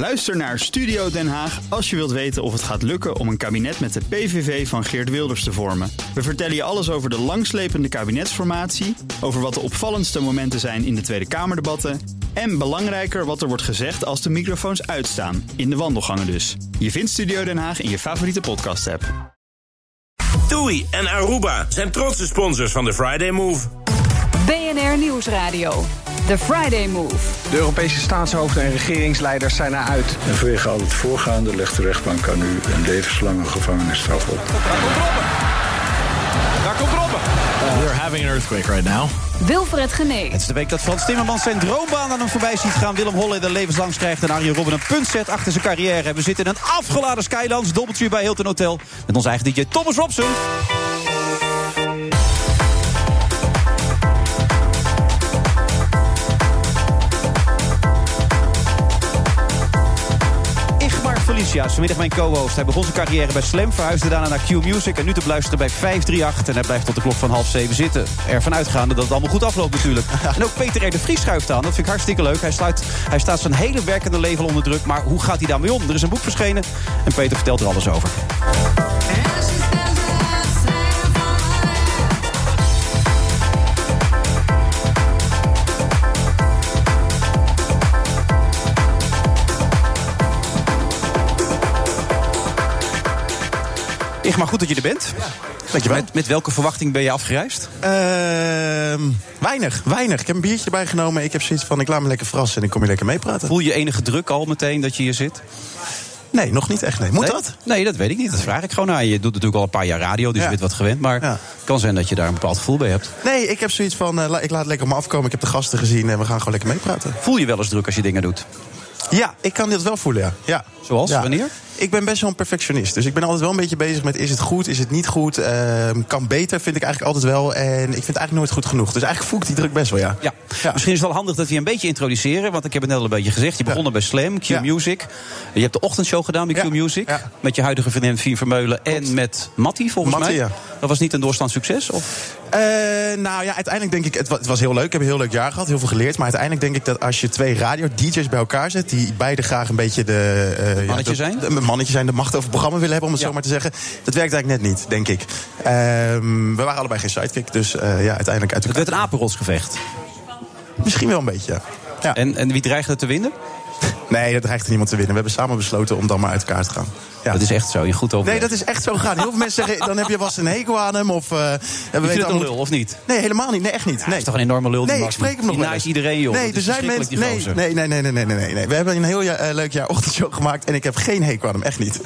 Luister naar Studio Den Haag als je wilt weten of het gaat lukken om een kabinet met de PVV van Geert Wilders te vormen. We vertellen je alles over de langslepende kabinetsformatie, over wat de opvallendste momenten zijn in de Tweede Kamerdebatten en belangrijker wat er wordt gezegd als de microfoons uitstaan, in de wandelgangen dus. Je vindt Studio Den Haag in je favoriete podcast-app. TUI en Aruba zijn trotse sponsors van de Friday Move. BNR Nieuwsradio. The Friday Move. De Europese staatshoofden en regeringsleiders zijn eruit. En vanwege al het voorgaande legt de rechtbank aan u een levenslange gevangenisstraf op. Daar komt Robben. We're having an earthquake right now. Wilfred Genee. Het is de week dat Frans Timmermans zijn droombaan aan hem voorbij ziet gaan. Willem Holle levenslangs krijgt en Arjen Robben een puntset achter zijn carrière. We zitten in een afgeladen Skylands, dobbeltje bij Hilton Hotel. Met ons eigen DJ Thomas Robson. Felicia is vanmiddag mijn co-host. Hij begon zijn carrière bij Slam, verhuisde daarna naar Q-Music... en nu te beluisteren bij 538. En hij blijft tot de klok van half zeven zitten. Ervan uitgaande dat het allemaal goed afloopt natuurlijk. En ook Peter R. de Vries schuift aan. Dat vind ik hartstikke leuk. Hij, sluit, hij staat zijn hele werkende leven onder druk. Maar hoe gaat hij daarmee om? Er is een boek verschenen en Peter vertelt er alles over. Igmar, goed dat je er bent. Dankjewel. Met, met welke verwachting ben je afgereisd? Ehm, weinig, weinig. Ik heb een biertje erbij genomen. Ik heb zoiets van, ik laat me lekker verrassen en ik kom je lekker meepraten. Voel je enige druk al meteen dat je hier zit? Nee, nog niet echt. Nee. Moet nee? dat? Nee, dat weet ik niet. Dat vraag ik gewoon aan je. Doet natuurlijk al een paar jaar radio, dus Ja. je bent wat gewend. Maar Ja. het kan zijn dat je daar een bepaald gevoel bij hebt. Nee, ik heb zoiets van, eh, ik laat het lekker op me afkomen. Ik heb de gasten gezien en we gaan gewoon lekker meepraten. Voel je wel eens druk als je dingen doet? Ja, ik kan dit wel voelen, ja. ja. Zoals? Ja. Wanneer? Ik ben best wel een perfectionist. Dus ik ben altijd wel een beetje bezig met... is het goed, is het niet goed? Ehm, kan beter, vind ik eigenlijk altijd wel. En ik vind het eigenlijk nooit goed genoeg. Dus eigenlijk voel ik die druk best wel, ja. Ja. Misschien is het wel handig dat we je een beetje introduceren. Want ik heb het net al een beetje gezegd. Je begon bij Slam, Q. Music. Je hebt de ochtendshow gedaan bij. Q Music. Met je huidige vriendin Fien Vermeulen. En met Mattie, volgens Mattie, mij. ja. Dat was niet een doorstaand succes? Of? Eh, nou ja, uiteindelijk denk ik, het was, het was heel leuk. Ik heb een heel leuk jaar gehad, heel veel geleerd. Maar uiteindelijk denk ik dat als je twee radio-dj's bij elkaar zet... die beide graag een beetje de... eh, Mannetje de, zijn? De mannetje zijn, de macht over het programma willen hebben, om het Ja. zo maar te zeggen. Dat werkt eigenlijk net niet, denk ik. Ehm, we waren allebei geen sidekick, dus eh, ja, uiteindelijk uit Het werd een apenrotsgevecht. Misschien wel een beetje, ja. ja. En, en wie dreigde te winnen? Nee, dat dreigt er niemand te winnen. We hebben samen besloten om dan maar uit elkaar te gaan. Ja. Dat is echt zo, je goed over. Nee, dat is echt zo gegaan. Heel veel mensen zeggen, dan heb je eens een hekel aan hem. Of, eh, we Je weten een allemaal- lul, of niet? Nee, helemaal niet. Nee, echt niet. Nee. is toch een enorme lul, die Nee, ik spreek hem nog wel naait eens. iedereen, joh. Nee, er zijn mensen. Nee, nee, nee, nee, nee, nee, nee, nee. We hebben een heel ja- eh, leuk jaar ochtendshow gemaakt en ik heb geen hekel aan hem, echt niet.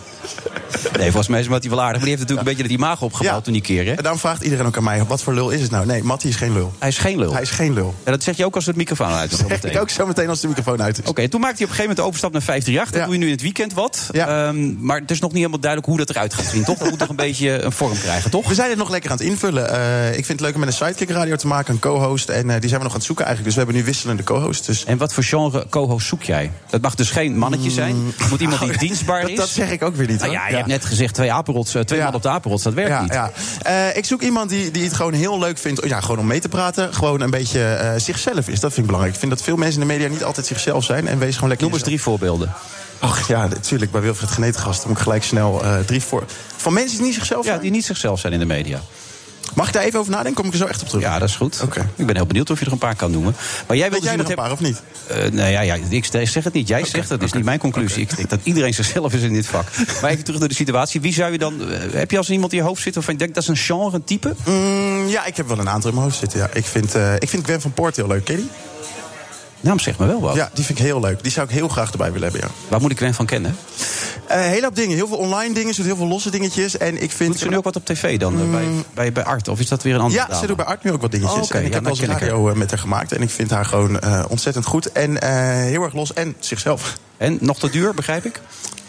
Nee, volgens mij is Mattie wel aardig. Maar die heeft natuurlijk een beetje dat imago opgebouwd toen die keer, hè? En daarom vraagt iedereen ook aan mij: wat voor lul is het nou? Nee, Mattie is geen lul. Hij is geen lul. Hij is geen lul. Ja, dat zeg je ook als het microfoon uit is. Dat zeg ik ook zo meteen als de microfoon uit is. Oké, en toen maakte hij op een gegeven moment de overstap naar 538. Dat Ja. doe je nu in het weekend wat. Ja. Ehm, maar het is nog niet helemaal duidelijk hoe dat eruit gaat zien, toch? Dat moet toch een beetje een vorm krijgen, toch? We zijn het nog lekker aan het invullen. Eh, ik vind het leuk om met een sidekick radio te maken, een co-host. En eh, die zijn we nog aan het zoeken eigenlijk. Dus we hebben nu wisselende co-hosts. Dus En wat voor genre co-host zoek jij? Dat mag dus geen mannetje zijn. Het moet iemand die dienstbaar dat, is. dat zeg ik ook weer niet. Nou hoor. ja, je hebt net gezegd twee apenrots, eh, twee man op de apenrots. Dat werkt niet. Ja. Eh, ik zoek iemand die, die het gewoon heel leuk vindt. Ja, gewoon om mee te praten. Gewoon een beetje eh, zichzelf is. Dat vind ik belangrijk. Ik vind dat veel mensen in de media niet altijd zichzelf zijn. En wees gewoon lekker. Noem eens drie voorbeelden. Och ja, natuurlijk. Bij Wilfred Genetegast moet ik gelijk snel eh, drie voor. Van mensen die niet zichzelf Ja, zijn. die niet zichzelf zijn in de media. Mag ik daar even over nadenken? Kom ik er zo echt op terug? Ja, dat is goed. Oké. Ik ben heel benieuwd of je er een paar kan noemen. Maar jij Weet wil jij er een paar of niet? Eh, nou ja, ja, ik zeg het niet. Jij zegt het. Dat is niet mijn conclusie. Ik denk dat iedereen zichzelf is in dit vak. Maar even terug naar de situatie. Wie zou je dan... eh, heb je als iemand in je hoofd zitten waarvan je denkt... dat is een genre, een type? Mm, ja, ik heb wel een aantal in mijn hoofd zitten. Ja. Ik, vind, eh, ik vind Gwen van Poort heel leuk. Ken je die? Nou, zeg me wel wat. Ja, die vind ik heel leuk. Die zou ik heel graag erbij willen hebben, ja. Waar moet ik Gwen van kennen? Eh, heel hoop dingen. Heel veel online dingen. Doet heel veel losse dingetjes. En ik vind... Doet ze nu ook wat op tv dan? eh, bij, bij, bij Art? Of is dat weer een andere Mm. Ja, dame? ze doet bij Art nu ook wat dingetjes. Oh. En ik Ja, heb ken ik radio eh, met haar gemaakt. En ik vind haar gewoon eh, ontzettend goed. En heel erg los. En zichzelf. En nog te duur, begrijp ik?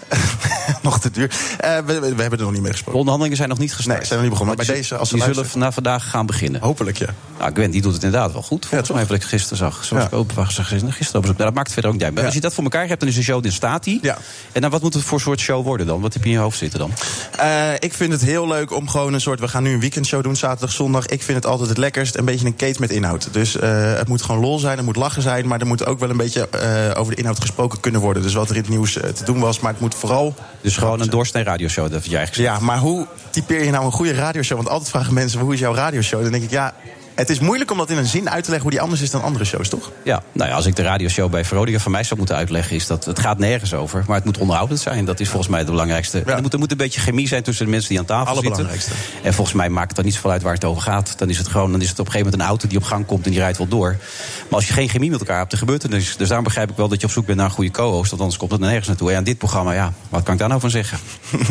nog te duur. Eh, we, hebben er nog niet mee De gesproken. onderhandelingen zijn nog niet gestart. Nee, zijn nog niet begonnen. Maar bij deze, als die zullen na vandaag gaan beginnen. Hopelijk, ja. Nou, Gwen die doet het inderdaad wel goed. Volgens mij wat ik gisteren zag. Zoals Ja. ik ook was gisteren gisteren op bezoek. Nou, dat maakt het verder ook niet uit. Maar Ja. als je dat voor elkaar hebt, dan is een show, dan staat die. Ja. En dan wat moet het voor soort show worden dan? Wat heb je in je hoofd zitten dan? Eh, ik vind het heel leuk om gewoon een soort... We gaan nu een weekendshow doen, zaterdag, zondag. Ik vind het altijd het lekkerst. Een beetje een kate met inhoud. Dus eh, het moet gewoon lol zijn, het moet lachen zijn... maar er moet ook wel een beetje over de inhoud gesproken kunnen worden. Dus wat er in het nieuws te doen was. Maar het moet vooral... Dus gewoon een doorsnee radioshow, dat je eigenlijk Ja, maar hoe typeer je nou een goede radioshow? Want altijd vragen mensen, hoe is jouw radioshow? Dan denk ik, ja... Het is moeilijk om dat in een zin uit te leggen hoe die anders is dan andere shows, toch? Ja, nou ja, als ik de radioshow bij Veronica van mij zou moeten uitleggen... is dat het gaat nergens over, maar het moet onderhoudend zijn. Dat is volgens mij het belangrijkste. Er, moet, er moet een beetje chemie zijn tussen de mensen die aan tafel zitten. Allerbelangrijkste. En volgens mij maakt het dan niet zoveel uit waar het over gaat. Dan is het gewoon, dan is het op een gegeven moment een auto die op gang komt... en die rijdt wel door. Maar als je geen chemie met elkaar hebt, dan gebeurt er niks. Dus daarom begrijp ik wel dat je op zoek bent naar een goede co-host... want anders komt het nergens naartoe. En aan dit programma, ja, wat kan ik daar nou van zeggen?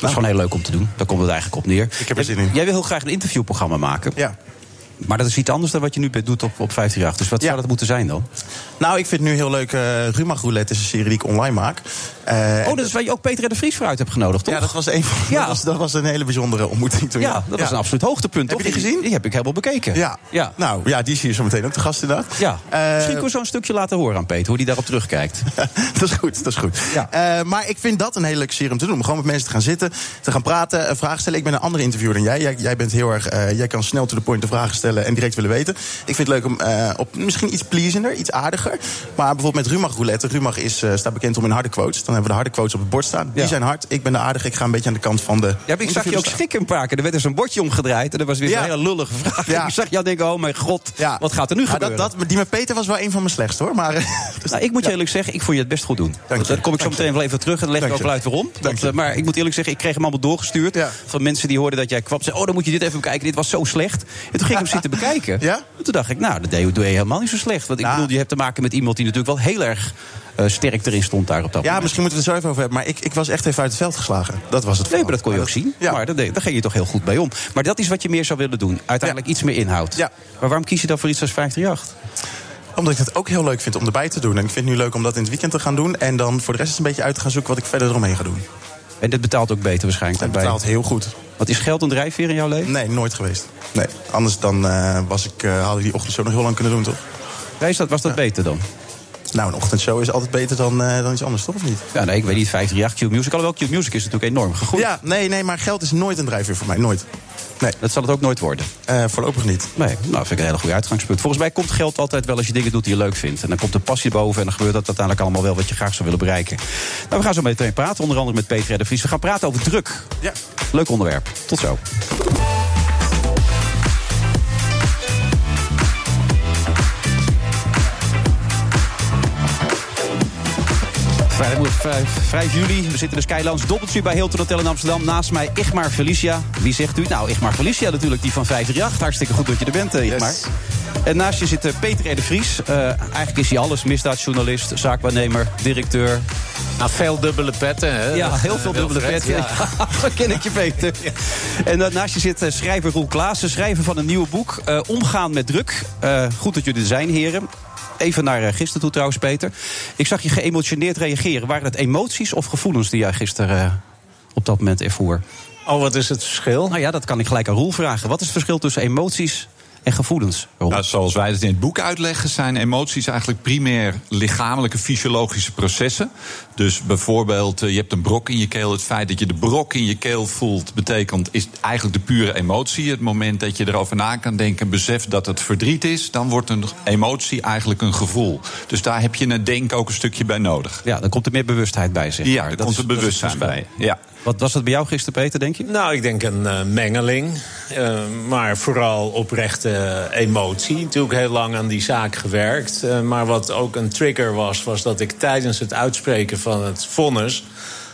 Dat is gewoon heel leuk om te doen. Daar komt het eigenlijk op neer. Ik heb er zin in. Jij wil heel graag een interviewprogramma maken. Ja. Maar dat is iets anders dan wat je nu doet op, op 538. Dus wat Ja. zou dat moeten zijn dan? Nou, ik vind het nu heel leuk. Rumach Roulette is een serie die ik online maak. Eh, Oh, dat is waar je ook Peter de Vries voor uit hebt genodigd, toch? Ja, dat was, een van, Ja. dat, was, dat was een hele bijzondere ontmoeting toen. Ja, dat was een absoluut hoogtepunt. Heb toch? je die gezien? Die heb ik helemaal bekeken. Ja. ja. Nou, ja, die zie je zo meteen ook te gast inderdaad. Ja. Eh, Misschien kunnen we zo'n stukje laten horen aan Peter, hoe hij daarop terugkijkt. dat is goed, dat is goed. Ja. Eh, maar ik vind dat een hele leuke serie om te doen. Om gewoon met mensen te gaan zitten, te gaan praten, vragen stellen. Ik ben een andere interviewer dan jij. Jij, jij bent heel erg, jij kan snel to the point de vragen stellen en direct willen weten. Ik vind het leuk om eh, op misschien iets pleasender, iets aardiger. Maar bijvoorbeeld met Rumach Roulette. Rumach is, eh, staat bekend om in harde quotes. Dan hebben we de harde quotes op het bord staan. Die Ja. zijn hard. Ik ben de aardige. Ik ga een beetje aan de kant van de. Ja, ik zag je ook schrikken een paar keer. Er werd dus een bordje omgedraaid en er was weer Ja. een hele lullige vraag. Ja. Ik zag jou denken, oh mijn god, wat gaat er nu Ja, gebeuren? dat, dat, die met Peter was wel een van mijn slechtste hoor. Maar, dus- Nou, ik moet je eerlijk zeggen, ik vond je het best goed doen. Dank je. Dan kom ik zo Dank meteen wel even terug en dan leg ik Dank ook wel uit waarom. Dat, eh, maar ik moet eerlijk zeggen, ik kreeg hem allemaal doorgestuurd. Van mensen die hoorden dat jij kwam. Zeiden, oh, dan moet je dit even bekijken. Dit was zo slecht. En toen ging ik hem zitten bekijken. Ja? En toen dacht ik, nou, dat doe je helemaal niet zo slecht. Want ik Nou. bedoel, je hebt te maken met iemand die natuurlijk wel heel erg eh, sterk erin stond daar op dat ja, moment. misschien moeten we het zo even over hebben. Maar ik, ik was echt even uit het veld geslagen. Dat was het Nee, maar dat kon je ook zien. Ja. Maar daar ging je toch heel goed bij om. Maar dat is wat je meer zou willen doen. Uiteindelijk iets meer inhoud. Ja. Maar waarom kies je dan voor iets als 538? Omdat ik het ook heel leuk vind om erbij te doen. En ik vind het nu leuk om dat in het weekend te gaan doen. En dan voor de rest eens een beetje uit te gaan zoeken wat ik verder eromheen ga doen. En dit betaalt ook beter waarschijnlijk. Het betaalt heel goed. Wat is geld een drijfveer in jouw leven? Nee, nooit geweest. Nee. Anders dan eh, was ik, had ik die ochtendshow nog heel lang kunnen doen, toch? Ja, is dat, was dat beter dan? Nou, een ochtendshow is altijd beter dan, eh, dan iets anders, toch? Of niet? Ja, nee, ik weet niet. 538 Q-Music. Alhoewel, Q-Music is natuurlijk enorm gegroeid. Ja, nee, nee, maar geld is nooit een drijfveer voor mij. Nooit. Nee, Dat zal het ook nooit worden. eh, voorlopig niet. Nee, nou, vind ik een hele goede uitgangspunt. Volgens mij komt geld altijd wel als je dingen doet die je leuk vindt. En dan komt de passie boven en dan gebeurt dat uiteindelijk allemaal wel wat je graag zou willen bereiken. Nou, we gaan zo meteen praten, onder andere met Peter Vries. We gaan praten over druk. Ja. Leuk onderwerp. Tot zo. Vrijdag 5, 5 juli. We zitten in de Skylands Dobbeltje bij Hilton Hotel in Amsterdam. Naast mij Igmar Felicia. Wie zegt u? Nou, Igmar Felicia natuurlijk, die van 538. Hartstikke goed dat je er bent, eh, Igmar. En naast je zit eh, Peter R. de Vries. Eh, eigenlijk is hij alles. Misdaadjournalist, zaakwaarnemer, directeur. Nou, veel dubbele petten, hè? Ja, heel veel dubbele Wilfred, pet. Ja. Ken ik je Peter. En naast je zit schrijver Roel Klaassen. Schrijver van een nieuw boek. Omgaan met druk. Goed dat jullie er zijn, heren. Even naar eh, gisteren toe trouwens, Peter. Ik zag je geëmotioneerd reageren. Waren het emoties of gevoelens die jij gisteren eh, op dat moment ervoer? Oh, wat is het verschil? Nou ja, dat kan ik gelijk aan Roel vragen. Wat is het verschil tussen emoties en gevoelens? Nou, zoals wij het in het boek uitleggen, zijn emoties eigenlijk primair lichamelijke fysiologische processen. Dus bijvoorbeeld, eh, je hebt een brok in je keel. Het feit dat je de brok in je keel voelt, betekent is eigenlijk de pure emotie. Het moment dat je erover na kan denken en beseft dat het verdriet is, dan wordt een emotie eigenlijk een gevoel. Dus daar heb je een denken ook een stukje bij nodig. Ja, dan komt er meer bewustzijn bij, zeg Ja, Dat komt er bewustzijn bij. Ja. Wat was dat bij jou gisteren, Peter, denk je? Nou, ik denk een eh, mengeling. Eh, maar vooral oprechte emotie. Natuurlijk heel lang aan die zaak gewerkt. Eh, maar wat ook een trigger was, was dat ik tijdens het uitspreken van het vonnis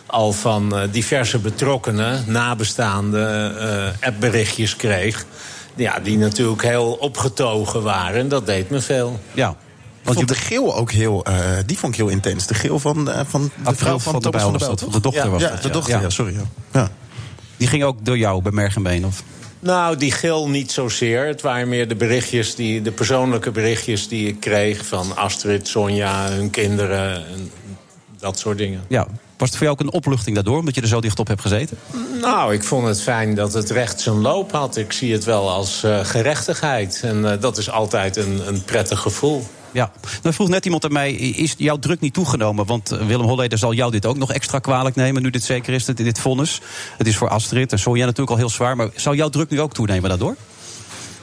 al van diverse betrokkenen, nabestaanden, appberichtjes kreeg. Ja, die natuurlijk heel opgetogen waren. En dat deed me veel. Ja. Ik vond de geel ook heel, eh, die vond ik heel intens. De geel van, eh, van de April vrouw van, van de Bijl van de dochter ja, was ja, dat, de dochter, ja, Ja. sorry. Ja. Ja. Die ging ook door jou bij merg en been, of? Nou, die gil niet zozeer. Het waren meer de berichtjes, die, de persoonlijke berichtjes die ik kreeg van Astrid, Sonja, hun kinderen en dat soort dingen. Ja. Was het voor jou ook een opluchting daardoor, omdat je er zo dicht op hebt gezeten? Nou, ik vond het fijn dat het recht zijn loop had. Ik zie het wel als uh, gerechtigheid. En uh, dat is altijd een, een prettig gevoel. Ja, nou vroeg net iemand aan mij, is jouw druk niet toegenomen? Want eh, Willem Holleder zal jou dit ook nog extra kwalijk nemen... nu dit zeker is, dit, dit vonnis. Het is voor Astrid en Sonja natuurlijk al heel zwaar... maar zou jouw druk nu ook toenemen daardoor?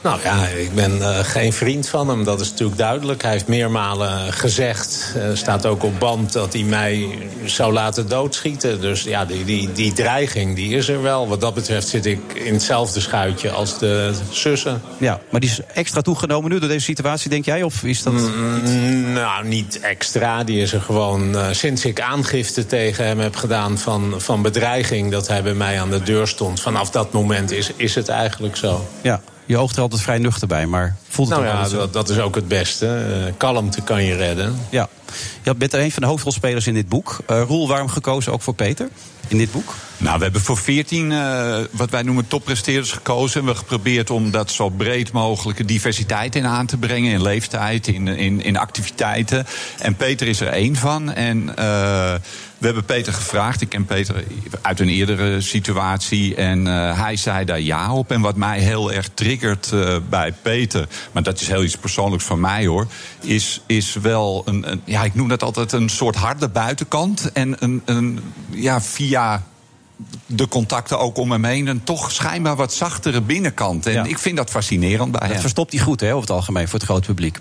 Nou ja, ik ben uh, geen vriend van hem, dat is natuurlijk duidelijk. Hij heeft meermalen gezegd, uh, staat ook op band... dat hij mij zou laten doodschieten. Dus ja, die, die, die dreiging die is er wel. Wat dat betreft zit ik in hetzelfde schuitje als de zussen. Ja, maar die is extra toegenomen nu door deze situatie, denk jij? Of is dat... Mm, nou, niet extra. Die is er gewoon uh, sinds ik aangifte tegen hem heb gedaan... Van, van bedreiging dat hij bij mij aan de deur stond. Vanaf dat moment is, is het eigenlijk zo. Ja, je oogt er altijd vrij nuchter bij, maar voelt het nou ook ja, dat, dat, is ook het beste. Uh, kalmte kan je redden. Ja. Je bent een van de hoofdrolspelers in dit boek. Uh, Roel, waarom gekozen ook voor Peter in dit boek? Nou, we hebben voor veertien uh, wat wij noemen toppresteerders gekozen. En we hebben geprobeerd om dat zo breed mogelijke diversiteit in aan te brengen. In leeftijd, in, in, in activiteiten. En Peter is er één van. En uh, we hebben Peter gevraagd. Ik ken Peter uit een eerdere situatie. En uh, hij zei daar ja op. En wat mij heel erg triggert bij Peter. Maar dat is heel iets persoonlijks van mij hoor. Is, is wel een, een. Ja, ik noem dat altijd een soort harde buitenkant. En een, een ja, via de contacten ook om hem heen. Een toch schijnbaar wat zachtere binnenkant. En ja. ik vind dat fascinerend bij dat hem. verstopt hij goed, hè, over het algemeen, voor het grote publiek.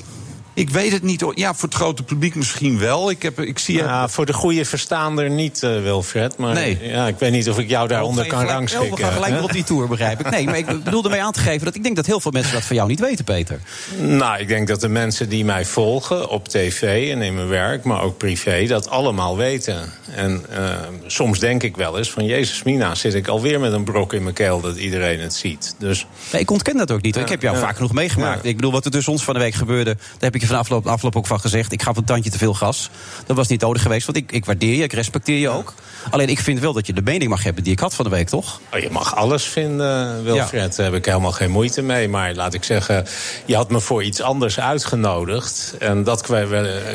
Ik weet het niet. Ja, voor het grote publiek misschien wel. Ik, heb, ik zie ja, voor de goede verstaander niet, uh, Wilfred. Maar nee. ja, ik weet niet of ik jou daaronder kan rangschikken. We gaan gelijk op die tour, begrijp ik. Nee, maar ik bedoel ermee aan te geven dat ik denk dat heel veel mensen dat van jou niet weten, Peter. Nou, ik denk dat de mensen die mij volgen op tv en in mijn werk, maar ook privé, dat allemaal weten. En uh, soms denk ik wel eens van Jezus Mina, zit ik alweer met een brok in mijn keel dat iedereen het ziet. Dus... Nee, ik ontken dat ook niet. Ik heb jou ja. vaak genoeg meegemaakt. Ik bedoel, wat er tussen ons van de week gebeurde, daar heb ik je van afloop, afloop ook van gezegd. Ik gaf een tandje te veel gas. Dat was niet nodig geweest, want ik, ik waardeer je, ik respecteer je ook. Alleen ik vind wel dat je de mening mag hebben die ik had van de week, toch? Oh, je mag alles vinden, Wilfred. Ja. Daar heb ik helemaal geen moeite mee. Maar laat ik zeggen, je had me voor iets anders uitgenodigd. En dat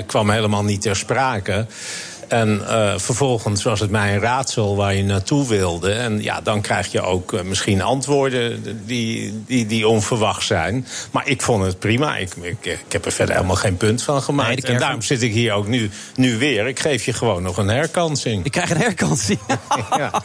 kwam helemaal niet ter sprake. En uh, vervolgens was het mij een raadsel waar je naartoe wilde. En ja, dan krijg je ook uh, misschien antwoorden die, die, die onverwacht zijn. Maar ik vond het prima. Ik, ik, ik heb er verder helemaal geen punt van gemaakt. Nee, en daarom zit ik hier ook nu, nu weer. Ik geef je gewoon nog een herkansing. Ik krijg een herkansing? ja.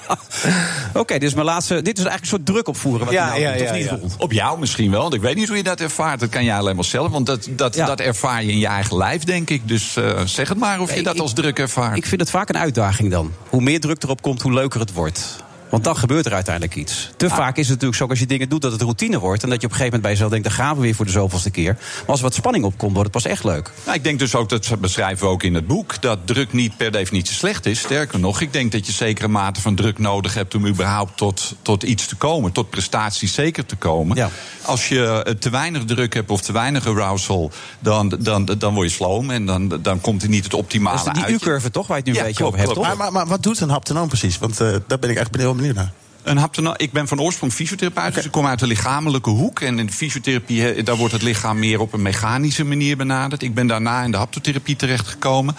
Oké, okay, dus mijn laatste... Dit is eigenlijk een soort druk opvoeren wat ja, je nou ja, doet, ja, of niet, ja. Op jou misschien wel, want ik weet niet hoe je dat ervaart. Dat kan jij alleen maar zelf, want dat, dat, dat ervaar je in je eigen lijf, denk ik. Dus uh, zeg het maar of Nee, je dat ik- als druk ervaart. Ik vind het vaak een uitdaging dan. Hoe meer druk erop komt, hoe leuker het wordt. Want dan gebeurt er uiteindelijk iets. Te Ah. vaak is het natuurlijk zo als je dingen doet dat het routine wordt. En dat je op een gegeven moment bij jezelf denkt, dan gaan we weer voor de zoveelste keer. Maar als er wat spanning opkomt, wordt het pas echt leuk. Nou, ik denk dus ook, dat beschrijven we ook in het boek, dat druk niet per definitie slecht is. Sterker nog, ik denk dat je zekere mate van druk nodig hebt om überhaupt tot, tot iets te komen, tot prestaties zeker te komen. Ja. Als je eh, te weinig druk hebt of te weinig arousal, dan, dan, dan word je sloom en dan, dan komt er niet het optimale Dat is die uit. U-curve toch, waar je het nu Ja, een beetje klopt, over hebt, klopt. toch? Maar, maar, maar wat doet een haptonoom precies? Want uh, daar ben ik echt heel benieuwd naar. Een haptono- ik ben van oorsprong fysiotherapeut, dus ik kom uit de lichamelijke hoek. En in de fysiotherapie daar wordt het lichaam meer op een mechanische manier benaderd. Ik ben daarna in de haptotherapie terechtgekomen.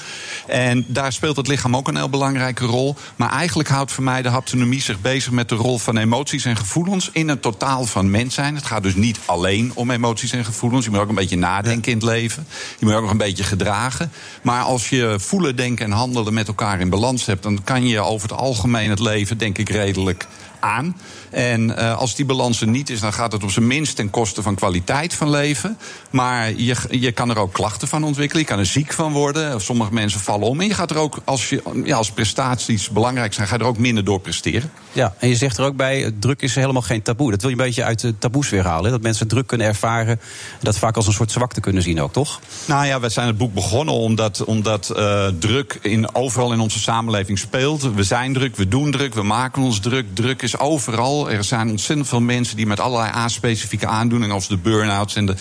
En daar speelt het lichaam ook een heel belangrijke rol. Maar eigenlijk houdt voor mij de haptonomie zich bezig met de rol van emoties en gevoelens in het totaal van mens zijn. Het gaat dus niet alleen om emoties en gevoelens. Je moet ook een beetje nadenken in het leven. Je moet ook nog een beetje gedragen. Maar als je voelen, denken en handelen met elkaar in balans hebt, dan kan je over het algemeen het leven, denk ik, redelijk aan. En uh, als die balans er niet is, dan gaat het op zijn minst ten koste van kwaliteit van leven. Maar je, je kan er ook klachten van ontwikkelen. Je kan er ziek van worden. Sommige mensen vallen om. En je gaat er ook, als, je, ja, als prestaties belangrijk zijn, ga je er ook minder door presteren. Ja, en je zegt er ook bij, druk is helemaal geen taboe. Dat wil je een beetje uit de taboes weer halen. hè? Dat mensen druk kunnen ervaren. Dat vaak als een soort zwakte kunnen zien ook, toch? Nou ja, we zijn het boek begonnen omdat, omdat uh, druk in, overal in onze samenleving speelt. We zijn druk, we doen druk, we maken ons druk. Druk is overal. Er zijn ontzettend veel mensen die met allerlei A-specifieke aandoeningen... als de burn-outs en de,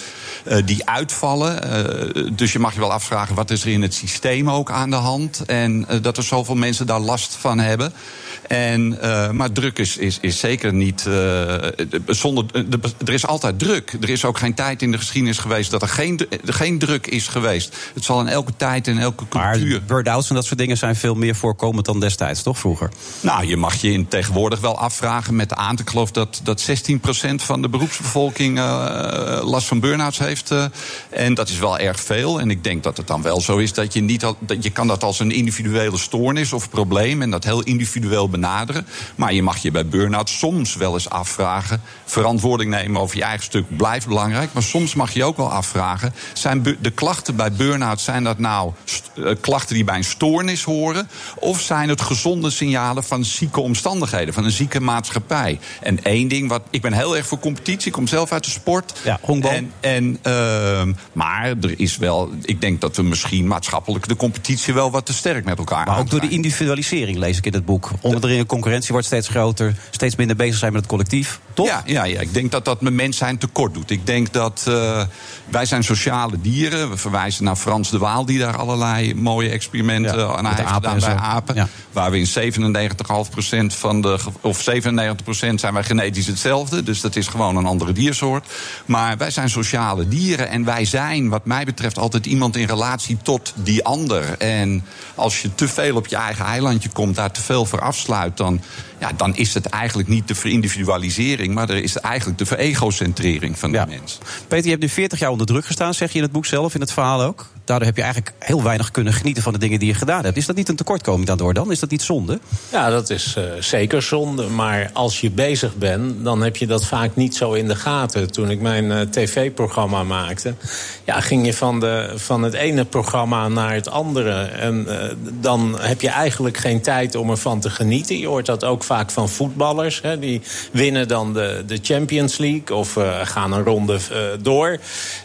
eh, die uitvallen. Eh, dus je mag je wel afvragen, wat is er in het systeem ook aan de hand? En eh, dat er zoveel mensen daar last van hebben. En, uh, maar druk is, is, is zeker niet. Uh, zonder, er is altijd druk. Er is ook geen tijd in de geschiedenis geweest dat er geen, geen druk is geweest. Het zal in elke tijd en elke cultuur. Maar burn-outs en dat soort dingen zijn veel meer voorkomend dan destijds, toch vroeger? Nou, je mag je in tegenwoordig wel afvragen met de aan. Ik geloof dat, dat 16% van de beroepsbevolking uh, last van burn-outs heeft. en dat is wel erg veel. En ik denk dat het dan wel zo is dat je niet. Dat je kan dat als een individuele stoornis of probleem. En dat heel individueel benaderen. Maar je mag je bij burn-out soms wel eens afvragen. Verantwoording nemen over je eigen stuk blijft belangrijk. Maar soms mag je ook wel afvragen. Zijn de klachten bij burn-out, zijn dat nou klachten die bij een stoornis horen? Of zijn het gezonde signalen van zieke omstandigheden, van een zieke maatschappij? En één ding, wat, ik ben heel erg voor competitie. Ik kom zelf uit de sport. Ja, en, en, uh, maar er is wel, ik denk dat we misschien maatschappelijk de competitie wel wat te sterk met elkaar Maar ook door de individualisering lees ik in het boek. Onder de concurrentie wordt steeds groter, steeds minder bezig zijn met het collectief. Toch? Ja, ja, ja, ik denk dat dat mens zijn tekort doet. Ik denk dat uh, wij zijn sociale dieren. We verwijzen naar Frans de Waal, die daar allerlei mooie experimenten ja, aan heeft gedaan bij apen. Ja. Waar we in 97,5% van de. of 97% zijn wij genetisch hetzelfde. Dus dat is gewoon een andere diersoort. Maar wij zijn sociale dieren. En wij zijn, wat mij betreft, altijd iemand in relatie tot die ander. En als je te veel op je eigen eilandje komt, daar te veel voor afsluit, dan, ja, dan is het eigenlijk niet de verindividualisering, maar er is eigenlijk de veregocentrering van de ja. mens. Peter, je hebt nu 40 jaar onder druk gestaan, zeg je in het boek zelf, in het verhaal ook. Daardoor heb je eigenlijk heel weinig kunnen genieten van de dingen die je gedaan hebt. Is dat niet een tekortkoming daardoor dan? Is dat niet zonde? Ja, dat is uh, zeker zonde. Maar als je bezig bent, dan heb je dat vaak niet zo in de gaten. Toen ik mijn uh, tv-programma maakte, ja, ging je van, de, van het ene programma naar het andere. En uh, dan heb je eigenlijk geen tijd om ervan te genieten. Je hoort dat ook vaak van voetballers. Hè, die winnen dan de, de Champions League of gaan een ronde door.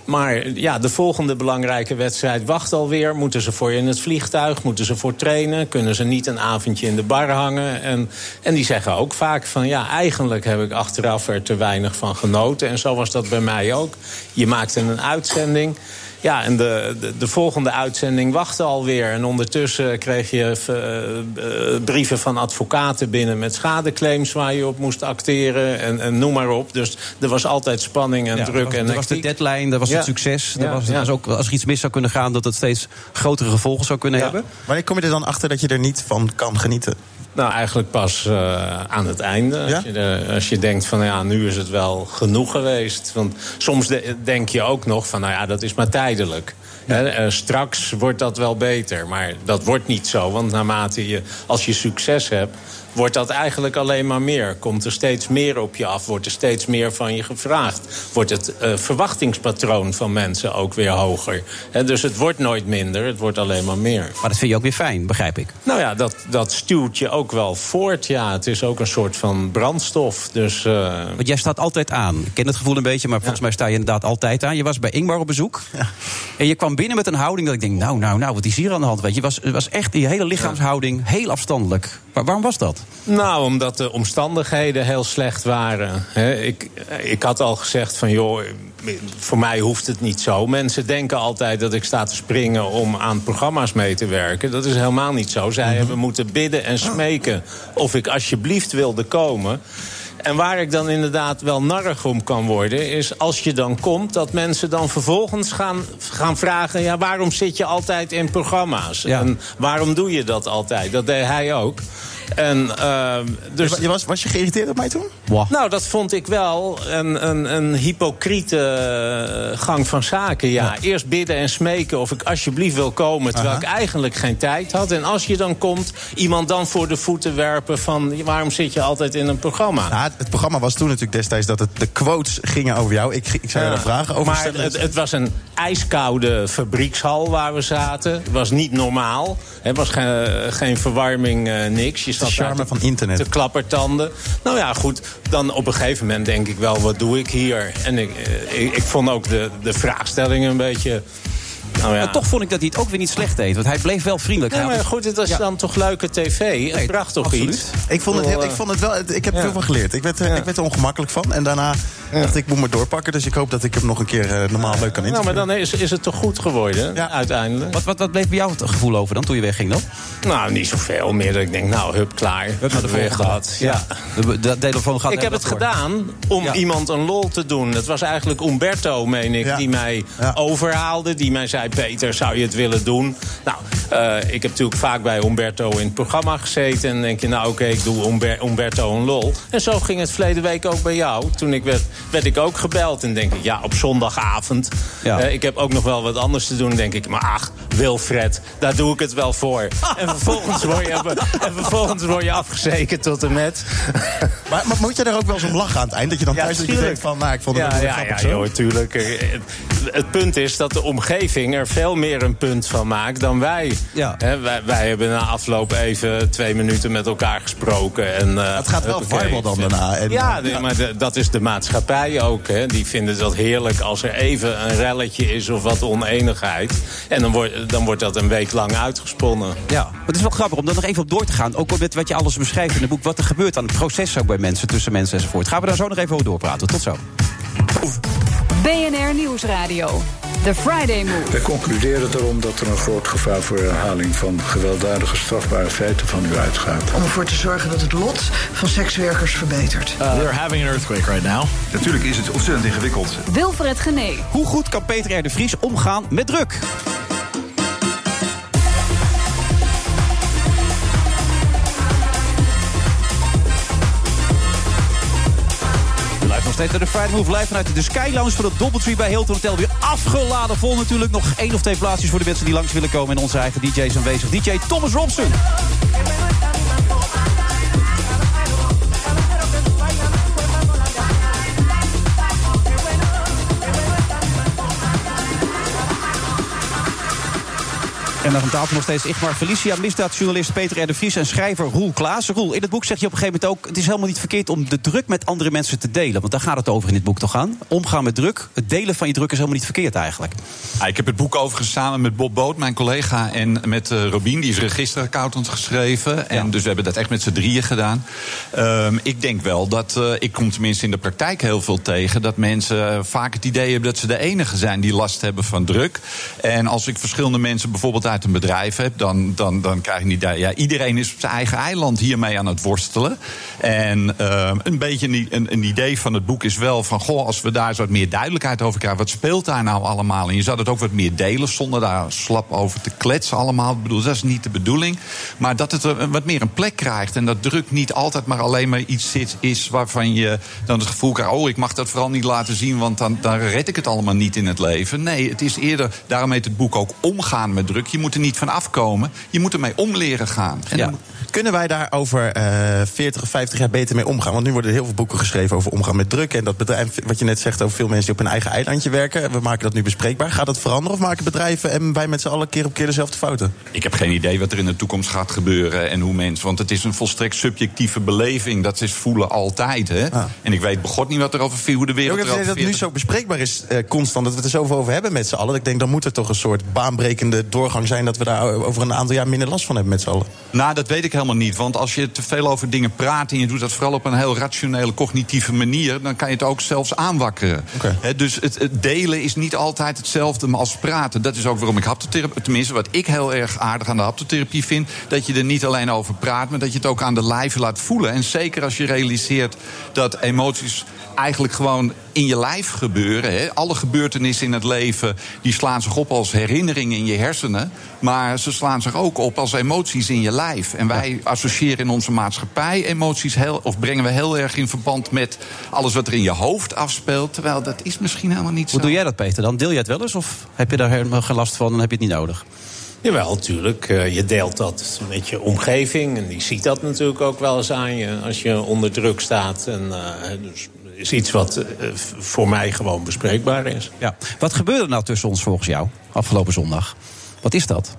Maar ja, de volgende belangrijke wedstrijd wacht alweer. Moeten ze voor je in het vliegtuig? Moeten ze voor trainen? Kunnen ze niet een avondje in de bar hangen? En, en die zeggen ook vaak van ja, eigenlijk heb ik achteraf er te weinig van genoten. En zo was dat bij mij ook. Je maakte een uitzending. Ja, en de, de, de, volgende uitzending wachtte alweer. En ondertussen kreeg je uh, uh, brieven van advocaten binnen... met schadeclaims waar je op moest acteren en, en noem maar op. Dus er was altijd spanning en ja, druk. Was, en er was de deadline, er was ja. het succes. Er Ja, was, er ja. was ook, als er iets mis zou kunnen gaan... dat het steeds grotere gevolgen zou kunnen hebben. Wanneer kom je er dan achter dat je er niet van kan genieten? Nou, eigenlijk pas uh, aan het einde. Als, je de- als je denkt van ja, nu is het wel genoeg geweest. Want soms de- denk je ook nog van nou ja, dat is maar tijdelijk. Eh, straks wordt dat wel beter. Maar dat wordt niet zo. Want naarmate je, als je succes hebt, wordt dat eigenlijk alleen maar meer. Komt er steeds meer op je af, wordt er steeds meer van je gevraagd. Wordt het eh, verwachtingspatroon van mensen ook weer hoger. Hè, dus het wordt nooit minder, het wordt alleen maar meer. Maar dat vind je ook weer fijn, begrijp ik. Nou ja, dat, dat stuwt je ook wel voort. Ja, het is ook een soort van brandstof. Dus eh, Want jij staat altijd aan. Ik ken het gevoel een beetje, maar volgens mij sta je inderdaad altijd aan. Je was bij Ingmar op bezoek. En je kwam binnen met een houding dat ik denk... nou, nou, nou, wat is hier aan de hand? Weet je, was, het was echt in je hele lichaamshouding heel afstandelijk. Maar waarom was dat? Nou, omdat de omstandigheden heel slecht waren. Ik, ik had al gezegd van, joh, voor mij hoeft het niet zo. Mensen denken altijd dat ik sta te springen om aan programma's mee te werken. Dat is helemaal niet zo. Zij hebben moeten bidden en smeken of ik alsjeblieft wilde komen. En waar ik dan inderdaad wel narrig om kan worden... is als je dan komt, dat mensen dan vervolgens gaan, gaan vragen... Ja, waarom zit je altijd in programma's? Ja. En waarom doe je dat altijd? Dat deed hij ook. En, uh, dus... Je was, was je geïrriteerd op mij toen? Nou, dat vond ik wel een, een, een hypocriete eh, gang van zaken. Ja. Eerst bidden en smeken of ik alsjeblieft wil komen... terwijl Aha. ik eigenlijk geen tijd had. En als je dan komt, iemand dan voor de voeten werpen... van waarom zit je altijd in een programma? Nou, het programma was toen natuurlijk destijds dat het, de quotes gingen over jou. Ik, ik zou je Ja. vragen over Maar stellen. het, het was een ijskoude fabriekshal waar we zaten. Het was niet normaal. Het was geen, geen verwarming, eh, niks. Je zat charme van internet. Te klappertanden. Nou ja, goed. Dan op een gegeven moment denk ik wel, wat doe ik hier? En ik, eh, ik, ik vond ook de, de vraagstellingen een beetje Nou ja. Maar toch vond ik dat hij het ook weer niet slecht deed. Want hij bleef wel vriendelijk. Nee, Hij maar goed, het was Ja. dan toch leuke tv. Het bracht toch absoluut. iets. Ik vond het, heel, ik vond het wel. Ik heb ja. veel van geleerd. Ik werd, er- ik werd er ongemakkelijk van. En daarna dacht ik, moet me doorpakken. Dus ik hoop dat ik hem nog een keer eh, normaal leuk kan Nou, maar dan is, is het toch goed geworden, Ja. uiteindelijk? Wat, wat, wat bleef bij jou het gevoel over dan, toen je wegging dan? Nou, niet zoveel meer. Dat ik denk, nou, hup, klaar. We hebben de Weer gehad. Ja. De, de telefoon gaat Ik heb het door. gedaan om Ja. iemand een lol te doen. Het was eigenlijk Umberto, meen ik, Ja. die mij Ja. overhaalde. Die mij zei, Peter, zou je het willen doen? Nou, eh, ik heb natuurlijk vaak bij Umberto in het programma gezeten. En dan denk je, nou oké, ik doe Umber- Umberto een lol. En zo ging het verleden week ook bij jou. Toen ik werd, werd ik ook gebeld. En denk ik, ja, op zondagavond. Ja. Eh, ik heb ook nog wel wat anders te doen. denk ik, maar ach, Wilfred, daar doe ik het wel voor. en, vervolgens word je, en vervolgens word je afgezekerd tot en met. Maar, maar moet je daar ook wel eens om lachen aan het eind? Dat je dan Ja, thuis dat je tuurlijk. denkt van, nou, ik vond het ja, ja, grappig ja, zo. joh, tuurlijk. Eh, Het, punt is dat de omgeving er veel meer een punt van maakt dan wij. Ja. Wij, wij hebben na afloop even twee minuten met elkaar gesproken. En, eh, Het gaat wel viral dan daarna. En, Ja, eh, nee, maar de- dat is de maatschappij ook. Die vinden dat heerlijk als er even een relletje is of wat oneenigheid. En dan wordt, dan wordt dat een week lang uitgesponnen. Ja, maar het is wel grappig om daar nog even op door te gaan. Ook met wat je alles beschrijft in het boek. Wat er gebeurt aan het proces ook bij mensen, tussen mensen enzovoort. Gaan we daar zo nog even over doorpraten. Tot zo. BNR Nieuwsradio. The Friday Move. Wij concluderen daarom dat er een groot gevaar voor herhaling van gewelddadige strafbare feiten van u uitgaat. om ervoor te zorgen dat het lot van sekswerkers verbetert. We're having an earthquake right now. Natuurlijk is het ontzettend ingewikkeld. Wilfred Genee. Hoe goed kan Peter R. de Vries omgaan met druk? De Friday Move live vanuit de Sky Lounge van het Doubletree bij Hilton Hotel. Weer afgeladen vol natuurlijk. Nog één of twee plaatsjes voor de mensen die langs willen komen. En onze eigen DJ's aanwezig. DJ Thomas Robson. En aan tafel nog steeds Igmar Felicia, misdaadjournalist Peter R. de Vries en schrijver Roel Klaassen. Roel, in het boek zeg je op een gegeven moment ook... het is helemaal niet verkeerd om de druk met andere mensen te delen. Want daar gaat het over in dit boek toch aan? Omgaan met druk, het delen van je druk is helemaal niet verkeerd eigenlijk. Ja, ik heb het boek overigens samen met Bob Boot, mijn collega, en met eh, Robin, die is registeraccountant geschreven. En dus we hebben dat echt met z'n drieën gedaan. Ehm, ik denk wel dat, eh, ik kom tenminste in de praktijk heel veel tegen, dat mensen eh, vaak het idee hebben dat ze de enige zijn die last hebben van druk. En als ik verschillende mensen bijvoorbeeld uit een bedrijf heb, dan, dan, dan krijg je niet ja, iedereen is op zijn eigen eiland hiermee aan het worstelen. En ehm, een beetje een, een, idee van het boek is wel van, goh, als we daar eens wat meer duidelijkheid over krijgen, wat speelt daar nou allemaal? En je zou het ook wat meer delen zonder daar slap over te kletsen allemaal. Ik bedoel, dat is niet de bedoeling. Maar dat het wat meer een plek krijgt en dat druk niet altijd maar alleen maar iets zit, is waarvan je dan het gevoel krijgt, oh, ik mag dat vooral niet laten zien, want dan, dan red ik het allemaal niet in het leven. Nee, het is eerder, daarom heet het boek ook omgaan met druk. Je moet er niet van afkomen, je moet ermee om leren gaan. En Ja. dan- Kunnen wij daar over eh 40 of 50 jaar beter mee omgaan? Want nu worden er heel veel boeken geschreven over omgaan met druk. En dat bedrijf, wat je net zegt over veel mensen die op hun eigen eilandje werken. We maken dat nu bespreekbaar. Gaat dat veranderen of maken bedrijven en wij met z'n allen keer op keer dezelfde fouten? Ik heb geen idee wat er in de toekomst gaat gebeuren en hoe mensen. Want het is een volstrekt subjectieve beleving. Dat is voelen altijd. Hè? En ik weet begot niet wat er over hoe de Ik wereld er over dat het nu 40 zo bespreekbaar is, eh, constant, dat we het er zoveel over hebben met z'n allen. Ik denk, dan moet er toch een soort baanbrekende doorgang zijn... dat we daar over een aantal jaar minder last van hebben met z'n allen. Nou, dat weet ik helemaal niet. Want als je te veel over dingen praat en je doet dat vooral op een heel rationele, cognitieve manier, dan kan je het ook zelfs aanwakkeren. Dus het, het delen is niet altijd hetzelfde als praten. Dat is ook waarom ik haptotherapie, tenminste wat ik heel erg aardig aan de haptotherapie vind, dat je er niet alleen over praat, maar dat je het ook aan de lijve laat voelen. En zeker als je realiseert dat emoties eigenlijk gewoon in je lijf gebeuren. Hè. Alle gebeurtenissen in het leven die slaan zich op als herinneringen in je hersenen. Maar ze slaan zich ook op als emoties in je lijf. En wij associëren in onze maatschappij emoties heel, of brengen we heel erg in verband met alles wat er in je hoofd afspeelt. Terwijl dat is misschien helemaal niet zo. Hoe doe jij dat, Peter? Dan deel jij het wel eens? Of heb je daar helemaal geen last van en heb je het niet nodig? Jawel, natuurlijk. Eh, je deelt dat met je omgeving. En die ziet dat natuurlijk ook wel eens aan je als je onder druk staat. En, eh, dus is iets wat eh, voor mij gewoon bespreekbaar is. Ja. Wat gebeurde nou tussen ons volgens jou afgelopen zondag? Wat is dat?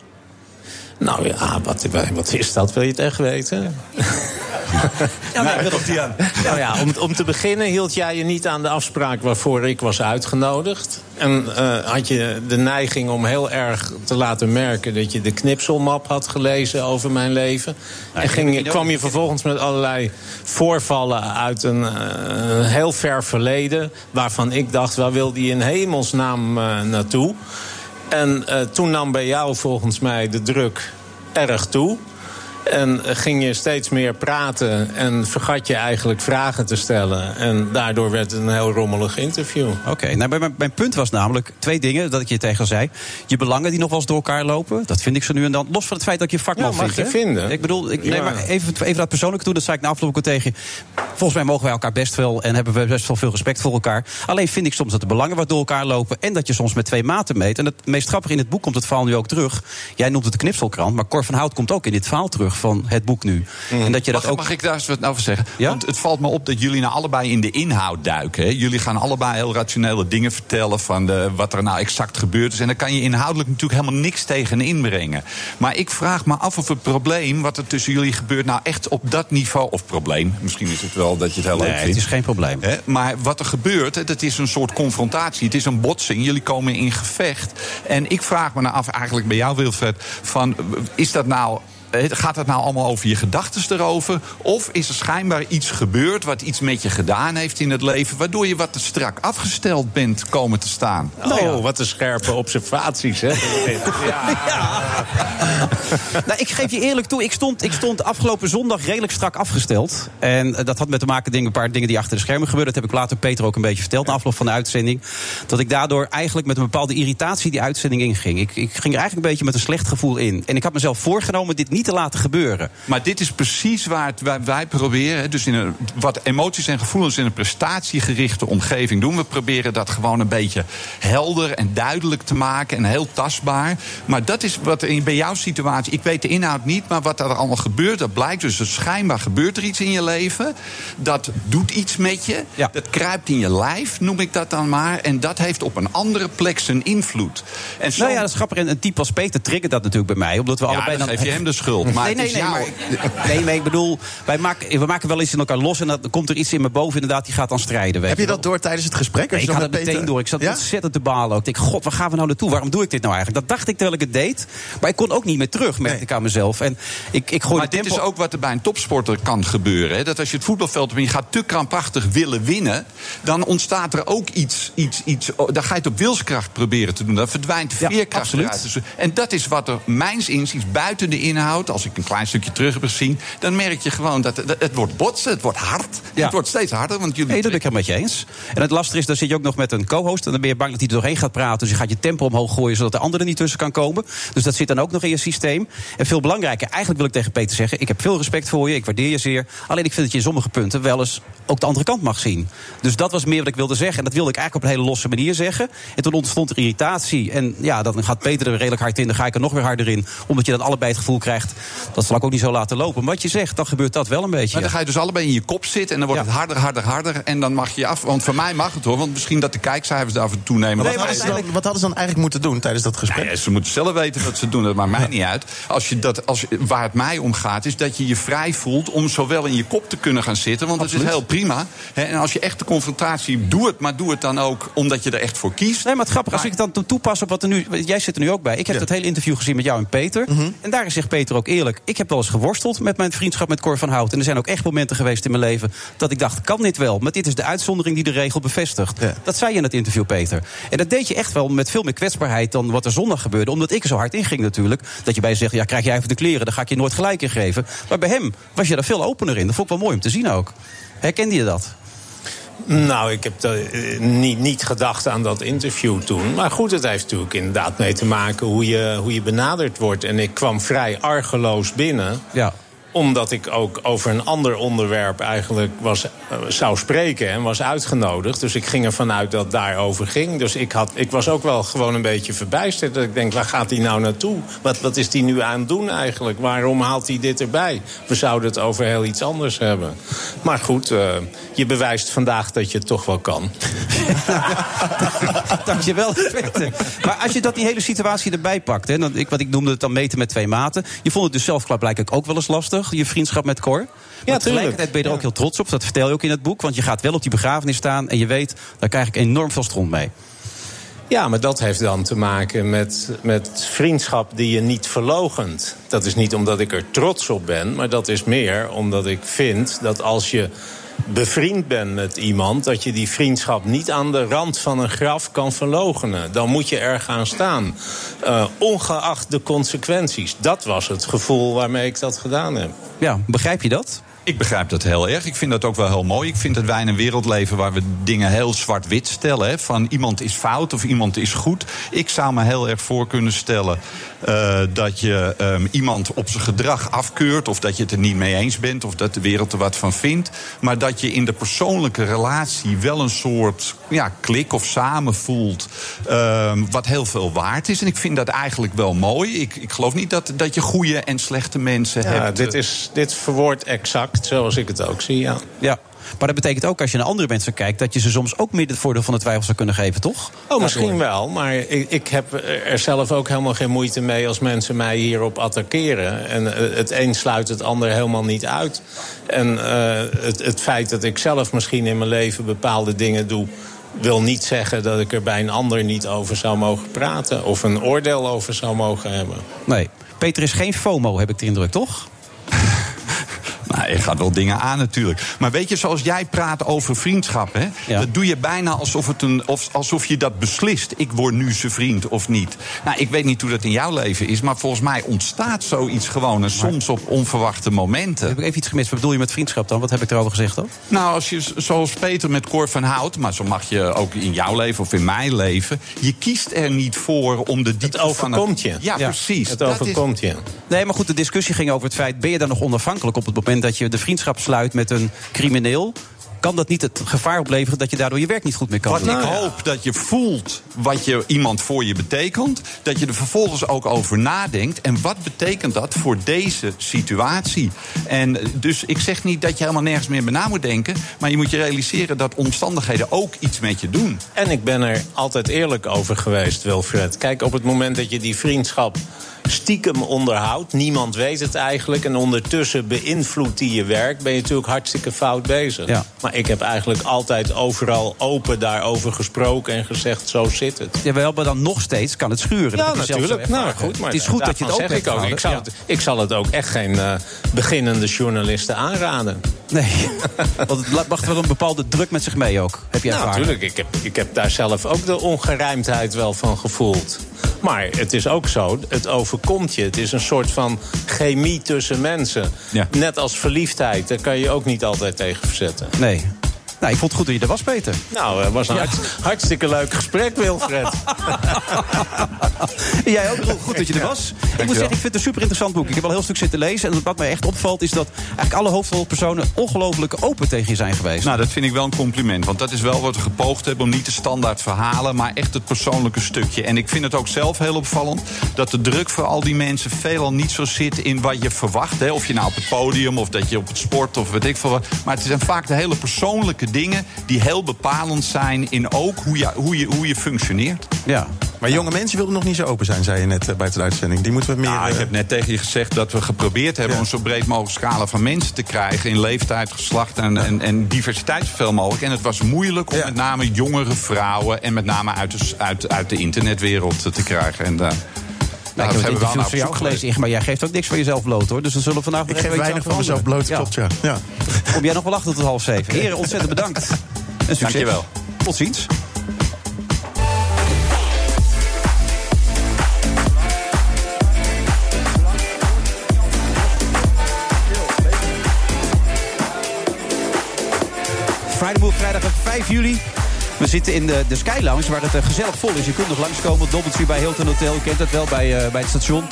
Nou ja, wat, wat is dat? Wil je het echt weten? Ja, nee, wil die aan. Nou ja, om, om te beginnen hield jij je niet aan de afspraak waarvoor ik was uitgenodigd. En eh, had je de neiging om heel erg te laten merken dat je de knipselmap had gelezen over mijn leven. en ging, kwam je vervolgens met allerlei voorvallen uit een eh, heel ver verleden. Waarvan ik dacht, waar wil die in hemelsnaam uh, naartoe? En toen nam bij jou volgens mij de druk erg toe. En ging je steeds meer praten en vergat je eigenlijk vragen te stellen. En daardoor werd het een heel rommelig interview. Oké, nou, mijn, mijn, punt was namelijk twee dingen dat ik je tegen zei. Je belangen die nog wel eens door elkaar lopen, dat vind ik zo nu en dan. Los van het feit dat je vakman ja, mag vindt. je vinden. Ik bedoel, ik, nee, maar even, even dat persoonlijke toe, dat zei ik na afloop ook tegen je. Volgens mij mogen wij elkaar best wel en hebben we best wel veel respect voor elkaar. Alleen vind ik soms dat de belangen wat door elkaar lopen en dat je soms met twee maten meet. En het meest grappige in het boek komt het verhaal nu ook terug. Jij noemt het de knipselkrant, maar Cor van Hout komt ook in dit verhaal terug van het boek nu. Mm. En dat je dat mag, ook... mag ik daar eens wat over zeggen? Ja? Want het valt me op dat jullie nou allebei in de inhoud duiken. Hè? Jullie gaan allebei heel rationele dingen vertellen van de, wat er nou exact gebeurd is. En daar kan je inhoudelijk natuurlijk helemaal niks tegen inbrengen. Maar ik vraag me af of het probleem wat er tussen jullie gebeurt, nou echt op dat niveau. Of probleem, misschien is het wel dat je het heel nee, leuk vindt. Het is geen probleem. Hè? Maar wat er gebeurt, dat is een soort confrontatie. Het is een botsing. Jullie komen in gevecht. En ik vraag me nou af, eigenlijk bij jou, Wilfred, van is dat nou Gaat het nou allemaal over je gedachten erover? Of is er schijnbaar iets gebeurd wat iets met je gedaan heeft in het leven... waardoor je wat te strak afgesteld bent komen te staan? Oh, nou ja. wat een scherpe observaties, hè? ja. ja. nou, ik geef je eerlijk toe, ik stond, ik stond afgelopen zondag redelijk strak afgesteld. En dat had met te maken met een paar dingen die achter de schermen gebeurden. Dat heb ik later Peter ook een beetje verteld na afloop van de uitzending. Dat ik daardoor eigenlijk met een bepaalde irritatie die uitzending inging. Ik, ik ging er eigenlijk een beetje met een slecht gevoel in. En ik had mezelf voorgenomen dit niet niet te laten gebeuren. Maar dit is precies waar het, wij, wij proberen. Dus in een, wat emoties en gevoelens in een prestatiegerichte omgeving doen. We proberen dat gewoon een beetje helder en duidelijk te maken. En heel tastbaar. Maar dat is wat in, bij jouw situatie. Ik weet de inhoud niet, maar wat er allemaal gebeurt. Dat blijkt dus. Schijnbaar gebeurt er iets in je leven. Dat doet iets met je. Ja. Dat kruipt in je lijf, noem ik dat dan maar. En dat heeft op een andere plek zijn invloed. En zo... Nou ja, dat is grappig. En een type als Peter triggert dat natuurlijk bij mij. Omdat we ja, allebei dan dan geef je hem de schuld. Maar nee, nee, nee, maar, nee, maar ik bedoel, wij maken, we maken wel eens in elkaar los en dan komt er iets in me boven, inderdaad, die gaat dan strijden. Weet Heb je dat door tijdens het gesprek? Nee, ik had het meteen Peter... door. Ik zat ja? ontzettend te balen ook. Ik denk, god, waar gaan we nou naartoe? Waarom doe ik dit nou eigenlijk? Dat dacht ik terwijl ik het deed. Maar ik kon ook niet meer terug, merkte nee. ik aan mezelf. En ik, ik maar dit is ook wat er bij een topsporter kan gebeuren. Hè? Dat als je het voetbalveld op en je gaat te krampachtig willen winnen... dan ontstaat er ook iets, iets, iets... Dan ga je het op wilskracht proberen te doen. Dan verdwijnt de veerkracht ja, eruit. En dat is wat er mijns inziens buiten de inhoud... als ik een klein stukje terug heb gezien... dan merk je gewoon dat het, het wordt botsen, het wordt hard. Ja. Het wordt steeds harder. Want jullie nee, dat ben ik het met je eens. En het lastige is, dan zit je ook nog met een co-host... en dan ben je bang dat hij er doorheen gaat praten. Dus je gaat je tempo omhoog gooien, zodat de andere niet tussen kan komen. Dus dat zit dan ook nog in je systeem. En veel belangrijker, eigenlijk wil ik tegen Peter zeggen... ik heb veel respect voor je, ik waardeer je zeer. Alleen ik vind dat je in sommige punten wel eens ook de andere kant mag zien. Dus dat was meer wat ik wilde zeggen. En dat wilde ik eigenlijk op een hele losse manier zeggen. En toen ontstond er irritatie. En ja, dan gaat Peter er redelijk hard in, dan ga ik er nog weer harder in. Omdat je dan allebei het gevoel krijgt... dat zal ik ook niet zo laten lopen. Maar wat je zegt, dan gebeurt dat wel een beetje. Maar dan ga je dus allebei in je kop zitten en dan wordt Ja. het harder, harder, harder. En dan mag je af. Want voor mij mag het hoor, want misschien dat de kijkcijfers daar af en toe nemen. Maar wat, hadden ze dan, wat hadden ze dan eigenlijk moeten doen tijdens dat gesprek? Ja, ze moeten zelf weten wat ze doen, dat maakt mij niet uit. Als je dat, als, waar het mij om gaat, is dat je je vrij voelt om zowel in je kop te kunnen gaan zitten. Want dat is heel prima. Hè, en als je echt de confrontatie doe het, maar doe het dan ook omdat je er echt voor kiest. Nee, maar het grappige, als ik het dan to- toepas op wat er nu... Jij zit er nu ook bij. Ik heb het hele interview gezien met jou en Peter. En daarin zegt Peter ook eerlijk... ik heb wel eens geworsteld met mijn vriendschap met Cor van Hout. En er zijn ook echt momenten geweest in mijn leven... dat ik dacht, kan dit wel? Maar dit is de uitzondering die de regel bevestigt. Dat zei je in het interview, Peter. En dat deed je echt wel met veel meer kwetsbaarheid... dan wat er zondag gebeurde. Omdat ik er zo hard in ging natuurlijk. Dat je bij je zegt, ja, krijg jij even de kleren... dan ga ik je nooit gelijk in geven. Maar bij hem was je daar veel opener in. Dat vond ik wel mooi om te zien ook. Herkende je dat? Nou, ik heb eh, niet, niet gedacht aan dat interview toen. Maar goed, het heeft natuurlijk inderdaad mee te maken hoe je, hoe je benaderd wordt. En ik kwam vrij argeloos binnen. Ja. Omdat ik ook over een ander onderwerp eigenlijk was, eh, zou spreken en was uitgenodigd. Dus ik ging ervan uit dat het daarover ging. Dus ik, had, ik was ook wel gewoon een beetje verbijsterd. Dat ik denk, waar gaat hij nou naartoe? Wat, wat is hij nu aan het doen eigenlijk? Waarom haalt hij dit erbij? We zouden het over heel iets anders hebben. Maar goed, eh, je bewijst vandaag dat je het toch wel kan. Dankjewel. Maar als je dat die hele situatie erbij pakt, hè, dan, ik, wat ik noemde het dan meten met twee maten. Je vond het dus zelf blijkbaar ook wel eens lastig, je vriendschap met Cor. Maar tegelijkertijd ben je er ook heel trots op. Dat vertel je ook in het boek. Want je gaat wel op die begrafenis staan en je weet, daar krijg ik enorm veel stront mee. Ja, maar dat heeft dan te maken met, met vriendschap die je niet verlogent. Dat is niet omdat ik er trots op ben, maar dat is meer omdat ik vind dat als je bevriend bent met iemand, dat je die vriendschap niet aan de rand van een graf kan verlogenen. Dan moet je er gaan staan. Uh, ongeacht de consequenties. Dat was het gevoel waarmee ik dat gedaan heb. Ja, begrijp je dat? Ik begrijp dat heel erg. Ik vind dat ook wel heel mooi. Ik vind dat wij in een wereld leven waar we dingen heel zwart-wit stellen. Hè, van iemand is fout of iemand is goed. Ik zou me heel erg voor kunnen stellen uh, dat je um, iemand op zijn gedrag afkeurt. Of dat je het er niet mee eens bent. Of dat de wereld er wat van vindt. Maar dat je in de persoonlijke relatie wel een soort ja, klik of samen voelt. Uh, wat heel veel waard is. En ik vind dat eigenlijk wel mooi. Ik, ik geloof niet dat, dat je goede en slechte mensen ja, hebt. Dit, is, dit verwoordt exact zoals ik het ook zie, ja. Ja. Maar dat betekent ook als je naar andere mensen kijkt... dat je ze soms ook meer het voordeel van de twijfel zou kunnen geven, toch? Oh, misschien wel. Maar ik, ik heb er zelf ook helemaal geen moeite mee... als mensen mij hierop attackeren. En eh, het een sluit het ander helemaal niet uit. En uh, het, het feit dat ik zelf misschien in mijn leven bepaalde dingen doe wil niet zeggen dat ik er bij een ander niet over zou mogen praten... of een oordeel over zou mogen hebben. Nee. Peter is geen FOMO, heb ik de indruk, toch? Je gaat wel dingen aan natuurlijk. Maar weet je, zoals jij praat over vriendschap, hè, Ja. dat doe je bijna alsof, het een, of, alsof je dat beslist. Ik word nu zijn vriend of niet. Nou, ik weet niet hoe dat in jouw leven is, maar volgens mij ontstaat zoiets gewoon. En soms op onverwachte momenten. Heb ik even iets gemist? Wat bedoel je met vriendschap dan? Wat heb ik erover gezegd dan? Nou, als je zoals Peter met Cor van Hout, maar zo mag je ook in jouw leven of in mijn leven. Je kiest er niet voor om de diepte Het overkomt van je. Ja, precies. Het is- overkomt je. Nee, maar goed, de discussie ging over het feit... ben je dan nog onafhankelijk op het moment dat je de vriendschap sluit met een crimineel? Kan dat niet het gevaar opleveren dat je daardoor je werk niet goed meer kan Wat doen? ik hoop dat je voelt wat je iemand voor je betekent. Dat je er vervolgens ook over nadenkt. En wat betekent dat voor deze situatie? En dus ik zeg niet dat je helemaal nergens meer bij na moet denken. Maar je moet je realiseren dat omstandigheden ook iets met je doen. En ik ben er altijd eerlijk over geweest, Wilfred. Kijk, op het moment dat je die vriendschap stiekem onderhoudt... niemand weet het eigenlijk... en ondertussen beïnvloedt die je werk... ben je natuurlijk hartstikke fout bezig. Ja. Maar ik heb eigenlijk altijd overal open daarover gesproken... en gezegd, zo zit het. Ja, wel, maar dan nog steeds kan het schuren. Ja, natuurlijk. Nou, goed, maar het is goed dat je het ook daarvan zeg ik ook. Ik zal, het, ik zal het ook echt geen eh, beginnende journalisten aanraden. Nee, want het bracht wel een bepaalde druk met zich mee ook. Heb jij Nou, natuurlijk. Ik heb, ik heb daar zelf ook de ongerijmdheid wel van gevoeld. Maar het is ook zo, het overkomt je. Het is een soort van chemie tussen mensen. Ja. Net als verliefdheid, daar kan je ook niet altijd tegen verzetten. Nee. Nou, ik vond het goed dat je er was, Peter. Nou, het was een Ja. hartstikke leuk gesprek, Wilfred. Jij ook, goed dat je er was. Ik moet zeggen, ik vind het een super interessant boek. Ik heb al een heel stuk zitten lezen. En wat mij echt opvalt is dat eigenlijk alle hoofdrolpersonen ongelooflijk open tegen je zijn geweest. Nou, dat vind ik wel een compliment. Want dat is wel wat we gepoogd hebben om niet de standaard verhalen, maar echt het persoonlijke stukje. En ik vind het ook zelf heel opvallend dat de druk voor al die mensen veelal niet zo zit in wat je verwacht. Hè. Of je nou op het podium of dat je op het sport of weet ik veel wat. Maar het zijn vaak de hele persoonlijke dingen die heel bepalend zijn in ook hoe je, hoe je, hoe je functioneert. Ja. Maar jonge mensen wilden nog niet zo open zijn, zei je net eh, buiten de uitzending. Die moeten we meer... Nou, ik eh, heb net tegen je gezegd dat we geprobeerd hebben om zo breed mogelijk scala van mensen te krijgen. In leeftijd, geslacht en, en, en diversiteit zoveel mogelijk. En het was moeilijk om met name jongere vrouwen en met name uit de, uit, uit de internetwereld te krijgen. En, uh, Nou, ik heb het interview van jou gelezen, maar jij geeft ook niks van jezelf bloot, hoor. Dus dan zullen we vandaag nog Ik geef iets weinig van mezelf bloot, klopt, ja. ja. Kom jij nog wel achter tot half zeven. Heren, ontzettend bedankt. En succes. Dankjewel. Tot ziens. Friday Move, vrijdag 5 juli. We zitten in de, de Sky Lounge, waar het eh, gezellig vol is. Je kunt nog langskomen. Dobbeltje bij Hilton Hotel. Je kent het wel bij, eh, bij het station.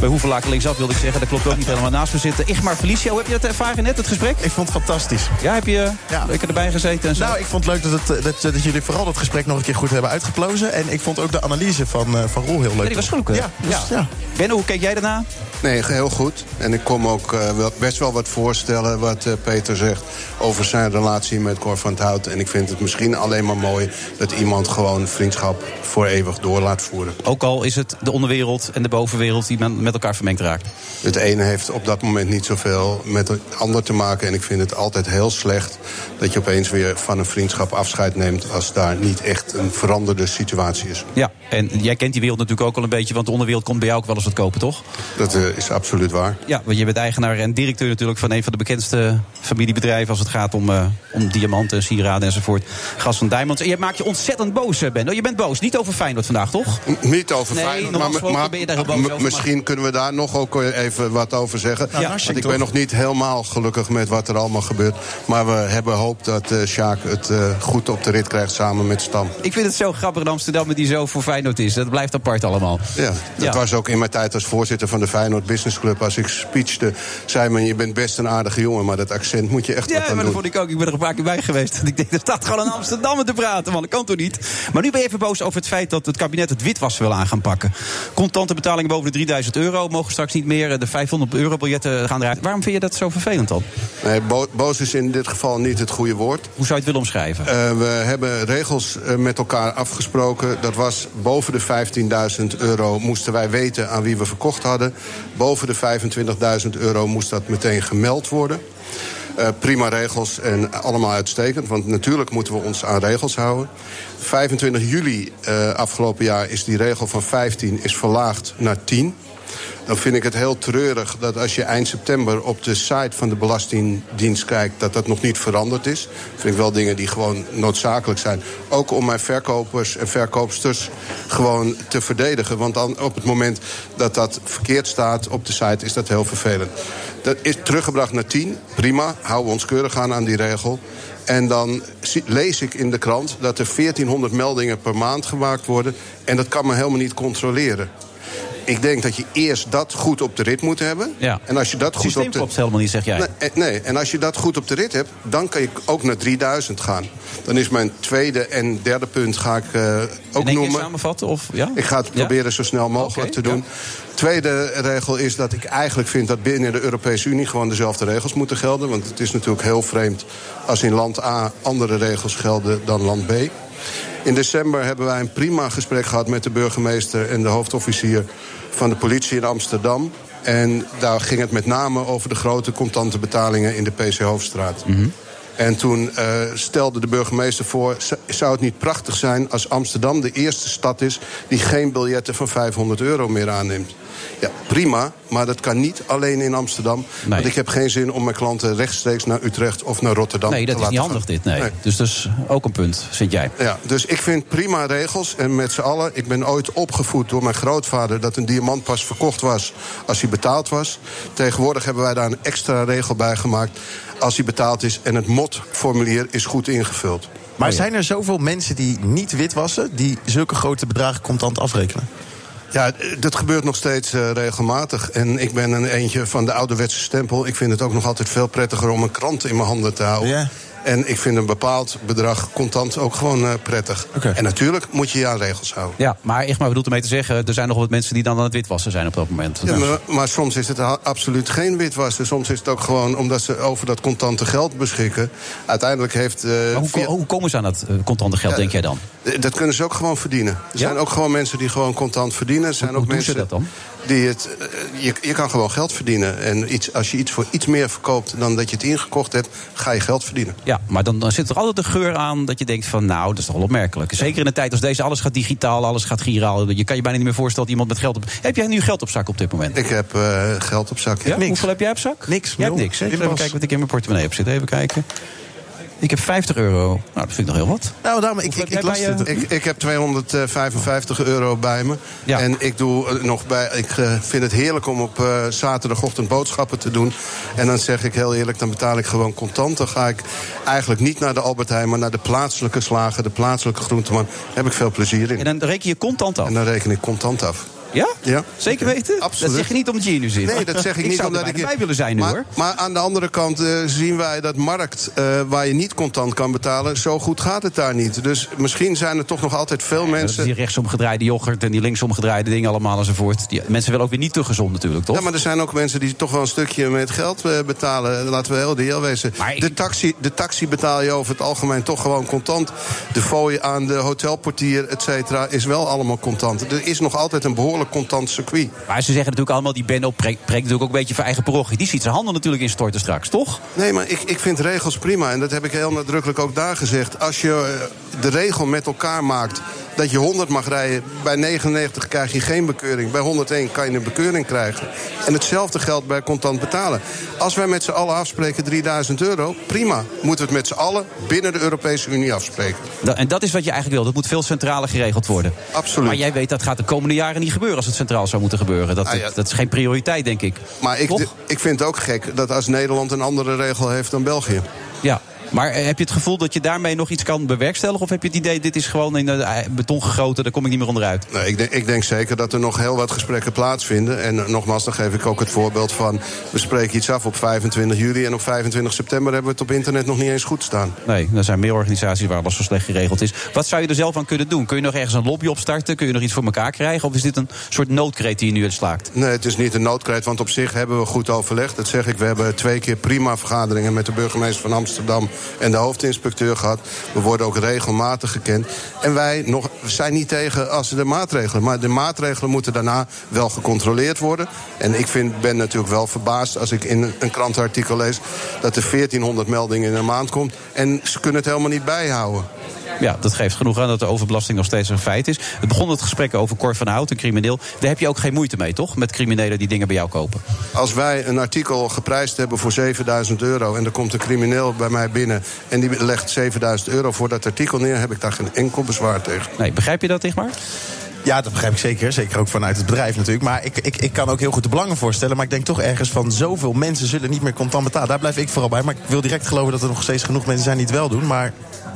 Bij Hoevelaken linksaf wilde ik zeggen. Dat klopt ook niet helemaal naast me zitten. Igmar Felicio, heb je dat ervaren net, het gesprek? Ik vond het fantastisch. Ja, heb je lekker erbij gezeten en zo? Nou, ik vond het leuk dat, het, dat, dat jullie vooral dat gesprek nog een keer goed hebben uitgeplozen. En ik vond ook de analyse van, uh, van Roel heel leuk. Ja, die was goed, hè? Ja, dus, ja. ja. Benno, hoe keek jij daarna? Nee, heel goed. En ik kom ook wel, best wel wat voorstellen wat uh, Peter zegt over zijn relatie met Cor van het Hout. En ik vind het misschien alleen maar mooi dat iemand gewoon vriendschap voor eeuwig door laat voeren. Ook al is het de onderwereld en de bovenwereld die met elkaar vermengd raakt. Het ene heeft op dat moment niet zoveel met het ander te maken. En ik vind het altijd heel slecht dat je opeens weer van een vriendschap afscheid neemt als daar niet echt een veranderde situatie is. Ja, en jij kent die wereld natuurlijk ook al een beetje, want de onderwereld komt bij jou ook wel eens wat kopen, toch? Dat uh, is absoluut waar. Ja, want je bent eigenaar en directeur natuurlijk van een van de bekendste familiebedrijven als het gaat om, uh, om diamanten, sieraden enzovoort. Gas van Diamonds. En je maakt je ontzettend boos, Ben. Oh, je bent boos. Niet over Feyenoord vandaag, toch? N niet over nee, Feyenoord. Maar, maar, ben je daar boos over, misschien maar... kunnen we daar nog ook even wat over zeggen. Nou, ja, want ik ben nog niet helemaal gelukkig met wat er allemaal gebeurt. Maar we hebben hoop dat uh, Sjaak het uh, goed op de rit krijgt samen met Stam. Ik vind het zo grappig in Amsterdam die zo voor Feyenoord is. Dat blijft apart allemaal. Ja, dat Ja. was ook in mijn tijd als voorzitter van de Feyenoord Business Club. Als ik speechte, zei men, je bent best een aardige jongen... maar dat accent moet je echt Ja, wat aan maar dat doen. vond ik ook. Ik ben er een paar keer bij geweest. En ik denk, er staat gewoon een Amsterdammer te praten, man. Dat kan toch niet? Maar nu ben je even boos over het feit dat het kabinet het witwassen wil aan gaan pakken. Contante betalingen boven de 3000 euro mogen straks niet meer. De 500 euro biljetten gaan eruit. Waarom vind je dat zo vervelend dan? Nee, bo- boos is in dit geval niet het goede woord. Hoe zou je het willen omschrijven? Eh, we hebben regels eh, met elkaar afgesproken. Dat was boven de 15.000 euro moesten wij weten aan wie we verkocht hadden. Boven de 25.000 euro moest dat meteen gemeld worden. Eh, prima regels en allemaal uitstekend. Want natuurlijk moeten we ons aan regels houden. 25 juli eh, afgelopen jaar is die regel van 15 is verlaagd naar 10. Dan vind ik het heel treurig dat als je eind september op de site van de Belastingdienst kijkt, dat dat nog niet veranderd is. Vind ik wel dingen die gewoon noodzakelijk zijn. Ook om mijn verkopers en verkoopsters gewoon te verdedigen. Want dan op het moment dat dat verkeerd staat op de site, is dat heel vervelend. Dat is teruggebracht naar 10. Prima, we ons keurig aan aan die regel. En dan lees ik in de krant dat er 1400 meldingen per maand gemaakt worden. En dat kan me helemaal niet controleren. Ik denk dat je eerst dat goed op de rit moet hebben. Ja. En als je dat goed op de klopt helemaal niet, zeg jij. Nee, eh, nee, en als je dat goed op de rit hebt, dan kan je ook naar 3000 gaan. Dan is mijn tweede en derde punt ga ik eh, ook keer noemen. samenvatten? Of, ja? Ik ga het Ja? proberen zo snel mogelijk te doen. Tweede regel is dat ik eigenlijk vind dat binnen de Europese Unie gewoon dezelfde regels moeten gelden. Want het is natuurlijk heel vreemd als in land A andere regels gelden dan land B. In december hebben wij een prima gesprek gehad met de burgemeester en de hoofdofficier van de politie in Amsterdam. En daar ging het met name over de grote contante betalingen in de PC Hoofdstraat. En toen eh, stelde de burgemeester voor... zou het niet prachtig zijn als Amsterdam de eerste stad is... die geen biljetten van 500 euro meer aanneemt? Ja, prima, maar dat kan niet alleen in Amsterdam. Want ik heb geen zin om mijn klanten rechtstreeks naar Utrecht of naar Rotterdam Nee, te dat is laten niet handig gaan. dit. Nee. Dus dat is ook een punt, vind jij. Ja, dus ik vind prima regels. En met z'n allen, ik ben ooit opgevoed door mijn grootvader... dat een diamant pas verkocht was als hij betaald was. Tegenwoordig hebben wij daar een extra regel bij gemaakt... als hij betaald is en het MOT-formulier is goed ingevuld. Maar zijn er zoveel mensen die niet witwassen... die zulke grote bedragen contant afrekenen? Ja, dat gebeurt nog steeds eh, regelmatig. En ik ben een eentje van de ouderwetse stempel. Ik vind het ook nog altijd veel prettiger om een krant in mijn handen te houden. En ik vind een bepaald bedrag contant ook gewoon eh, prettig. En natuurlijk moet je je aan regels houden. Ja, maar Igmar bedoelt ermee te zeggen... er zijn nog wat mensen die dan aan het witwassen zijn op dat moment. Ja, maar, maar soms is het absoluut geen witwassen. Soms is het ook gewoon omdat ze over dat contante geld beschikken. Uiteindelijk heeft. eh, maar hoe, via- hoe komen ze aan dat eh, contante geld, Ja, denk jij dan? Dat kunnen ze ook gewoon verdienen. Er zijn ook gewoon mensen die gewoon contant verdienen. Er zijn Hoe- ook hoe doen ze mensen dat dan? Die het, je, je kan gewoon geld verdienen. En iets, als je iets voor iets meer verkoopt dan dat je het ingekocht hebt, ga je geld verdienen. Ja, maar dan, dan zit er altijd een geur aan dat je denkt van... nou, dat is toch wel opmerkelijk. Zeker in een tijd als deze, alles gaat digitaal, alles gaat giraal. Je kan je bijna niet meer voorstellen dat iemand met geld op... Heb jij nu geld op zak op dit moment? Ik heb eh, geld op zak. Ja? Hoeveel heb jij op zak? Niks. Jij hebt niks, hè? Even kijken wat ik in mijn portemonnee heb zitten. Even kijken. Ik heb 50 euro. Nou, dat vind ik nog heel wat. Nou, daarom, ik, ik, heb ik las je- Ik, ik heb 255 euro bij me. Ja. En ik doe eh, nog bij. Ik eh, vind het heerlijk om op eh, zaterdagochtend boodschappen te doen. En dan zeg ik heel eerlijk, dan betaal ik gewoon contant. Dan ga ik eigenlijk niet naar de Albert Heijn, maar naar de plaatselijke slager, de plaatselijke groenteman. Daar heb ik veel plezier in. En dan reken je contant af. En dan reken ik contant af. Ja? Ja. Zeker weten? Absoluut. Dat zeg je niet omdat je hier nu zit. Nee, dat zeg ik niet omdat ik... bij willen zijn nu, maar, hoor. Maar aan de andere kant eh, zien wij dat markt eh, waar je niet contant kan betalen... zo goed gaat het daar niet. Dus misschien zijn er toch nog altijd veel mensen... Die rechtsomgedraaide yoghurt en die linksomgedraaide dingen allemaal enzovoort. Die, mensen willen ook weer niet te gezond natuurlijk, toch? Ja, maar er zijn ook mensen die toch wel een stukje met geld eh, betalen. Laten we heel reëel wezen. De taxi, de taxi betaal je over het algemeen toch gewoon contant. De fooi aan de hotelportier, et cetera, is wel allemaal contant. Er is nog altijd een behoorlijk contant circuit. Maar ze zeggen natuurlijk allemaal, die preekt, preekt natuurlijk ook een beetje voor eigen parochie. Die ziet zijn handen natuurlijk instorten straks, toch? Nee, maar ik, ik vind regels prima. En dat heb ik heel nadrukkelijk ook daar gezegd. Als je eh, de regel met elkaar maakt dat je 100 mag rijden. Bij 99 krijg je geen bekeuring. Bij 101 kan je een bekeuring krijgen. En hetzelfde geldt bij contant betalen. Als wij met z'n allen afspreken 3000 euro, prima. Moeten we het met z'n allen binnen de Europese Unie afspreken. Da- En dat is wat je eigenlijk wil. Dat moet veel centraler geregeld worden. Absoluut. Maar jij weet dat gaat de komende jaren niet gebeuren als het centraal zou moeten gebeuren. Dat, Ah, ja. dat is geen prioriteit, denk ik. Maar ik, ik vind het ook gek dat als Nederland een andere regel heeft dan België. Ja. Maar eh, heb je het gevoel dat je daarmee nog iets kan bewerkstelligen? Of heb je het idee, dit is gewoon in de eh, beton gegoten, daar kom ik niet meer onderuit? Nee, ik, denk, ik denk zeker dat er nog heel wat gesprekken plaatsvinden. En eh, nogmaals, dan geef ik ook het voorbeeld van... we spreken iets af op 25 juli en op 25 september... hebben we het op internet nog niet eens goed staan. Nee, er zijn meer organisaties waar alles zo slecht geregeld is. Wat zou je er zelf aan kunnen doen? Kun je nog ergens een lobby opstarten? Kun je nog iets voor elkaar krijgen? Of is dit een soort noodkreet die je nu uitslaakt? Nee, het is niet een noodkreet, want op zich hebben we goed overlegd. Dat zeg ik, we hebben twee keer prima vergaderingen... met de burgemeester van Amsterdam en de hoofdinspecteur gehad. We worden ook regelmatig gekend. En wij nog, zijn niet tegen als de maatregelen. Maar de maatregelen moeten daarna wel gecontroleerd worden. En ik vind, ben natuurlijk wel verbaasd als ik in een krantenartikel lees... dat er 1400 meldingen in een maand komt. En ze kunnen het helemaal niet bijhouden. Ja, dat geeft genoeg aan dat de overbelasting nog steeds een feit is. Het begon het gesprek over Cor van Hout, een crimineel. Daar heb je ook geen moeite mee, toch? Met criminelen die dingen bij jou kopen. Als wij een artikel geprijsd hebben voor 7000 euro... en er komt een crimineel bij mij binnen... en die legt 7000 euro voor dat artikel neer... heb ik daar geen enkel bezwaar tegen. Nee, begrijp je dat, Igmar? Ja, dat begrijp ik zeker. Zeker ook vanuit het bedrijf natuurlijk. Maar ik, ik, ik kan ook heel goed de belangen voorstellen. Maar ik denk toch ergens van zoveel mensen zullen niet meer contant betalen. Daar blijf ik vooral bij. Maar ik wil direct geloven dat er nog steeds genoeg mensen zijn die het wel doen. Maar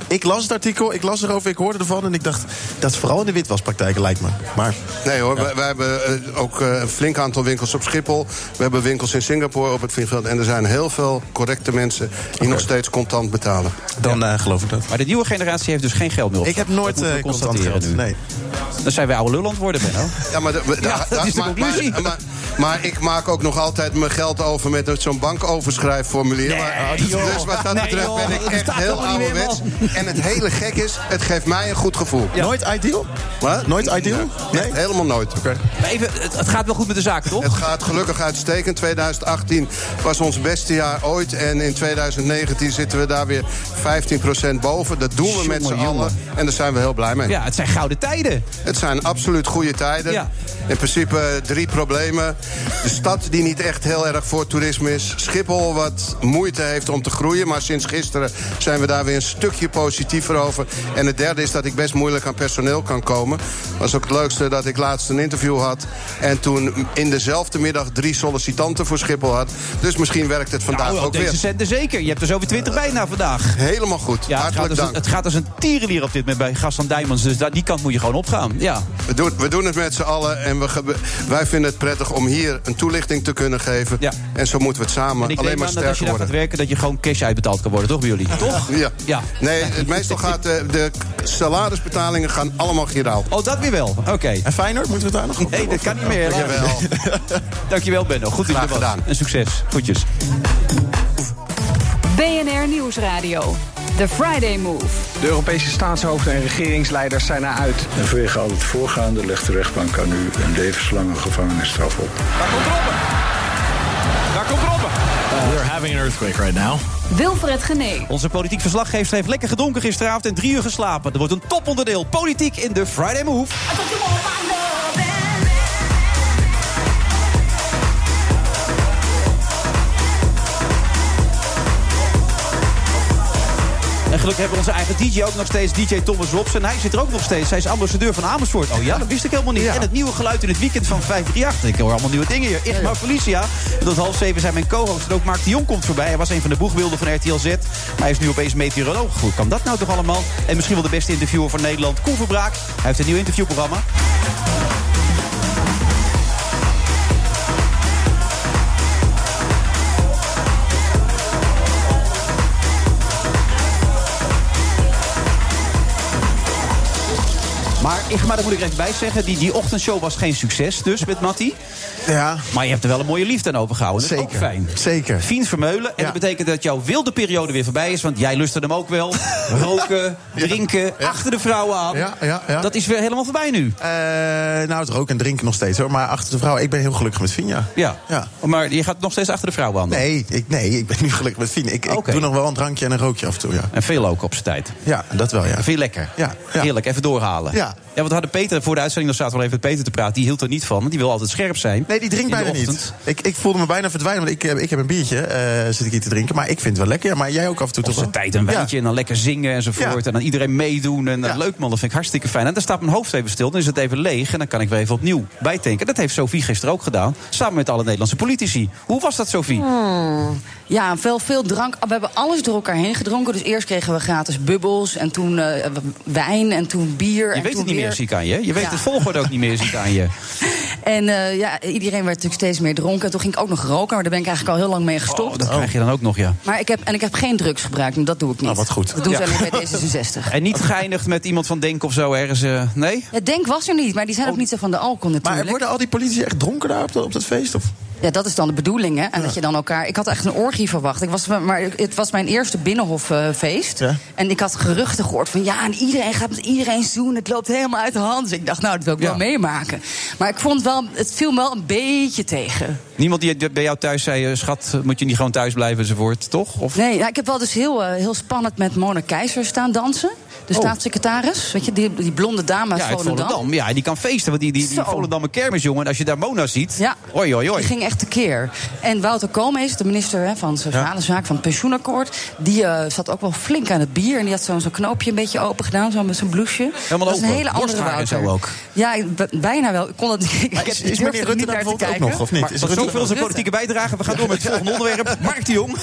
ik las het artikel, ik las erover, ik hoorde ervan. En ik dacht, dat is vooral in de witwaspraktijken lijkt me. Maar, Nee hoor, wij, wij hebben eh, ook eh, een flink aantal winkels op Schiphol. We hebben winkels in Singapore op het vliegveld. En er zijn heel veel correcte mensen die nog steeds contant betalen. Dan eh, geloof ik dat. Maar de nieuwe generatie heeft dus geen geld meer op. Ik heb nooit contant geld. nu. Nee. Dan zijn wij oude lulland worden, Benno. Ja, maar, de- we- Ja, da- dat da- is de maar, conclusie. Maar, maar, maar ik maak ook nog altijd mijn geld over met zo'n bankoverschrijfformulier. Maar- joh. dus wat dat Nee, betreft ben ik echt heel ouderwets. En het hele gek is, het geeft mij een goed gevoel. Nooit ideal? Wat? Nooit ideal? Nee, helemaal nooit. Maar even, het, het gaat wel goed met de zaak, toch? Het gaat gelukkig uitstekend. 2018 was ons beste jaar ooit. En in 2019 zitten we daar weer 15% boven. Dat doen we met z'n allen. En daar zijn we heel blij mee. Ja, het zijn gouden tijden. Het zijn absoluut goede tijden. Ja. In principe drie problemen. De stad die niet echt heel erg voor toerisme is. Schiphol wat moeite heeft om te groeien. Maar sinds gisteren zijn we daar weer een stukje positiever over. En het derde is dat ik best moeilijk aan personeel kan komen. was ook het leukste dat ik laatst een interview had. En toen in dezelfde middag drie sollicitanten voor Schiphol had. Dus misschien werkt het vandaag Nou, ook deze weer. centen zeker. Je hebt er zo weer 20 bij na vandaag. Helemaal goed. Ja, het gaat, Hartelijk als een, dank. het gaat als een tierenlier op dit moment bij Gassan Dijmans. Dus daar, die kant moet je gewoon opgaan. Ja. We doen, we doen het met z'n allen en we, wij vinden het prettig om hier een toelichting te kunnen geven. Ja. En zo moeten we het samen alleen maar aan dat als je sterker daar gaat worden. werken... dat je gewoon cash uitbetaald kan worden, toch bij jullie? Toch? Ja. Ja. Nee, het meestal gaat de, de salarisbetalingen gaan allemaal giraal. Oh, dat weer wel. Oké. En Feyenoord, moeten we het daar nog op Nee, dat kan niet meer. helaas. Jawel. Dankjewel, Benno. Goed was. gedaan. En succes. Goedjes. BNR Nieuwsradio. The Friday Move. De Europese staatshoofden en regeringsleiders zijn eruit. En vanwege al het voorgaande legt de rechtbank aan u een levenslange gevangenisstraf op. Daar komt Robben. Daar komt Robben. We're having an earthquake right now. Wilfred Genee. Onze politiek verslaggever heeft lekker gedronken gisteravond en drie uur geslapen. Er wordt een toponderdeel politiek in de Friday Move. Gelukkig hebben we onze eigen DJ ook nog steeds, DJ Thomas Robson. Hij zit er ook nog steeds. Hij is ambassadeur van Amersfoort. Oh ja, dat wist ik helemaal niet. En het nieuwe geluid in het weekend van 538. Ik hoor allemaal nieuwe dingen hier. Igmar Felicia. En tot half zeven zijn mijn co-host. En ook Mark de Jong komt voorbij. Hij was een van de boegbeelden van RTL Z. Maar hij is nu opeens meteoroloog. Hoe kan dat nou toch allemaal? En misschien wel de beste interviewer van Nederland, Koen Verbraak. Hij heeft een nieuw interviewprogramma. Ik, maar daar moet ik er even bij zeggen. Die, die ochtendshow was geen succes dus met Mattie. Ja. Maar je hebt er wel een mooie liefde aan overgehouden. Dat is ook Zeker. fijn. Zeker. Fiend Vermeulen. En dat betekent dat jouw wilde periode weer voorbij is. Want jij lustte hem ook wel. Roken, drinken, achter de vrouwen aan. Ja. Dat is weer helemaal voorbij nu. Eh, nou, het roken en drinken nog steeds hoor. Maar achter de vrouw, ik ben heel gelukkig met Fien, ja. Ja. Maar je gaat nog steeds achter de vrouwen aan. dan? Nee, ik, nee, ik ben nu gelukkig met Fien. Ik, ik doe nog wel een drankje en een rookje af en toe, ja. En veel ook op zijn tijd. Ja, dat wel, ja. Dat je lekker? Ja, ja. Heerlijk, even doorhalen. Ja. Ja, want we hadden Peter voor de uitzending, nog zaten we al even met Peter te praten. Die hield er niet van, want die wil altijd scherp zijn. Nee, die drinkt bijna niet. Ik, ik voelde me bijna verdwijnen, want ik, heb- ik heb een biertje, eh, zit ik hier te drinken. Maar ik vind het wel lekker. Ja, maar jij ook af en toe toch wel? tijd een Ja. wijntje en dan lekker zingen enzovoort. Ja. En dan iedereen meedoen. En eh, Ja. leuk man, dat vind ik hartstikke fijn. En dan staat mijn hoofd even stil, dan is het even leeg. En dan kan ik weer even opnieuw bijtanken. Dat heeft Sophie gisteren ook gedaan. Samen met alle Nederlandse politici. Hoe was dat, Sophie? Hmm. Ja, veel, veel drank. We hebben alles door elkaar heen gedronken. Dus eerst kregen we gratis bubbels en toen eh, wijn en toen bier. Je en weet toen het niet weer... meer, zie ik aan je. Je weet Ja. het volgorde ook niet meer, zie ik aan je. En eh, ja, iedereen werd natuurlijk steeds meer dronken. En toen ging ik ook nog roken, maar daar ben ik eigenlijk al heel lang mee gestopt. Oh, dat krijg je dan ook nog, ja. Maar ik heb, en ik heb geen drugs gebruikt, en dat doe ik niet. Oh, wat goed. Dat doen ze Ja. alleen bij D66. En niet geëindigd met iemand van Denk of zo ergens. eh, nee? Ja, Denk was er niet, maar die zijn ook niet zo van de alcohol natuurlijk. Maar worden al die politici echt dronken daar op, dat- op dat feest? Of? Ja, dat is dan de bedoeling, hè? En dat je dan elkaar. Ik had echt een orgie verwacht. Ik was, maar het was mijn eerste binnenhoffeest. Ja. En ik had geruchten gehoord van ja, en iedereen gaat met iedereen zoenen. Het loopt helemaal uit de hand. Dus ik dacht, nou, dat wil ik Ja. wel meemaken. Maar ik vond wel, het viel me wel een beetje tegen. Niemand die bij jou thuis zei: eh, Schat, moet je niet gewoon thuis blijven enzovoort, toch? Of... Nee, nou, ik heb wel dus heel, eh, heel spannend met Mona Keizer staan dansen. De Oh. staatssecretaris. Weet je, die, die blonde dame uit Ja, uit Volendam. Volendam. Ja, die kan feesten. Want die, die, die Zo. Volendamme kermisjongen, als je daar Mona ziet. Ja. Oi, oi, oi. Die ging echt tekeer. En Wouter Koolmees, de minister hè, van Sociale Zaken, van het pensioenakkoord... die eh, zat ook wel flink aan het bier. En die had zo'n zo'n knoopje een beetje open gedaan, zo met zijn blouseje. Helemaal dat is een hele andere Wouter. zo ook. Ja, bijna wel. Ik kon het, ik, Maar ik is- is meneer er Rutte niet daar te ook nog, of niet? Maar Is zoveel zijn politieke bijdrage. We gaan door met het volgende onderwerp. Mark de Jong.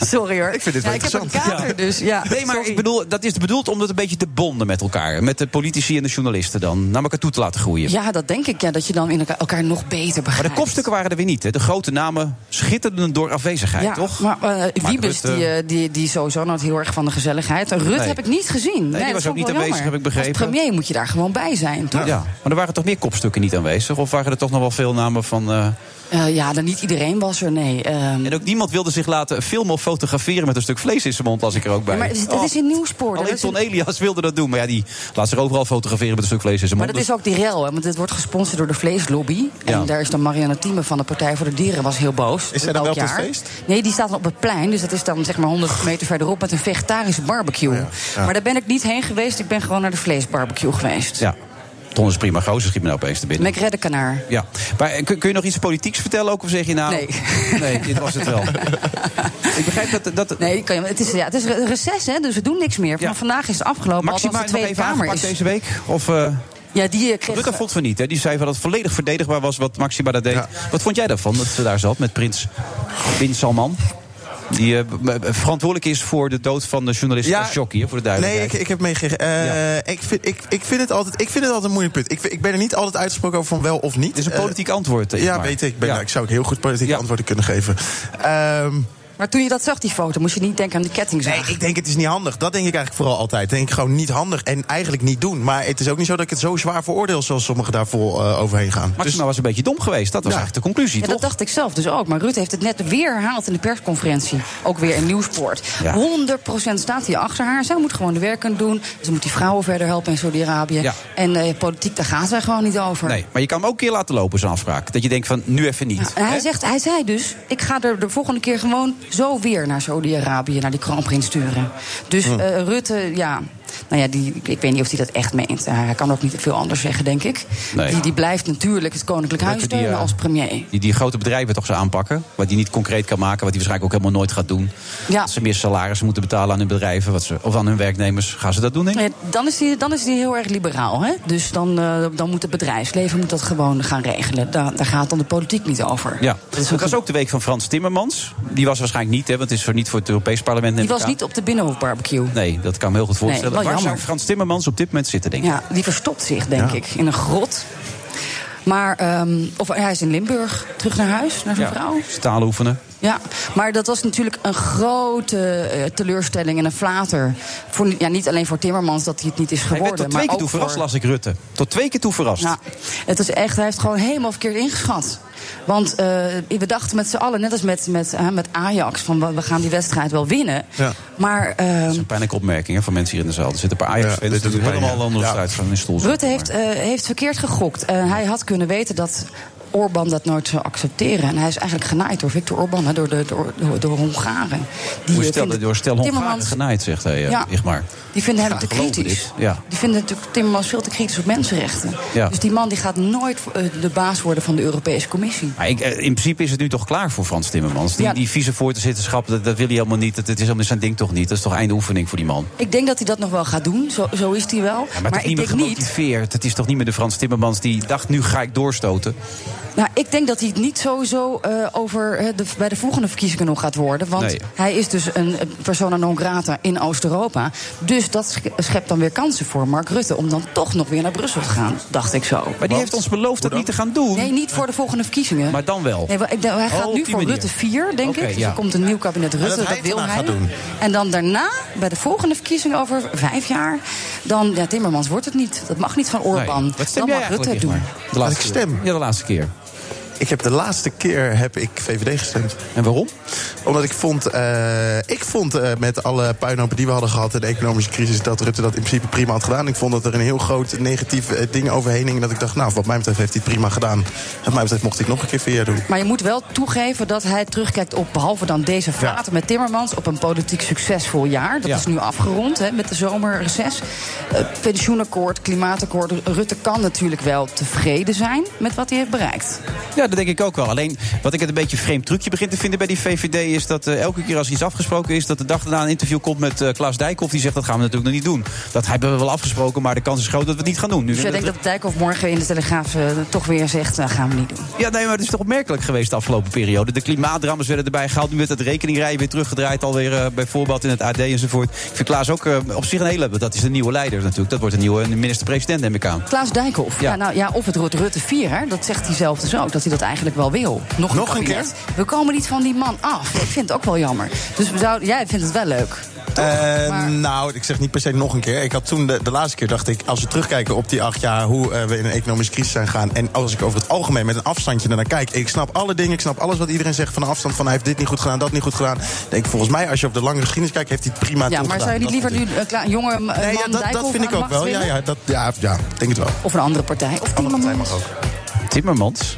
Sorry hoor. Ik vind dit ja, wel ik heb een interessant. kater, dus ja. Nee, maar ik bedoel, dat is bedoeld om het een beetje te bonden met elkaar. Met de politici en de journalisten dan. Naar elkaar toe te laten groeien. Ja, dat denk ik. Ja, dat je dan in elkaar, elkaar nog beter Maar begrijpt. de kopstukken waren er weer niet. Hè. De grote namen schitterden door afwezigheid, ja, toch? Maar eh, Wiebes, Rutte. die, eh, die, die sowieso nooit heel erg van de gezelligheid. Nee. heb ik niet gezien. die dat was ook niet aanwezig, jammer. heb ik begrepen. Als premier moet je daar gewoon bij zijn, toch? Ja, maar er waren toch meer kopstukken niet aanwezig? Of waren er toch nog wel veel namen van... eh, Eh, ja, dan niet iedereen was er, nee. Ehm, En ook niemand wilde zich laten filmen of fotograferen met een stuk vlees in zijn mond, las ik er ook bij. ja, maar het is, het is in Nieuwspoort. Alleen Dat Ton een- Elias wilde dat doen. Maar ja, die laat zich overal fotograferen met een stuk vlees in zijn Maar mond. dat is ook die rel, hè, want het wordt gesponsord door de vleeslobby. Ja. En daar is dan Marianne Thieme van de Partij voor de Dieren was heel boos. Is zij dan wel op het feest? Nee, die staat dan op het plein. Dus dat is dan zeg maar 100 meter verderop met een vegetarische barbecue. Oh ja. Maar daar ben ik niet heen geweest. Ik ben gewoon naar de vleesbarbecue geweest. Ja, Ton is prima. Gozer schiet me nou opeens te binnen. Met reddenkanaar. Ja, maar eh, kun, kun je nog iets politieks vertellen ook? Of zeg je nou... Nee. Nee, dit was het wel. ik begrijp dat... dat Nee, kan je, het, is, ja, het is re- reces, hè, dus we doen niks meer. Ja. vandaag is het afgelopen. Maxima de nog Tweede even Kamer is. deze week? Of... eh, Ja, die eh, kreeg... Rutte vond van niet, hè? Die zei van dat het volledig verdedigbaar was wat Maxima daar deed. Ja. Wat vond jij daarvan, dat ze daar zat met prins Bin Salman? Die eh, verantwoordelijk is voor de dood van de journalist Ja. Khashoggi, voor de Nee, duidelijkheid. ik, ik heb meegegeven. Eh, Ja. ik, vind, ik, ik, vind het altijd, ik vind het altijd een moeilijk punt. Ik, ik ben er niet altijd uitgesproken over van wel of niet. Het is een politiek antwoord. eh, ja, maar. weet ik. Ik, ben, Ja. ik zou ook heel goed politieke Ja. antwoorden kunnen geven. Ehm, Maar toen je dat zag, die foto, moest je niet denken aan die kettingzaag. nee, ik denk het is niet handig. Dat denk ik eigenlijk vooral altijd. denk ik gewoon niet handig en eigenlijk niet doen. Maar het is ook niet zo dat ik het zo zwaar veroordeel zoals sommigen daar vol eh, overheen gaan. Maxima was een beetje dom geweest. Dat was Ja. eigenlijk de conclusie, Ja, toch? dat dacht ik zelf dus ook. Maar Rutte heeft het net weer herhaald in de persconferentie. Ook weer in Nieuwsport. Ja. 100% staat hij achter haar. Zij moet gewoon de werk kunnen doen. Ze moet die vrouwen verder helpen in Saudi-Arabië. Ja. En eh, politiek, daar gaat zij gewoon niet over. Nee, maar je kan hem ook een keer laten lopen, zo'n afspraak. Dat je denkt van, nu even niet. En hij, zegt, hij zei dus, ik ga er de volgende keer gewoon zo weer naar Saudi-Arabië, naar die kroonprins sturen. Dus Hm. eh, Rutte, ja, nou ja, die, ik weet niet of hij dat echt meent. Hij kan ook niet veel anders zeggen, denk ik. Nee. Die, die blijft natuurlijk het Koninklijk Huis steunen eh, als premier. Die, die grote bedrijven toch zo aanpakken. Wat die niet concreet kan maken. Wat die waarschijnlijk ook helemaal nooit gaat doen. Ja. Dat ze meer salarissen moeten betalen aan hun bedrijven. Wat ze, of aan hun werknemers. Gaan ze dat doen, denk? Ja, dan, is die, dan is die heel erg liberaal. Hè? Dus dan, eh, dan moet het bedrijfsleven moet dat gewoon gaan regelen. Daar, daar gaat dan de politiek niet over. Ja. Dat was ook de week van Frans Timmermans. Die was waarschijnlijk niet, hè, want het is voor, niet voor het Europees parlement. Die was aan. niet op de Binnenhofbarbecue. Nee, dat kan ik me heel goed voorstellen. wel Waar jammer. zou Frans Timmermans op dit moment zitten, denk ik? Ja, die verstopt zich, denk Ja. ik, in een grot. Maar, ehm, of hij is in Limburg, terug naar huis, naar zijn vrouw. Stalen oefenen. Ja, maar dat was natuurlijk een grote eh, teleurstelling en een flater. Voor, ja, niet alleen voor Timmermans dat hij het niet is Hij geworden. werd tot twee maar keer toe ook verrast, voor- las ik Rutte. Tot twee keer toe verrast. Ja, het is echt, hij heeft gewoon helemaal verkeerd ingeschat. Want eh, we dachten met z'n allen, net als met, met, met Ajax, van we- we gaan die wedstrijd wel winnen. Ja. Maar ehm, Dat is een pijnlijke opmerking hè, van mensen hier in de zaal. Er zitten een paar ajax dit fans doet die pijn, helemaal ja. onder de Ja. strijd van in stoel. Rutte heeft, eh, heeft verkeerd gegokt. Eh, hij had kunnen weten dat Orbán dat nooit zou accepteren. En hij is eigenlijk genaaid door Viktor Orbán, door, de, door, door, door Hongaren. Die Door eh, stel, vinden door stel Hongaren genaaid, zegt hij, Ja. ja. Igmar. Die vinden hem te kritisch. Ja. Die vinden natuurlijk Timmermans veel te kritisch op mensenrechten. Ja. Dus die man die gaat nooit eh, de baas worden van de Europese Commissie. Maar ik, eh, in principe is het nu toch klaar voor Frans Timmermans. Die, Ja. die vicevoorzitterschap, dat, dat wil hij helemaal niet. Dat, dat is helemaal zijn ding toch niet. Dat is toch einde oefening voor die man. Ik denk dat hij dat nog wel gaat doen. Zo, zo is hij wel. Ja, maar, toch ik niet meer niet. gemotiveerd. Het is toch niet meer de Frans Timmermans die dacht, nu ga ik doorstoten. Nou, ik denk dat hij het niet sowieso eh, over de, bij de volgende verkiezingen nog gaat worden. Want Nee. hij is dus een persona non grata in Oost-Europa. Dus dat sch- schept dan weer kansen voor Mark Rutte om dan toch nog weer naar Brussel te gaan, dacht ik zo. Maar die heeft ons beloofd dat niet te gaan doen. Nee, niet voor de volgende verkiezingen. Maar dan wel. Nee, hij gaat nu voor manier. Rutte 4, denk ik. Dus ja. er komt een nieuw kabinet Rutte, dat wil hij. gaat doen. En dan daarna, bij de volgende verkiezingen over vijf jaar... dan, ja, Timmermans wordt het niet. Dat mag niet van Orbán. Nee. Wat stem dan mag Rutte doen. De laatste ik keer. stem? Ja, de laatste keer. Ik heb de laatste keer heb ik VVD gestemd. En waarom? Omdat ik vond, eh, ik vond eh, met alle puinhopen die we hadden gehad... in de economische crisis, dat Rutte dat in principe prima had gedaan. Ik vond dat er een heel groot negatief eh, ding overheen hing. En dat ik dacht, nou, wat mij betreft heeft hij het prima gedaan. Wat mij betreft mocht hij het nog een keer vier doen. Maar je moet wel toegeven dat hij terugkijkt op, behalve dan deze flater met Timmermans, op een politiek succesvol jaar. Dat Ja. is nu afgerond hè, met de zomerreces. Eh, pensioenakkoord, klimaatakkoord. Rutte kan natuurlijk wel tevreden zijn met wat hij heeft bereikt. Ja, dat denk ik ook wel. Alleen wat ik het een beetje een vreemd trucje begin te vinden bij die VVD... is dat eh, elke keer als iets afgesproken is... dat de dag daarna een interview komt met eh, Klaas Dijkhoff... die zegt dat gaan we natuurlijk nog niet doen. Dat hebben we wel afgesproken, maar de kans is groot dat we het niet gaan doen. Nu Dus jij denkt dat Dijkhoff morgen in de Telegraaf eh, toch weer zegt, dat gaan we niet doen. Ja, nee, maar het is toch opmerkelijk geweest de afgelopen periode. De klimaatdramas werden erbij gehaald. Nu werd het rekeningrijden weer teruggedraaid. Alweer bijvoorbeeld in het AD enzovoort. Ik vind Klaas ook op zich een hele... Dat is de nieuwe leider natuurlijk. Dat wordt een nieuwe minister-president, neem ik aan. Klaas Dijkhoff. Ja. nou, ja, of het wordt Rutte 4, hè, dat zegt hij zelf dus ook. Dat hij dat eigenlijk wel wil. Nog, Nog een kabinet. We komen niet van die man af. Ik vind het ook wel jammer. Dus we zouden, jij vindt het wel leuk. Eh, Nou, ik zeg niet per se nog een keer. Ik had toen de, de laatste keer dacht ik, als we terugkijken op die acht jaar, hoe eh, we in een economische crisis zijn gegaan. En als ik over het algemeen met een afstandje naar kijk, ik snap alle dingen, ik snap alles wat iedereen zegt van een afstand van hij heeft dit niet goed gedaan, dat niet goed gedaan. Denk volgens mij, als je op de lange geschiedenis kijkt, heeft hij het prima Ja, toen maar zou je niet liever nu een jonge eh, man ik. Nee, ja, dat, dat vind ik ook wel. Ja, ja, dat, ja, ja, denk het wel. Of een andere partij. Of Timmermans. ook. Timmermans.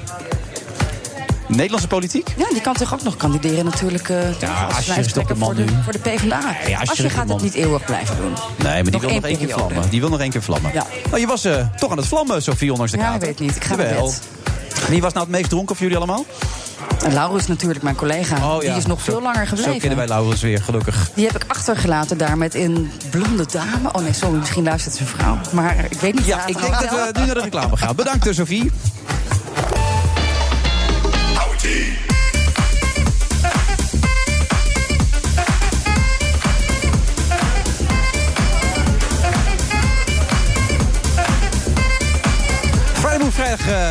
Nederlandse politiek? Ja, die kan toch ook nog kandideren natuurlijk. eh, Ja, als is toch lijsttrekker de man voor de, nu? voor de PvdA. Nee, Asscher is de gaat het niet eeuwig blijven doen. Nee, maar die Nog wil nog één keer vlammen. Die wil nog één keer vlammen. Ja. Oh, je was eh, toch aan het vlammen, Sofie, ondanks de Ja, kater. ik weet niet. Ik ga bed. Wie was nou het meest dronken voor jullie allemaal? En Laurens natuurlijk, mijn collega. Oh, die ja. is nog veel langer Zo gebleven. kennen wij Laurens weer, gelukkig. Die heb ik achtergelaten daar met een blonde dame. Oh nee, sorry, misschien luistert zijn vrouw. Maar ik weet niet. Ja, ik denk dat we nu naar de reclame gaan. Bedankt, eh, Sofie. Eh,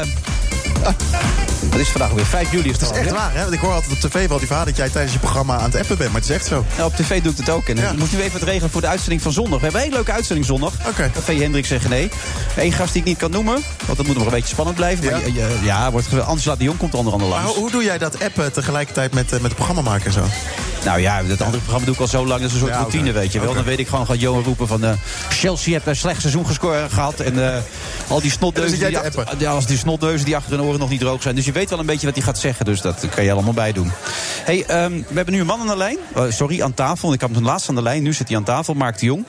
Wat is het vandaag weer? 5 juli is het Het is echt waar, hè? Want ik hoor altijd op tv wel die verhaal dat jij tijdens je programma aan het appen bent. Maar het is echt zo. Ja, op tv doe ik het ook. En ik moet nu even wat regelen voor de uitzending van zondag. We hebben een hele leuke uitzending zondag. Oké. Café Hendrik zegt nee. Eén gast die ik niet kan noemen. Want dat moet nog een beetje spannend blijven. Maar Ja? ja, ja, ja wordt. Angela de Jong komt er onder andere Maar langs. hoe, hoe doe jij dat appen tegelijkertijd met, eh, met het programma maken en zo? Nou ja, dat andere programma doe ik al zo lang. Dat is een soort Ja, routine, weet je wel. Dan weet ik gewoon, gaat Johan roepen van... eh, Chelsea heeft een slecht seizoen gescoord gehad. En eh, al die snotneuzen die, achter, ja, als die snotneuzen die achter hun oren nog niet droog zijn. Dus je weet wel een beetje wat hij gaat zeggen. Dus dat kan je allemaal bij doen. Hey, ehm, we hebben nu een man aan de lijn. Eh, sorry, aan tafel. Ik had hem laatst aan de lijn. Nu zit hij aan tafel. Mark de Jong.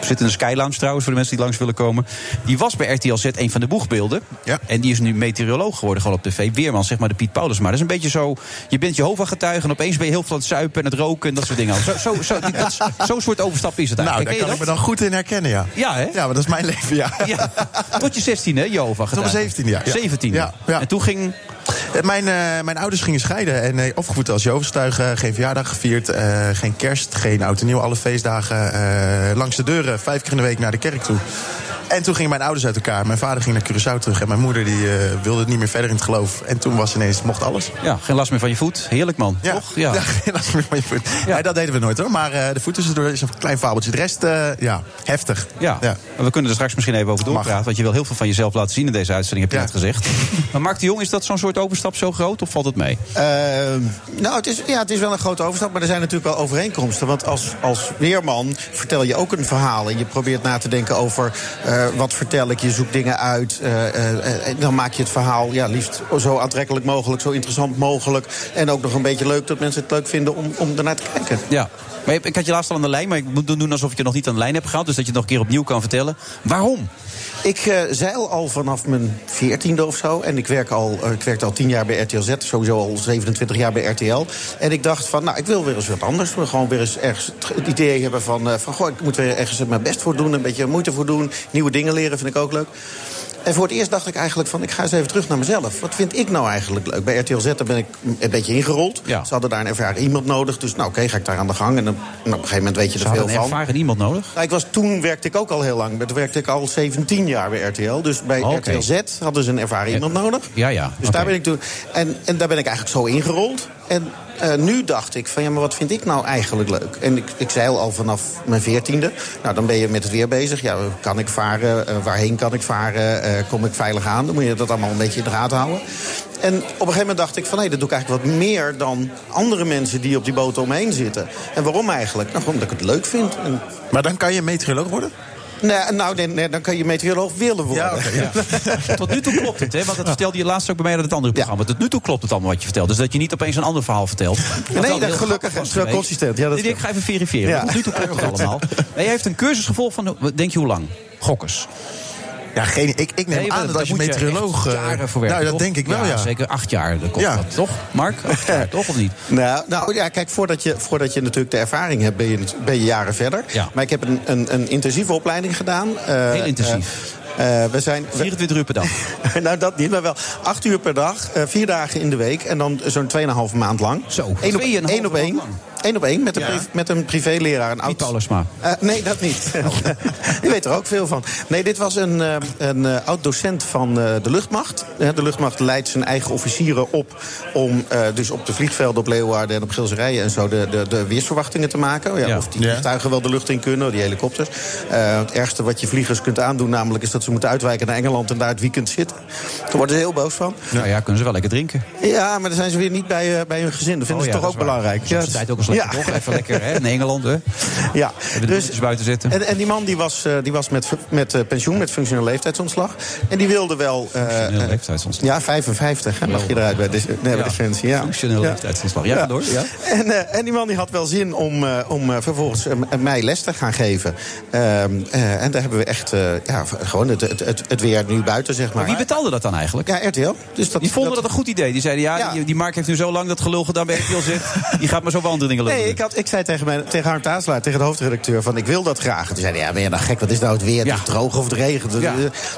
Zit in de Sky Lounge trouwens, voor de mensen die langs willen komen. Die was bij RTL Z een van de boegbeelden. Ja. En die is nu meteoroloog geworden, gewoon op tv. Weerman, zeg maar de Piet Paulus. Maar dat is een beetje zo... Je bent Jehovah-getuige en opeens ben je heel veel aan het zuipen en het roken en dat soort dingen. Zo, zo, zo, dat Zo'n soort overstap is het Nou, eigenlijk. daar Ken kan je ik me dan goed in herkennen, ja. Ja, hè? Ja, maar dat is mijn leven, ja. Ja. Tot je 16 hè, Jehovah-getuige? Tot mijn 17e, ja. Ja. 17 Ja, ja. En toen ging... Eh, Mijn, eh, mijn ouders gingen scheiden en eh, opgevoed als Jehovahgetuige. Geen verjaardag gevierd, geen kerst, geen oud en nieuw. Alle feestdagen langs de deuren, vijf keer in de week naar de kerk toe. En toen gingen mijn ouders uit elkaar. Mijn vader ging naar Curaçao terug en mijn moeder die, eh, wilde het niet meer verder in het geloof. En toen was ineens, mocht alles. Ja, geen last meer van je voet. Heerlijk, man. Ja, Toch? Ja. ja. geen last meer van je voet. Ja. dat deden we nooit hoor. Maar eh, de voet tussendoor is een klein fabeltje. De rest, eh, ja, heftig. Ja. We kunnen er straks misschien even over doorpraten. Want je wil heel veel van jezelf laten zien in deze uitzending, heb je net gezegd. maar Mark de Jong, is dat zo'n soort overstap zo groot of valt het mee? Ehm, nou, het is, ja, het is wel een grote overstap, maar er zijn natuurlijk wel overeenkomsten. Want als, als weerman vertel je ook een verhaal. En je probeert na te denken over eh, wat vertel ik. Je zoekt dingen uit. eh, eh, dan maak je het verhaal ja, liefst zo aantrekkelijk mogelijk, zo interessant mogelijk. En ook nog een beetje leuk dat mensen het leuk vinden om, om ernaar te kijken. Ja. Maar ik had je laatst al aan de lijn, maar ik moet doen alsof ik je nog niet aan de lijn heb gehad. Dus dat je het nog een keer opnieuw kan vertellen. Waarom? Ik eh, zeil al vanaf mijn veertiende of zo. En ik, werk al, eh, ik werkte al tien jaar bij RTL Z. Sowieso al 27 jaar bij RTL. En ik dacht van, nou, ik wil weer eens wat anders. Gewoon weer eens ergens het het idee hebben van... eh, van goh, ik moet weer ergens mijn best voor doen. Een beetje moeite voor doen. Nieuwe dingen leren vind ik ook leuk. En voor het eerst dacht ik eigenlijk van, ik ga eens even terug naar mezelf. Wat vind ik nou eigenlijk leuk? Bij RTL Z daar ben ik een beetje ingerold. Ze hadden daar een ervaren iemand nodig. Dus nou, oké, ga ik daar aan de gang. En dan, en op een gegeven moment weet je Ze er veel hadden een van. ervaren iemand nodig? Nou, ik was, toen werkte ik ook al heel lang. Toen werkte ik al 17 jaar bij RTL. Dus bij Oh. RTL Z hadden ze een ervaren iemand nodig. Ja, ja. Dus daar ben ik toen. En, en daar ben ik eigenlijk zo ingerold. En eh, nu dacht ik van ja, maar wat vind ik nou eigenlijk leuk? En ik, ik zeil al vanaf mijn veertiende. Nou, dan ben je met het weer bezig. Ja, kan ik varen? Eh, waarheen kan ik varen? Eh, kom ik veilig aan? Dan moet je dat allemaal een beetje in de gaten houden. En op een gegeven moment dacht ik van nee, dat doe ik eigenlijk wat meer dan andere mensen die op die boot omheen zitten. En waarom eigenlijk? Nou, omdat ik het leuk vind. En... Maar dan kan je meteoroloog worden? Nee, nou, nee, nee, dan kan je meteoroloog willen worden. Tot nu toe klopt het, hè? Want dat vertelde je laatst ook bij mij uit het andere programma. Tot nu toe klopt het allemaal wat je vertelt. Dus dat je niet opeens een ander verhaal vertelt. Nee, dat gelukkig. is wel consistent. Ja, dat Nee, ik ga even verifiëren. Ja. Tot nu toe klopt het allemaal. Nee, jij heeft een cursus gevolgd van, denk je hoe lang? Gokkers. Ja, geen, ik, ik neem Nee, aan dat als je meteoroloog... eh, jaren voor werken, nou, dat toch? denk ik wel, ja. Zeker acht jaar, dat kost Ja. dat, toch? Mark, acht jaar, toch of niet? Nou, nou ja, kijk, voordat je, voordat je natuurlijk de ervaring hebt, ben je, ben je jaren verder. Ja. Maar ik heb een, een, een intensieve opleiding gedaan. Eh, Heel intensief. eh, we zijn, 24 uur per dag. nou, dat niet, maar wel acht uur per dag, eh, vier dagen in de week en dan zo'n 2,5 maand lang. Zo, Eén op, 2,5 één op één. lang. Eén op één met een, Ja. met een privéleraar. Een Niet oud, Paulusma. Eh, nee, dat niet. Die weet er ook veel van. Nee, dit was een, eh, een eh, oud-docent van eh, de luchtmacht. De luchtmacht leidt zijn eigen officieren op... om eh, dus op de vliegvelden op Leeuwarden en op Gilserijen... en zo de, de, de weersverwachtingen te maken. Ja, Ja. Of die vliegtuigen wel de lucht in kunnen, die helikopters. Eh, het ergste wat je vliegers kunt aandoen... namelijk is dat ze moeten uitwijken naar Engeland... en daar het weekend zitten. Daar worden ze heel boos van. Nou ja, kunnen ze wel lekker drinken. Ja, maar dan zijn ze weer niet bij, bij hun gezin. Dat vinden Oh ze ja, toch dat ook is waar. belangrijk. Soms is tijd ook eens lekker, toch? Even lekker, hè? In Engeland, hè? Ja, Even de dus, buiten zitten. En, en die man die was, eh, die was met, met eh, pensioen, met functioneel leeftijdsontslag. En die wilde wel... eh, Functioneel leeftijdsontslag. Ja, 55 hè, mag je eruit bij, de, nee, bij Ja. Defensie. Ja. Functioneel Ja. leeftijdsontslag. Ja, door. Ja. En, en die man die had wel zin om, om vervolgens mij les te gaan geven. Ehm, eh, en daar hebben we echt ja, gewoon het, het, het, het weer nu buiten, zeg maar. Maar wie betaalde dat dan eigenlijk? Ja, RTL. Dus dat, Die vonden dat, een goed idee. Die zeiden, ja, Ja. Die, die Mark heeft nu zo lang dat gelul gedaan bij RTL Z. Die gaat maar zo andere Nee, ik, had, ik zei tegen, mijn, tegen Harm Taaslaar, tegen de hoofdredacteur... van ik wil dat graag. Toen zei hij, ja, ben je nou gek? Wat is nou het weer? Ja. Het is droog of het regent? Ja.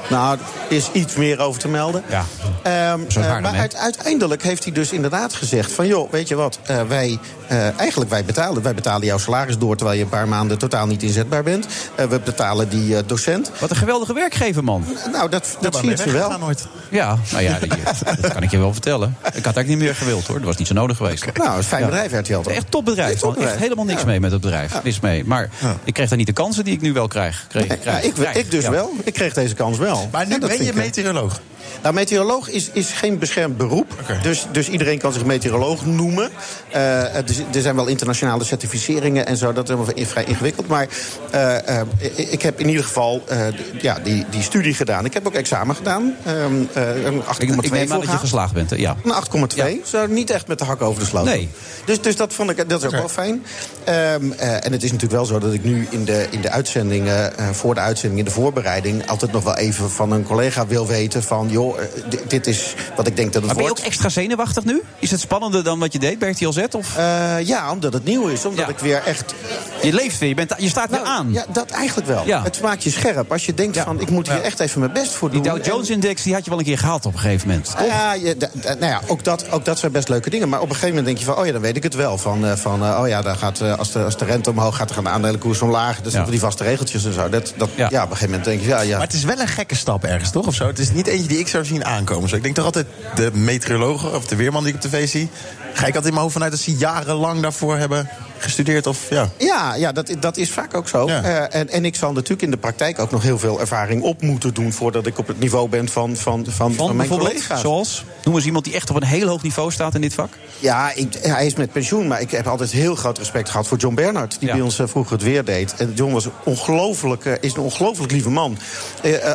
Nou, er is iets meer over te melden. Ja. Ehm, eh, maar uit- uiteindelijk heeft hij dus inderdaad gezegd van... joh, weet je wat, eh, wij, eh, eigenlijk wij betalen, wij betalen jouw salaris door... terwijl je een paar maanden totaal niet inzetbaar bent. Eh, we betalen die eh, docent. Wat een geweldige werkgever, man. Nou, dat, dat zien je ze wel. nooit. Ja, nou ja, dat kan ik je wel vertellen. Ik had eigenlijk niet meer gewild, hoor. Dat was niet zo nodig geweest. Nou, het is een fijn Ja. bedrijf, RTL. Echt topbedrijf, topbedrijf. Echt helemaal niks Ja. mee met het bedrijf. Niks mee. Maar ik kreeg daar niet de kansen die ik nu wel krijg. Kreeg, Ja, krijg, ik, krijg. ik dus Ja. wel. Ik kreeg deze kans wel. Maar nu ben je ik, eh, meteoroloog. Nou, meteoroloog is, is geen beschermd beroep. Dus, dus iedereen kan zich meteoroloog noemen. Eh, er, z- er zijn wel internationale certificeringen en zo. Dat is helemaal vrij ingewikkeld. Maar eh, eh, ik ik heb in ieder geval eh, ja, die, die studie gedaan. Ik heb ook examen gedaan. Ehm, eh, een 8,2 Ik, ik neem aan dat je geslaagd bent, hè? Ja. Een 8,2. Zo niet echt met de hak over de sloot. Nee. Dus, dus dat vond ik dat ook wel fijn. Eh, en het is natuurlijk wel zo dat ik nu in de, in de uitzendingen, eh, voor de uitzending, in de voorbereiding, altijd nog wel even van een collega wil weten van, joh, eh, dit is wat ik denk dat het Maar ben je wordt. ook extra zenuwachtig nu? Is het spannender dan wat je deed bij RTL Z? Of? Eh, ja, omdat het nieuw is. Omdat Ja. ik weer echt... Je leeft weer, je, bent, je staat weer Nou, aan. Ja, dat eigenlijk wel. Ja. Het maakt je scherp. Als je denkt van, ik moet hier echt even mijn best voor doen. Die Dow Jones-index die had je wel een keer gehaald op een gegeven moment. En- ja, d- nou ja ook, dat, ook dat zijn best leuke dingen. Maar op een gegeven moment denk je van, oh ja, dan weet ik het wel. Van, eh, van eh, oh ja, daar gaat, eh, als, de, als de rente omhoog gaat, dan gaan de aandelenkoers omlaag. Dus Ja. die vaste regeltjes en zo. Dat, dat, ja. op een gegeven moment denk je, ja, ja. Maar het is wel een gekke stap ergens, toch? Of zo? Het is niet eentje die ik zou zien aankomen. Zo, ik denk toch altijd, de meteorologen of de weerman die ik op tv zie... ga ik altijd in mijn hoofd vanuit dat ze jarenlang daarvoor hebben gestudeerd. Of, ja. Ja, ja dat, dat is vaak ook zo. Eh, en, en ik zal natuurlijk in de praktijk ook nog heel veel ervaring op moeten doen... voordat ik op het niveau ben van, van, van, van, Van mijn bijvoorbeeld, collega's. zoals? Noem eens iemand die echt op een heel hoog niveau staat in dit vak. Ja, ik, hij is met pensioen, maar ik heb altijd heel groot respect gehad voor John Bernhard, die bij ons eh, vroeger het weer deed. En John was ongelooflijk, eh, is een ongelooflijk lieve man.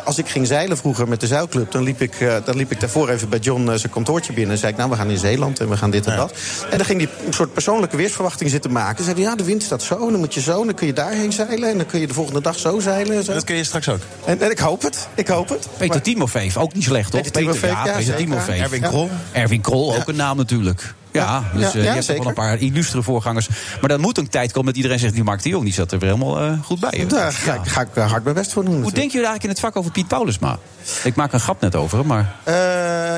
Als ik ging zeilen vroeger met de zeilclub, dan liep ik, eh, dan liep ik daarvoor even bij John zijn kantoortje binnen. En zei ik, nou, we gaan in Zeeland en we gaan dit en dat. En dan ging hij een soort persoonlijke weersverwachting zitten maken. Zei hij, ja, de wind staat zo, dan moet je zo, en dan kun je daarheen zeilen, en dan kun je de volgende dag zo zeilen. En zo. Dat kun je straks ook. En, en ik hoop het, ik hoop het. Peter Timofeef, ook niet slecht, toch? Peter Timofeef, ja, Peter. Timofeef. Erwin Krol. Erwin Krol, ook een naam natuurlijk. Ja, dus ja, eh, je hebt toch zeker. wel een paar illustere voorgangers. Maar dan moet een tijd komen dat iedereen zegt... die Mark de Jong die zat er weer helemaal eh, goed bij. Daar ga, ik, ga ik hard mijn best voor doen. Hoe denken jullie eigenlijk in het vak over Piet Paulusma? Ik maak een grap net over hem, maar... Eh,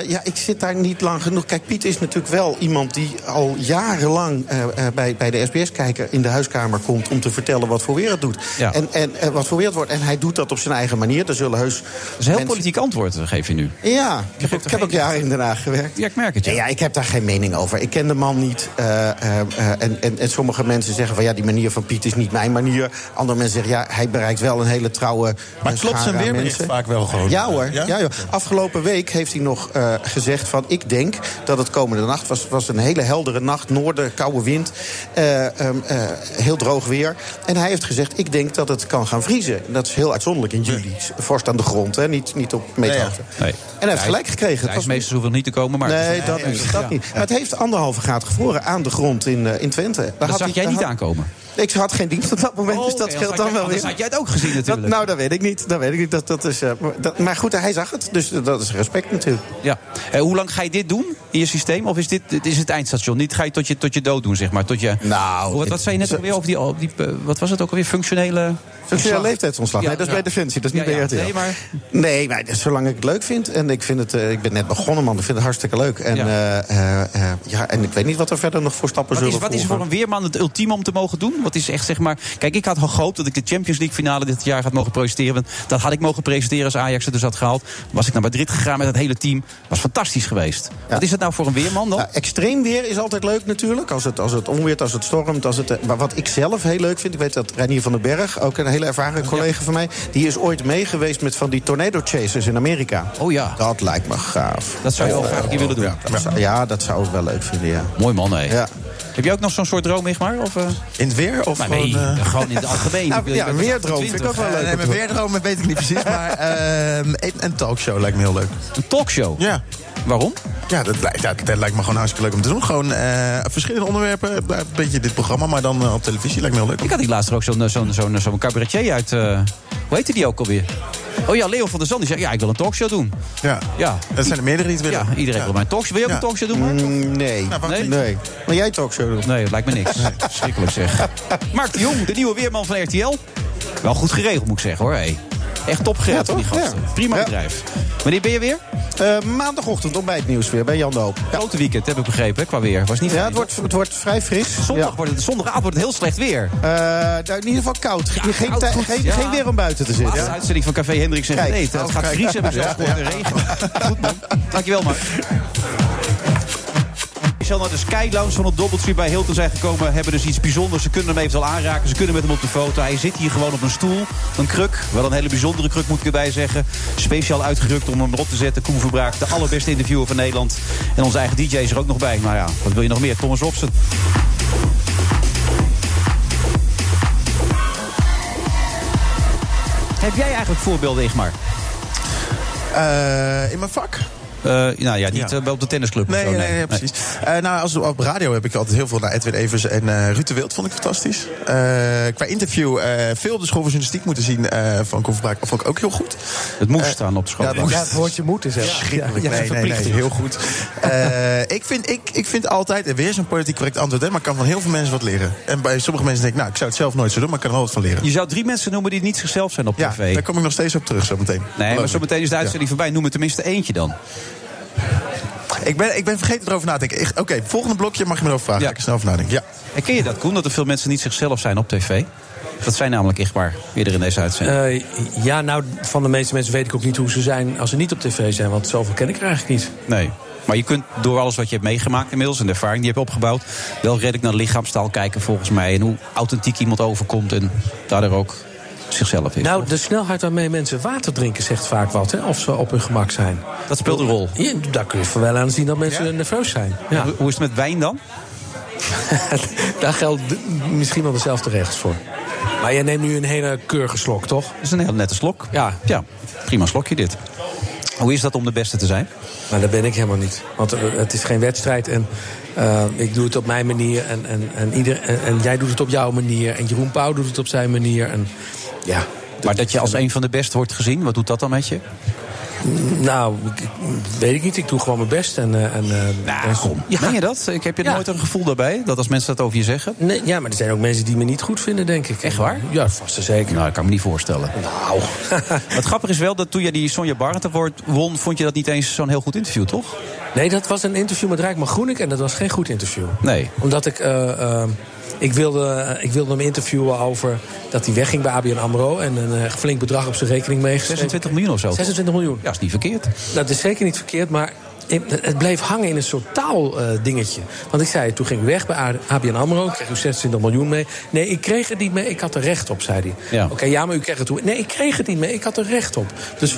ja, ik zit daar niet lang genoeg. Kijk, Piet is natuurlijk wel iemand die al jarenlang eh, eh, bij, bij de SBS-kijker in de huiskamer komt om te vertellen wat voor weer het doet. Ja. En, en wat voor weer het wordt. En hij doet dat op zijn eigen manier. Er zullen heus. Dat is een heel politiek antwoord, geef je nu. Ja, ik heb, ik heb ook jaren in Den Haag gewerkt. Ja, ik merk het. Ja. Ja, ik heb daar geen mening over. Ik ken de man niet. eh, eh, eh, en, en, en sommige mensen zeggen van ja, die manier van Piet is niet mijn manier. Andere mensen zeggen ja, hij bereikt wel een hele trouwe. Maar klopt zijn weerbericht mensen. vaak wel gewoon? Ja hoor. Ja? Ja? joh. Afgelopen week heeft hij nog eh, gezegd van ik denk dat het komende nacht was, was een hele heldere nacht, noorden, koude wind, eh, ehm, eh, heel droog weer. En hij heeft gezegd ik denk dat het kan gaan vriezen. Dat is heel uitzonderlijk in juli. Vorst aan de grond, hè? Niet, niet op meethoogte. Nee. En hij heeft gelijk gekregen. Het Hij was is meestal hoeven niet te komen, maar... nee, dat, Nee, niet, dat ja. niet. Maar het heeft anderhalve graad gevroren aan de grond in, in Twente. Daar Dat had zag hij- jij niet had- aankomen. Ik had geen dienst op dat moment, Oh, dus dat oké, scheelt dan wel weer. had jij het ook gezien Dat, natuurlijk. nou, dat weet ik niet. Dat weet ik niet. Dat, dat is, eh, maar dat, maar goed, hij zag het. Dus dat is respect natuurlijk. Ja. Eh, hoe lang ga je dit doen in je systeem? Of is dit, dit is het eindstation? Niet ga je tot je, tot je dood doen, zeg maar. Tot je, nou, wat, wat zei je net alweer over die, die... eh, Wat was het ook alweer? Functionele... Functioneel leeftijdsontslag. Ja, nee, dat is ja. bij Defensie, dat is niet Ja, bij. RTL. Nee, maar- Nee, maar zolang ik het leuk vind. En ik, vind het, ik ben net begonnen, man. Ik vind het hartstikke leuk. En, Ja. en ik weet niet wat er verder nog voor stappen Wat is, zullen wat is voor een weerman het ultieme om te mogen doen? Wat is echt zeg maar. Kijk, ik had gehoopt dat ik de Champions League finale dit jaar had mogen presenteren. Want Dat had ik mogen presenteren als Ajax het dus had gehaald. Was ik naar Madrid gegaan met het hele team. Was fantastisch geweest. Wat is het nou voor een weerman dan? Ja, extreem weer is altijd leuk natuurlijk. Als het, als het onweert, als het stormt. Als het, eh, maar wat ik zelf heel leuk vind... ik weet dat Reinier van den Berg, ook een hele ervaren collega van mij... die is ooit mee geweest met van die tornado chasers in Amerika. Oh ja. Dat lijkt me gaaf. Dat zou je wel graag een keer willen doen. Ja, dat zou, ja, dat zou ik wel leuk vinden, ja. Mooi man. Ja. Heb je ook nog zo'n soort droom, Igmar? Of, eh? In het weer? Of Maar nee, gewoon, eh, gewoon in het algemeen. Nou, ja, weerdroom vind ik ook 28. wel leuk. nee, om mijn te- weerdromen weet ik niet precies. Maar ehm, een, een talkshow lijkt me heel leuk. Een talkshow? Ja. Waarom? Ja, dat, lijkt- ja, dat lijkt me gewoon hartstikke leuk om te doen. Gewoon eh, verschillende onderwerpen. eh, Een beetje dit programma, maar dan eh, op televisie. Lijkt me heel leuk. Ik had die laatst er ook zo'n zo'n zo'n zo'n cabaretier uit. eh, hoe heette die ook alweer? Oh ja, Leo van der Zand. Die zei, ja, ik wil een talkshow doen. Ja. Ja. Dat zijn er meerdere die het willen. Ja, iedereen wil mijn talkshow. Wil je ook Ja. een talkshow doen, Mark? Mm, nee. waarom Nee? nee. Maar jij talkshow doen. Nee, dat lijkt me niks. Verschrikkelijk zeg. Mark de Jong, de nieuwe weerman van RTL. Wel goed geregeld, moet ik zeggen hoor. Hey. Echt top Ja, van die gasten. Ja. Prima bedrijf. Wanneer ben je weer? Eh, maandagochtend ontbijtnieuws weer bij Jan de Hoop. Ja, Grote weekend, heb ik begrepen, qua weer. Was niet ja het, wordt, het wordt vrij fris. Zondag Ja. wordt het, zondagavond wordt het heel slecht weer. Eh, in ieder geval koud. geen, koud, geen, geen weer om buiten te De zitten. laatste uitzending van Café Hendricks en Kijk. Het Oh, gaat kijk. vriezen, hebben ze Ja. gehoord, de regen. Goed man. Dankjewel, Michel naar de Sky van het Doubletree bij Hilton zijn gekomen. Hebben dus iets bijzonders. Ze kunnen hem eventueel aanraken. Ze kunnen met hem op de foto. Hij zit hier gewoon op een stoel. Een kruk. Wel een hele bijzondere kruk moet ik erbij zeggen. Speciaal uitgerukt om hem erop te zetten. Koen Verbraak, de allerbeste interviewer van Nederland. En onze eigen DJ is er ook nog bij. Nou ja, wat wil je nog meer? Thomas Robson. Heb jij eigenlijk voorbeelden, Igmar? Eh, in mijn vak? Eh, nou ja, niet Ja. eh, op de tennisclub. of Nee, zo, nee, nee, precies. Eh, nou, als, op radio heb ik altijd heel veel naar Edwin Evers en eh Ruud de Wild. Vond ik fantastisch. Eh, qua interview eh, veel op de school van journalistiek moeten zien eh, van Koen Verbraak. Vond ik ook heel goed. Het moest staan op school. ja. Ja, het woordje moeten zeggen. Schrikkelijk. Ja, nee, nee, nee, heel goed. Eh, ik, vind, ik, ik vind altijd, en weer zo'n politiek correct antwoord, hè, maar ik kan van heel veel mensen wat leren. En bij sommige mensen denk ik, nou, ik zou het zelf nooit zo doen, maar ik kan er wel wat van leren. Je zou drie mensen noemen die niet zichzelf zijn op Ja, tv. daar kom ik nog steeds op terug zo meteen. Nee, maar Geloof zo me. meteen is de uitzending voorbij. Noem er tenminste eentje dan. Ik ben, ik ben vergeten erover na te denken. Oké, volgende blokje mag je me erover vragen. Ga ik er snel over nadenken. Ja. En ken je dat, Koen, dat er veel mensen niet zichzelf zijn op tv? Dat zijn namelijk echt waar, eerder in deze uitzending. Eh, ja, nou, van de meeste mensen weet ik ook niet hoe ze zijn als ze niet op tv zijn. Want zoveel ken ik er eigenlijk niet. Nee. Maar je kunt door alles wat je hebt meegemaakt inmiddels... en de ervaring die je hebt opgebouwd... wel redelijk naar lichaamstaal kijken volgens mij. En hoe authentiek iemand overkomt en daardoor ook zichzelf is. Nou, de snelheid waarmee mensen water drinken zegt vaak wat. Hè, of ze op hun gemak zijn. Dat speelt een rol. Ja, daar kun je van wel aan zien dat mensen nerveus zijn. Ja. Hoe- is het met wijn dan? Daar geldt misschien wel dezelfde regels voor. Maar jij neemt nu een hele keurige slok, toch? Dat is een hele nette slok. Ja. Ja, prima slokje dit. Hoe is dat om de beste te zijn? Maar dat ben ik helemaal niet. Want eh, het is geen wedstrijd en eh, ik doe het op mijn manier. En, en, en, ieder, en, en jij doet het op jouw manier. En Jeroen Pauw doet het op zijn manier. En, ja, Maar dat je als een van de beste wordt gezien, wat doet dat dan met je? Nou, ik- ik- weet ik niet. Ik doe gewoon mijn best. En, eh, en, eh, en- Ja. Meen je dat? Ik heb je Ja. nooit een gevoel daarbij? Dat als mensen dat over je zeggen? Nee, ja, maar er zijn ook mensen die me niet goed vinden, denk ik. Echt waar? Ja, vast en zeker. Nou, dat kan me niet voorstellen. Nou. Het grappige is wel dat toen jij die Sonja Barend Award won... vond je dat niet eens zo'n heel goed interview, toch? Nee, dat was een interview met Rijkman Groenik en dat was geen goed interview. Nee. Omdat ik, eh, eh, ik, wilde, ik wilde hem interviewen over dat hij wegging bij ABN AMRO... en een eh, flink bedrag op zijn rekening meegeschreven. 26 miljoen of zo. 26 miljoen. Ja, is niet verkeerd. Dat is zeker niet verkeerd, maar het bleef hangen in een soort taaldingetje. Want ik zei, toen ging ik weg bij ABN AMRO, kreeg u 26 miljoen mee. Nee, ik kreeg het niet mee, ik had er recht op, zei hij. Ja. Oké, ja, maar u kreeg het toen. Nee, ik kreeg het niet mee, ik had er recht op. Dus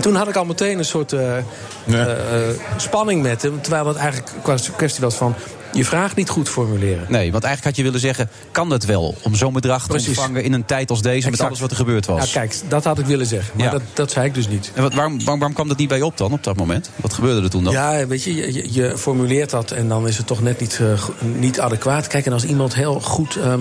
toen had ik al meteen een soort eh, eh, spanning met hem. Terwijl het eigenlijk een kwestie was van... je vraag niet goed formuleren. Nee, want eigenlijk had je willen zeggen... kan dat wel om zo'n bedrag te ontvangen in een tijd als deze... met alles wat er gebeurd was? Ja, kijk, dat had ik willen zeggen. Maar Ja. dat, dat zei ik dus niet. En wat, waarom, waarom, waarom kwam dat niet bij je op dan, op dat moment? Wat gebeurde er toen dan? Ja, weet je, je, formuleert dat en dan is het toch net niet, eh, niet adequaat. Kijk, en als iemand heel goed ehm,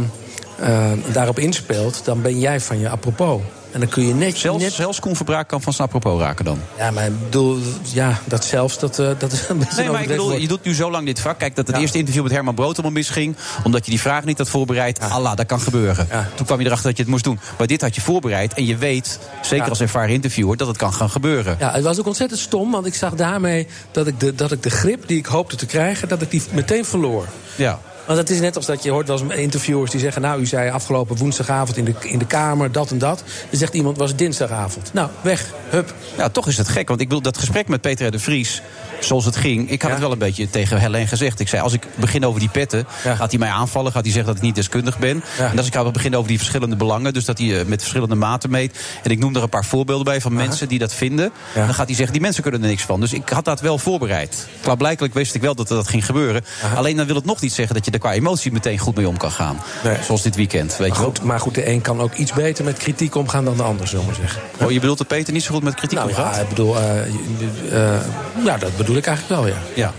eh, daarop inspeelt, dan ben jij van je apropos. En dan kun je net... Zelfs, net zelfs Koen Verbraak kan van zijn apropos raken dan? ja, maar ik bedoel, ja, dat zelfs, dat, eh, dat is een beetje Nee, maar ik bedoel, je doet nu zo lang dit vak. Kijk, dat het Ja. eerste interview met Herman Brood allemaal misging... omdat je die vraag niet had voorbereid. Allah, dat kan gebeuren. Toen kwam je erachter dat je het moest doen. Maar dit had je voorbereid. En je weet, zeker Ja. als ervaren interviewer... dat het kan gaan gebeuren. Ja, het was ook ontzettend stom, want ik zag daarmee dat ik de, dat ik de grip die ik hoopte te krijgen, dat ik die meteen verloor. Ja. Want het is net als dat je hoort wel eens interviewers die zeggen... nou, u zei afgelopen woensdagavond in de, in de Kamer dat en dat. Dan zegt iemand, was dinsdagavond. Nou, weg, hup. Ja, toch is het gek. Want ik bedoel, dat gesprek met Peter de Vries, zoals het ging... ik had het wel een beetje tegen Helene gezegd. Ik zei, als ik begin over die petten, gaat hij mij aanvallen... gaat hij zeggen dat ik niet deskundig ben. En als ik ga beginnen over die verschillende belangen... dus dat hij eh, met verschillende maten meet... en ik noem er een paar voorbeelden bij van mensen die dat vinden... dan gaat hij zeggen, die mensen kunnen er niks van. Dus ik had dat wel voorbereid. Klaarblijkelijk wist ik wel dat dat ging gebeuren. Alleen dan wil het nog niet zeggen dat je er qua emotie meteen goed mee om kan gaan. Zoals dit weekend, weet Maar je wel. goed, maar goed, de een kan ook iets beter met kritiek omgaan dan de ander, zullen we zeggen. Oh, je bedoelt dat Peter niet zo goed met kritiek Nou omgaat? ja, ik bedoel, eh, eh, ja, dat bedoel ik eigenlijk wel, ja. Ja.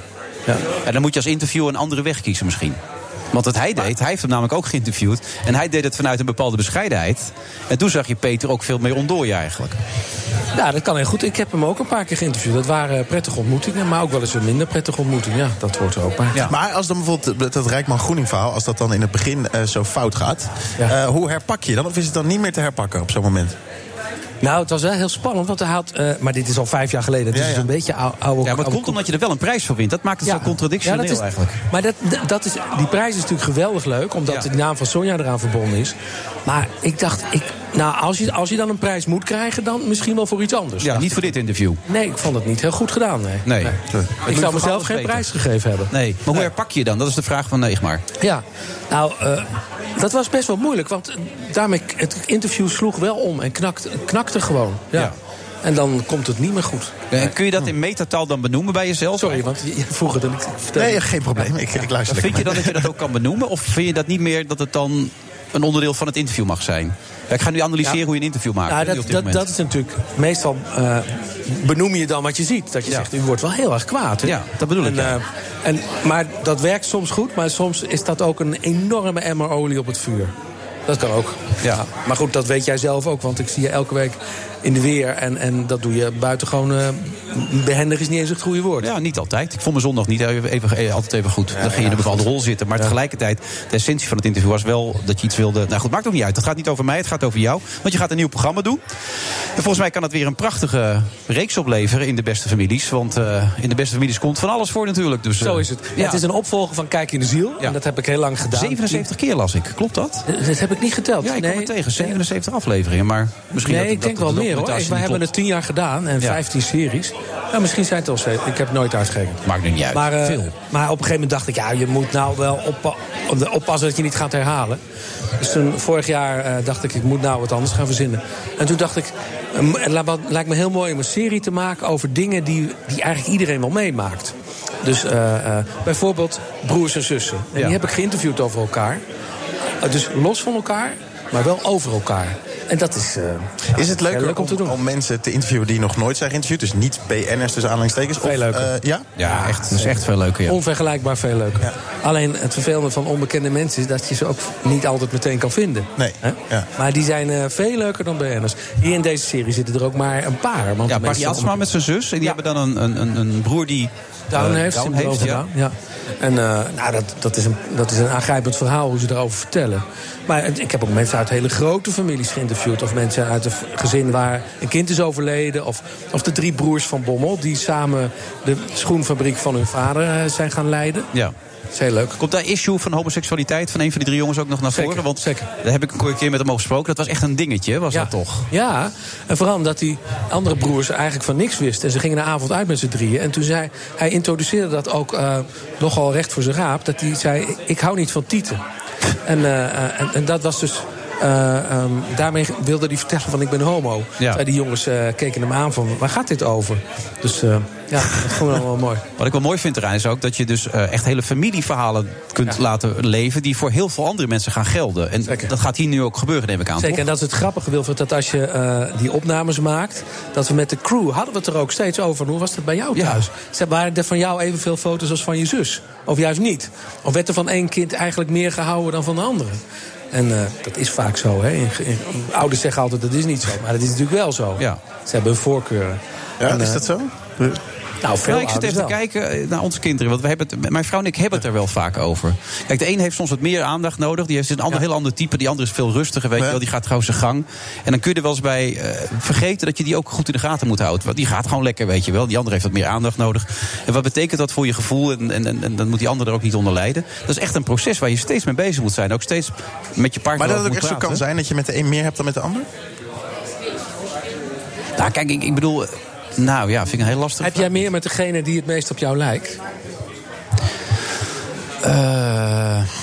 Ja. En dan moet je als interviewer een andere weg kiezen misschien. Want wat hij deed, hij heeft hem namelijk ook geïnterviewd. En hij deed het vanuit een bepaalde bescheidenheid. En toen zag je Peter ook veel meer ontdooien eigenlijk. Ja, dat kan heel goed. Ik heb hem ook een paar keer geïnterviewd. Dat waren prettige ontmoetingen, maar ook wel eens een minder prettige ontmoeting. Ja, dat hoort er ook bij. Maar als dan bijvoorbeeld dat- dat Rijkman Groening verhaal, als dat dan in het begin eh, zo fout gaat, eh, hoe herpak je dan? Of is het dan niet meer te herpakken op zo'n moment? Nou, het was wel heel spannend, want hij had... eh, maar dit is al vijf jaar geleden, dus Ja, het is een beetje oude... oude Ja, maar het komt omdat je er wel een prijs voor wint. Dat maakt het zo contradictioneel dat is- eigenlijk. Maar dat, dat is, die prijs is natuurlijk geweldig leuk, omdat de naam van Sonja eraan verbonden is. Maar ik dacht, ik, nou, als, je, als je dan een prijs moet krijgen, dan misschien wel voor iets anders. Ja, niet voor dit interview. Nee, ik vond het niet heel goed gedaan. Nee. Nee. Ik zou mezelf geen prijs gegeven hebben. Nee, maar hoe herpak je je dan? Dat is de vraag van Neegmar. Ja, nou, eh, dat was best wel moeilijk. Want eh, daarmee, het interview sloeg wel om en knakte, knakte gewoon. Ja. En dan komt het niet meer goed. En kun je dat in metataal dan benoemen bij jezelf? Sorry, want je vroeg het en ik vertelde. Nee, geen probleem. Ik, ik luister Vind je dan dat je dat ook kan benoemen? Of vind je dat niet meer dat het dan een onderdeel van het interview mag zijn? Ik ga nu analyseren Ja. hoe je een interview maakt. Dat, is natuurlijk meestal eh, benoem je dan wat je ziet. Dat je zegt, u wordt wel heel erg kwaad. Hè? Ja, dat bedoel ik, En, ja. eh, en, maar dat werkt soms goed, maar soms is dat ook een enorme emmer olie op het vuur. Dat kan ook. Ja. Maar goed, dat weet jij zelf ook. Want ik zie je elke week in de weer. En, en dat doe je buitengewoon uh, behendig is niet eens het goede woord. Ja, niet altijd. Ik vond mijn zondag niet even, even, altijd even goed. dan ging je in een bepaalde rol zitten. Maar tegelijkertijd, de essentie van het interview was wel dat je iets wilde... Nou goed, maakt ook niet uit. Het gaat niet over mij, het gaat over jou. Want je gaat een nieuw programma doen. En volgens mij kan het weer een prachtige reeks opleveren in de beste families. Want uh, in de beste families komt van alles voor natuurlijk. Dus, Zo is het. Ja. Het is een opvolger van Kijk in de Ziel. En dat heb ik heel lang gedaan. 77 keer las ik. Klopt dat? Dat heb ik niet geteld. Ja, ik nee. kwam het tegen. 77 afleveringen. Maar misschien nee, dat, ik denk dat, wel dat meer hoor. We hebben het 10 jaar gedaan en 15 series. Nou, misschien zijn het al zeven. Ik heb het nooit uitgerekend. Maakt nu niet uit. Maar, uh, Veel. maar op een gegeven moment dacht ik, ja, je moet nou wel oppa oppassen dat je niet gaat herhalen. Dus toen, vorig jaar uh, dacht ik, ik moet nou wat anders gaan verzinnen. En toen dacht ik, het lijkt me heel mooi om een serie te maken over dingen die, die eigenlijk iedereen wel meemaakt. Dus uh, uh, bijvoorbeeld broers en zussen. En ja. die heb ik geïnterviewd over elkaar. Uh, dus los van elkaar, maar wel over elkaar. En dat is. Uh, is het leuker leuk om, te doen. om mensen te interviewen die nog nooit zijn geïnterviewd? Dus niet BN'ers tussen aanhalingstekens? Veel leuker. Uh, ja? ja, echt. Dat is echt veel leuker. Ja. Onvergelijkbaar veel leuker. Ja. Alleen het vervelende van onbekende mensen is dat je ze ook niet altijd meteen kan vinden. Nee. Ja. Maar die zijn uh, veel leuker dan BN'ers. Hier in deze serie zitten er ook maar een paar. Want ja, Barry Asma met zijn zus. En die hebben dan een, een, een broer die. Down heeft. Down heeft ja. ja. En uh, nou, dat, dat, is een, dat is een aangrijpend verhaal hoe ze erover vertellen. Maar ik heb ook mensen uit hele grote families geïnterviewd. Of mensen uit een gezin waar een kind is overleden. Of, of de drie broers van Bommel die samen de schoenfabriek van hun vader uh, zijn gaan leiden. Ja. Dat is heel leuk. Komt daar issue van homoseksualiteit van een van die drie jongens ook nog naar zeker, voren? Want zeker. daar heb ik een keer met hem over gesproken. Dat was echt een dingetje, was ja. dat toch? Ja, en vooral omdat die andere broers eigenlijk van niks wisten. En ze gingen de avond uit met z'n drieën. En toen zei hij introduceerde dat ook uh, nogal recht voor zijn raap. Dat hij zei, ik hou niet van tieten. en, uh, en, en dat was dus uh, um, daarmee wilde hij vertellen van ik ben homo. Ja. Die jongens uh, keken hem aan van waar gaat dit over? Dus uh, ja, dat vond ik wel mooi. Wat ik wel mooi vind eraan is ook dat je dus echt hele familieverhalen kunt ja. laten leven... die voor heel veel andere mensen gaan gelden. En Zeker. dat gaat hier nu ook gebeuren, neem ik aan. Zeker, toch? en dat is het grappige, Wilfred, dat als je die opnames maakt... dat we met de crew, hadden we het er ook steeds over. Hoe was dat bij jou thuis? Ja. Waren er van jou evenveel foto's als van je zus? Of juist niet? Of werd er van één kind eigenlijk meer gehouden dan van de andere? En uh, dat is vaak zo. Hè? In, in, ouders zeggen altijd dat is niet zo. Maar dat is natuurlijk wel zo. Ja. Ze hebben voorkeuren. Ja, en, is dat zo? Nou, veel ik zit even wel. te kijken naar onze kinderen. Want we hebben het, mijn vrouw en ik hebben het er wel vaak over. Kijk, de een heeft soms wat meer aandacht nodig. Die heeft een ander, heel ander type. Die andere is veel rustiger. Weet je wel. Die gaat gewoon zijn gang. En dan kun je er wel eens bij uh, vergeten dat je die ook goed in de gaten moet houden. Want die gaat gewoon lekker, weet je wel. Die andere heeft wat meer aandacht nodig. En wat betekent dat voor je gevoel? En, en, en, en dan moet die ander er ook niet onder lijden. Dat is echt een proces waar je steeds mee bezig moet zijn. Ook steeds met je partner Maar dat het ook echt zo kan zijn dat je met de een meer hebt dan met de ander? Nou, kijk, ik, ik bedoel... Nou ja, vind ik een heel lastig. Heb jij meer met degene die het meest op jou lijkt? Uh,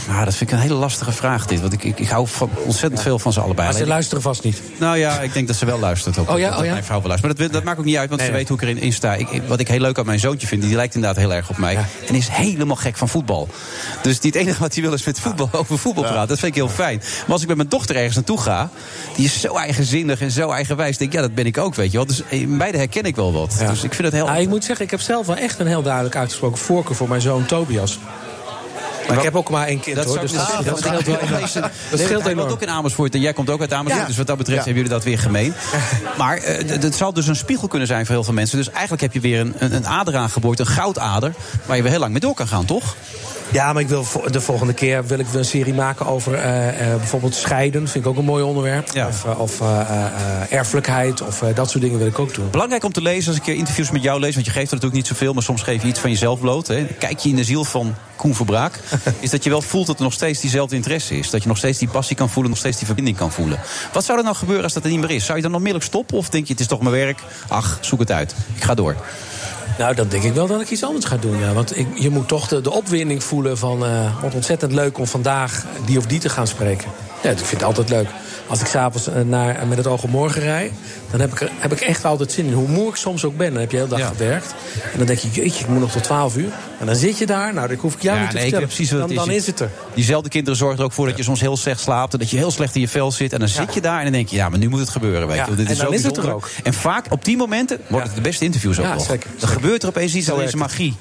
nou, dat vind ik een hele lastige vraag, dit. Want ik, ik, ik hou van, ontzettend veel van ze allebei. Maar ze luisteren vast niet. Nou ja, ik denk dat ze wel luistert. Ook, oh ja, dat oh ja? mijn vrouw wel luistert. Maar dat, dat maakt ook niet uit, want nee, ze weet hoe ik erin in sta. Ik, wat ik heel leuk aan mijn zoontje vind, die lijkt inderdaad heel erg op mij. Ja. En is helemaal gek van voetbal. Dus die, het enige wat hij wil is met voetbal, over voetbal praten. Dat vind ik heel fijn. Maar als ik met mijn dochter ergens naartoe ga, die is zo eigenzinnig en zo eigenwijs. denk ik, ja, dat ben ik ook, weet je wel. Dus in beide herken ik wel wat. Dus ik vind het heel... Nou, ik moet zeggen, ik heb zelf wel echt een heel duidelijk uitgesproken voorkeur voor mijn zoon Tobias. Maar ik heb ook maar één kind, dat hoor. Dus dat, dat, dat scheelt wel enorm. Dat scheelt enorm. ook in Amersfoort en jij komt ook uit Amersfoort. Ja. Dus wat dat betreft Ja. hebben jullie dat weer gemeen. Maar uh, het zal dus een spiegel kunnen zijn voor heel veel mensen. Dus eigenlijk heb je weer een, een, een ader aangeboord, een goudader... waar je weer heel lang mee door kan gaan, toch? Ja, maar ik wil de volgende keer wil ik een serie maken over uh, uh, bijvoorbeeld scheiden. Vind ik ook een mooi onderwerp. Ja. Of, uh, of erfelijkheid of dat soort dingen wil ik ook doen. Belangrijk om te lezen als ik interviews met jou lees. Want je geeft er natuurlijk niet zoveel, maar soms geef je iets van jezelf bloot. Hè. Kijk je in de ziel van Koen Verbraak. is dat je wel voelt dat er nog steeds diezelfde interesse is. Dat je nog steeds die passie kan voelen, nog steeds die verbinding kan voelen. Wat zou er nou gebeuren als dat er niet meer is? Zou je dan onmiddellijk stoppen? Of denk je, het is toch mijn werk? Ach, zoek het uit. Ik ga door. Nou, dan denk ik wel dat ik iets anders ga doen. Ja. Want ik, je moet toch de, de opwinding voelen van... Uh, wat ontzettend leuk om vandaag die of die te gaan spreken. Ja, ik vind het altijd leuk. Als ik s'avonds naar met het oog op morgen rijd... dan heb ik, heb ik echt altijd zin in. Hoe moe ik soms ook ben. Dan heb je de hele dag ja. gewerkt. En dan denk je, jeetje, ik moet nog tot 12 uur. En dan zit je daar. Nou, dat hoef ik jou ja, niet te nee, vertellen. Precies wat dan, is. dan is het er. Diezelfde kinderen zorgen er ook voor dat je soms heel slecht slaapt. En dat je heel slecht in je vel zit. En dan zit je daar en dan denk je, ja, maar nu moet het gebeuren. Weet je. Dit en is dan zo is het er ook. En vaak op die momenten worden het de beste interviews ook nog. zeker, Dan gebeurt er opeens iets, dat is werkt magie.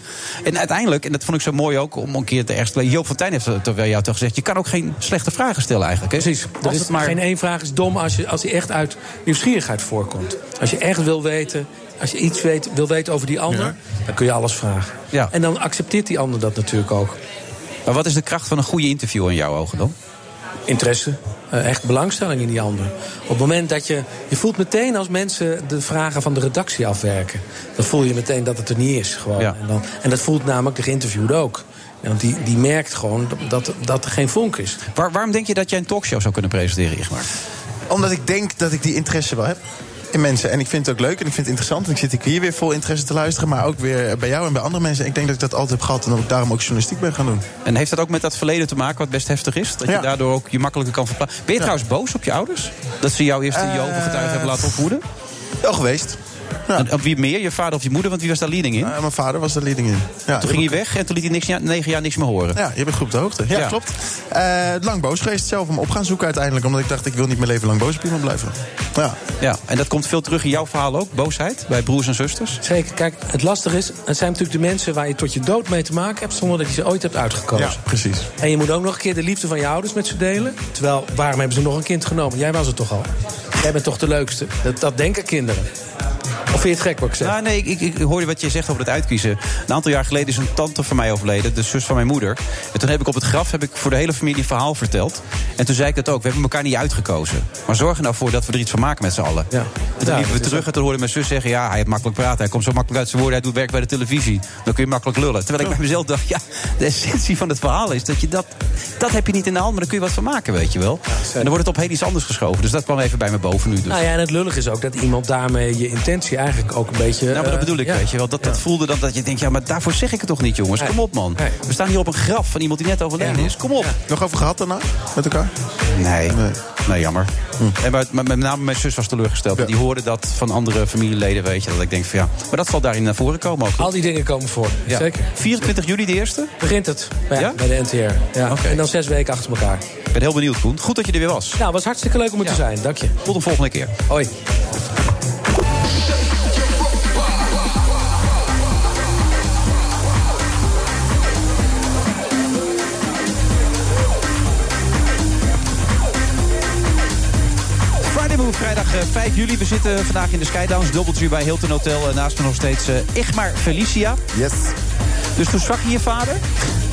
En uiteindelijk, en dat vond ik zo mooi ook, om een keer te ergens... Joop van Tijn heeft terwijl jou toch gezegd... je kan ook geen slechte vragen stellen eigenlijk. Precies. Er is maar- Geen één vraag is dom als, je, als die echt uit nieuwsgierigheid voorkomt. Als je echt wil weten, als je iets weet, wil weten over die ander, dan kun je alles vragen. Ja. En dan accepteert die ander dat natuurlijk ook. Maar wat is de kracht van een goede interview in jouw ogen dan? Interesse, eh, echt belangstelling in die ander. Op het moment dat je. Je voelt meteen als mensen de vragen van de redactie afwerken. Dan voel je meteen dat het er niet is. Gewoon. Ja. En, dan, en dat voelt namelijk de geïnterviewde ook. Want die, die merkt gewoon dat, dat er geen vonk is. Waar, waarom denk je dat jij een talkshow zou kunnen presenteren, Igmar? Omdat ik denk dat ik die interesse wel heb in mensen. En ik vind het ook leuk en ik vind het interessant. En ik zit hier weer vol interesse te luisteren. Maar ook weer bij jou en bij andere mensen. Ik denk dat ik dat altijd heb gehad en dat ik daarom ook journalistiek ben gaan doen. En heeft dat ook met dat verleden te maken, wat best heftig is? Dat je daardoor ook je makkelijker kan verplaatsen. Ben je trouwens boos op je ouders? Dat ze jou eerst in Jehovah-getuigen hebben laten opvoeden? Wel geweest. En op wie meer? Je vader of je moeder? Want wie was daar leading in? mijn vader was de leading in. Ja, Toen ging hij weg en toen liet hij niks, negen jaar niks meer horen. Ja, je bent goed op de hoogte. Ja, Ja. klopt. Eh, lang boos geweest zelf om op gaan zoeken uiteindelijk. Omdat ik dacht, ik wil niet mijn leven lang boos op iemand blijven. Ja. Ja, en dat komt veel terug in jouw verhaal ook, boosheid, bij broers en zusters. Zeker. Kijk, het lastige is, het zijn natuurlijk de mensen waar je tot je dood mee te maken hebt, zonder dat je ze ooit hebt uitgekozen. Ja, precies. En je moet ook nog een keer de liefde van je ouders met ze delen. Terwijl, waarom hebben ze nog een kind genomen? Jij was het toch al? Jij bent toch de leukste? Dat, dat denken kinderen. Of vind je het gek wat ik zeg? Nou, nee, ik, ik, ik hoorde wat je zegt over het uitkiezen. Een aantal jaar geleden is een tante van mij overleden, de zus van mijn moeder. En toen heb ik op het graf heb ik voor de hele familie een verhaal verteld. En toen zei ik dat ook. We hebben elkaar niet uitgekozen. Maar zorg er nou voor dat we er iets van maken met z'n allen. Ja. En toen liepen we terug en toen hoorde mijn zus zeggen... ja, hij heeft makkelijk praten, hij komt zo makkelijk uit zijn woorden... hij doet werk bij de televisie, dan kun je makkelijk lullen. Terwijl ik bij mezelf dacht, ja, de essentie van het verhaal is... dat je dat, dat heb je niet in de hand, maar daar kun je wat van maken, weet je wel. en dan wordt het op heel iets anders geschoven. Dus dat kwam even bij me boven nu. Dus. Nou ja, en het lullig is ook dat iemand daarmee je intentie eigenlijk ook een beetje... Nou, maar dat eh, bedoel ik, ja. weet je wel. Dat, dat voelde dan dat je denkt, ja, maar daarvoor zeg ik het toch niet, jongens. Kom op, man. We staan hier op een graf van iemand die net overleden is. Kom op. Nog over gehad daarna met elkaar? Nee. Nee, jammer. En met, met, met name mijn zus was teleurgesteld. Die hoorde dat van andere familieleden, weet je. Dat ik denk van ja. Maar dat zal daarin naar voren komen ook. Al die dingen komen voor, Ja. zeker. 24 juli de eerste? Begint het ja, bij de NTR. Ja. En dan zes weken achter elkaar. Ik ben heel benieuwd, Koen. Goed dat je er weer was. Nou, was hartstikke leuk om er te zijn. Dank je. Tot de volgende keer. Hoi. 5 juli. We zitten vandaag in de Skydowns. Doubletree bij Hilton Hotel. En naast me nog steeds eh, Igmar Felicia. Yes. Dus toen sprak je je vader.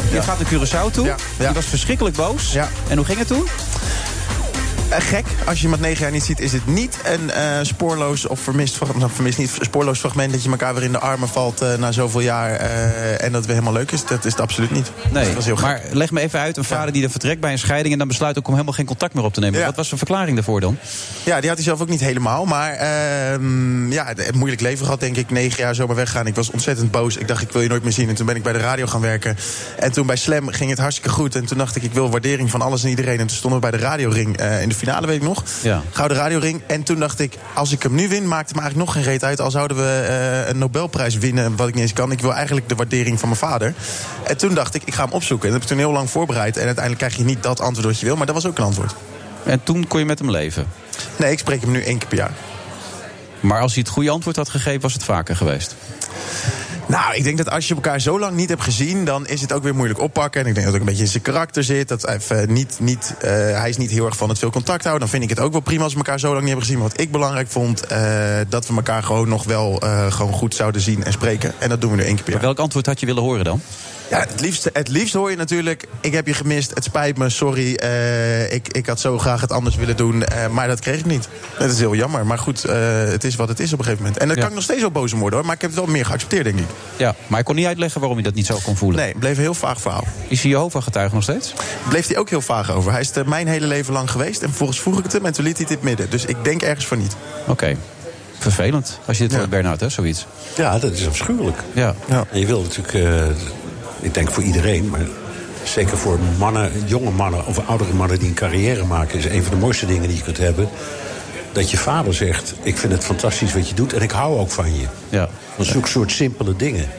Je Ja. gaat naar Curaçao toe. Ja, ja. Je was verschrikkelijk boos. Ja. En hoe ging het toen? Eh, gek, als je met negen jaar niet ziet, is het niet een eh, spoorloos of vermist, nou, vermist niet, spoorloos fragment dat je elkaar weer in de armen valt eh, na zoveel jaar en dat weer helemaal leuk is. Dat is het absoluut niet. Nee, dat was heel gek. maar leg me even uit. Een vader die dan vertrekt bij een scheiding... en dan besluit ook om helemaal geen contact meer op te nemen. Ja. Wat was de verklaring daarvoor dan? Ja, die had hij zelf ook niet helemaal. Maar ehm, ja, het moeilijk leven gehad, denk ik. Negen jaar zomaar weggaan. Ik was ontzettend boos. Ik dacht, ik wil je nooit meer zien. En toen ben ik bij de radio gaan werken. En toen bij Slam ging het hartstikke goed. En toen dacht ik, ik wil waardering van alles en iedereen. En toen stonden we bij de radioring in de finale, weet ik nog. Ja. Gouden radioring. En toen dacht ik, als ik hem nu win, maakt het me eigenlijk nog geen reet uit. Al zouden we eh, een Nobelprijs winnen, wat ik niet eens kan. Ik wil eigenlijk de waardering van mijn vader. En toen dacht ik, ik ga hem opzoeken. En dat heb ik toen heel lang voorbereid. En uiteindelijk krijg je niet dat antwoord wat je wil. Maar dat was ook een antwoord. En toen kon je met hem leven. Nee, ik spreek hem nu één keer per jaar. Maar als hij het goede antwoord had gegeven, was het vaker geweest. Nou, ik denk dat als je elkaar zo lang niet hebt gezien, dan is het ook weer moeilijk oppakken. En ik denk dat het ook een beetje in zijn karakter zit. Dat hij, even niet, niet, eh, hij is niet heel erg van het veel contact houden. Dan vind ik het ook wel prima als we elkaar zo lang niet hebben gezien. Maar wat ik belangrijk vond, eh, dat we elkaar gewoon nog wel eh, gewoon goed zouden zien en spreken. En dat doen we nu één keer per jaar. Welk antwoord had je willen horen dan? Ja, het liefst, het liefst hoor je natuurlijk, ik heb je gemist, het spijt me, sorry. eh, ik, ik had zo graag het anders willen doen, eh, maar dat kreeg ik niet. Dat is heel jammer, maar goed, eh, het is wat het is op een gegeven moment. En Ja. kan ik nog steeds wel boos om worden hoor, maar ik heb het wel meer geaccepteerd, denk ik. Ja, maar hij kon niet uitleggen waarom je dat niet zo kon voelen. Nee, het bleef een heel vaag verhaal. Is hij Jehovah-getuige nog steeds? Bleef hij ook heel vaag over. Hij is er mijn hele leven lang geweest en vervolgens vroeg ik het hem en toen liet hij het midden. Dus ik denk ergens van niet. Oké. Vervelend. Als je dit hoort, Bernhard, hè, zoiets. Ja, dat is afschuwelijk. Ja. En je wil natuurlijk, eh, ik denk voor iedereen, maar zeker voor mannen, jonge mannen of oudere mannen die een carrière maken, is een van de mooiste dingen die je kunt hebben. Dat je vader zegt: Ik vind het fantastisch wat je doet en ik hou ook van je. Ja. Dat ook soort simpele dingen.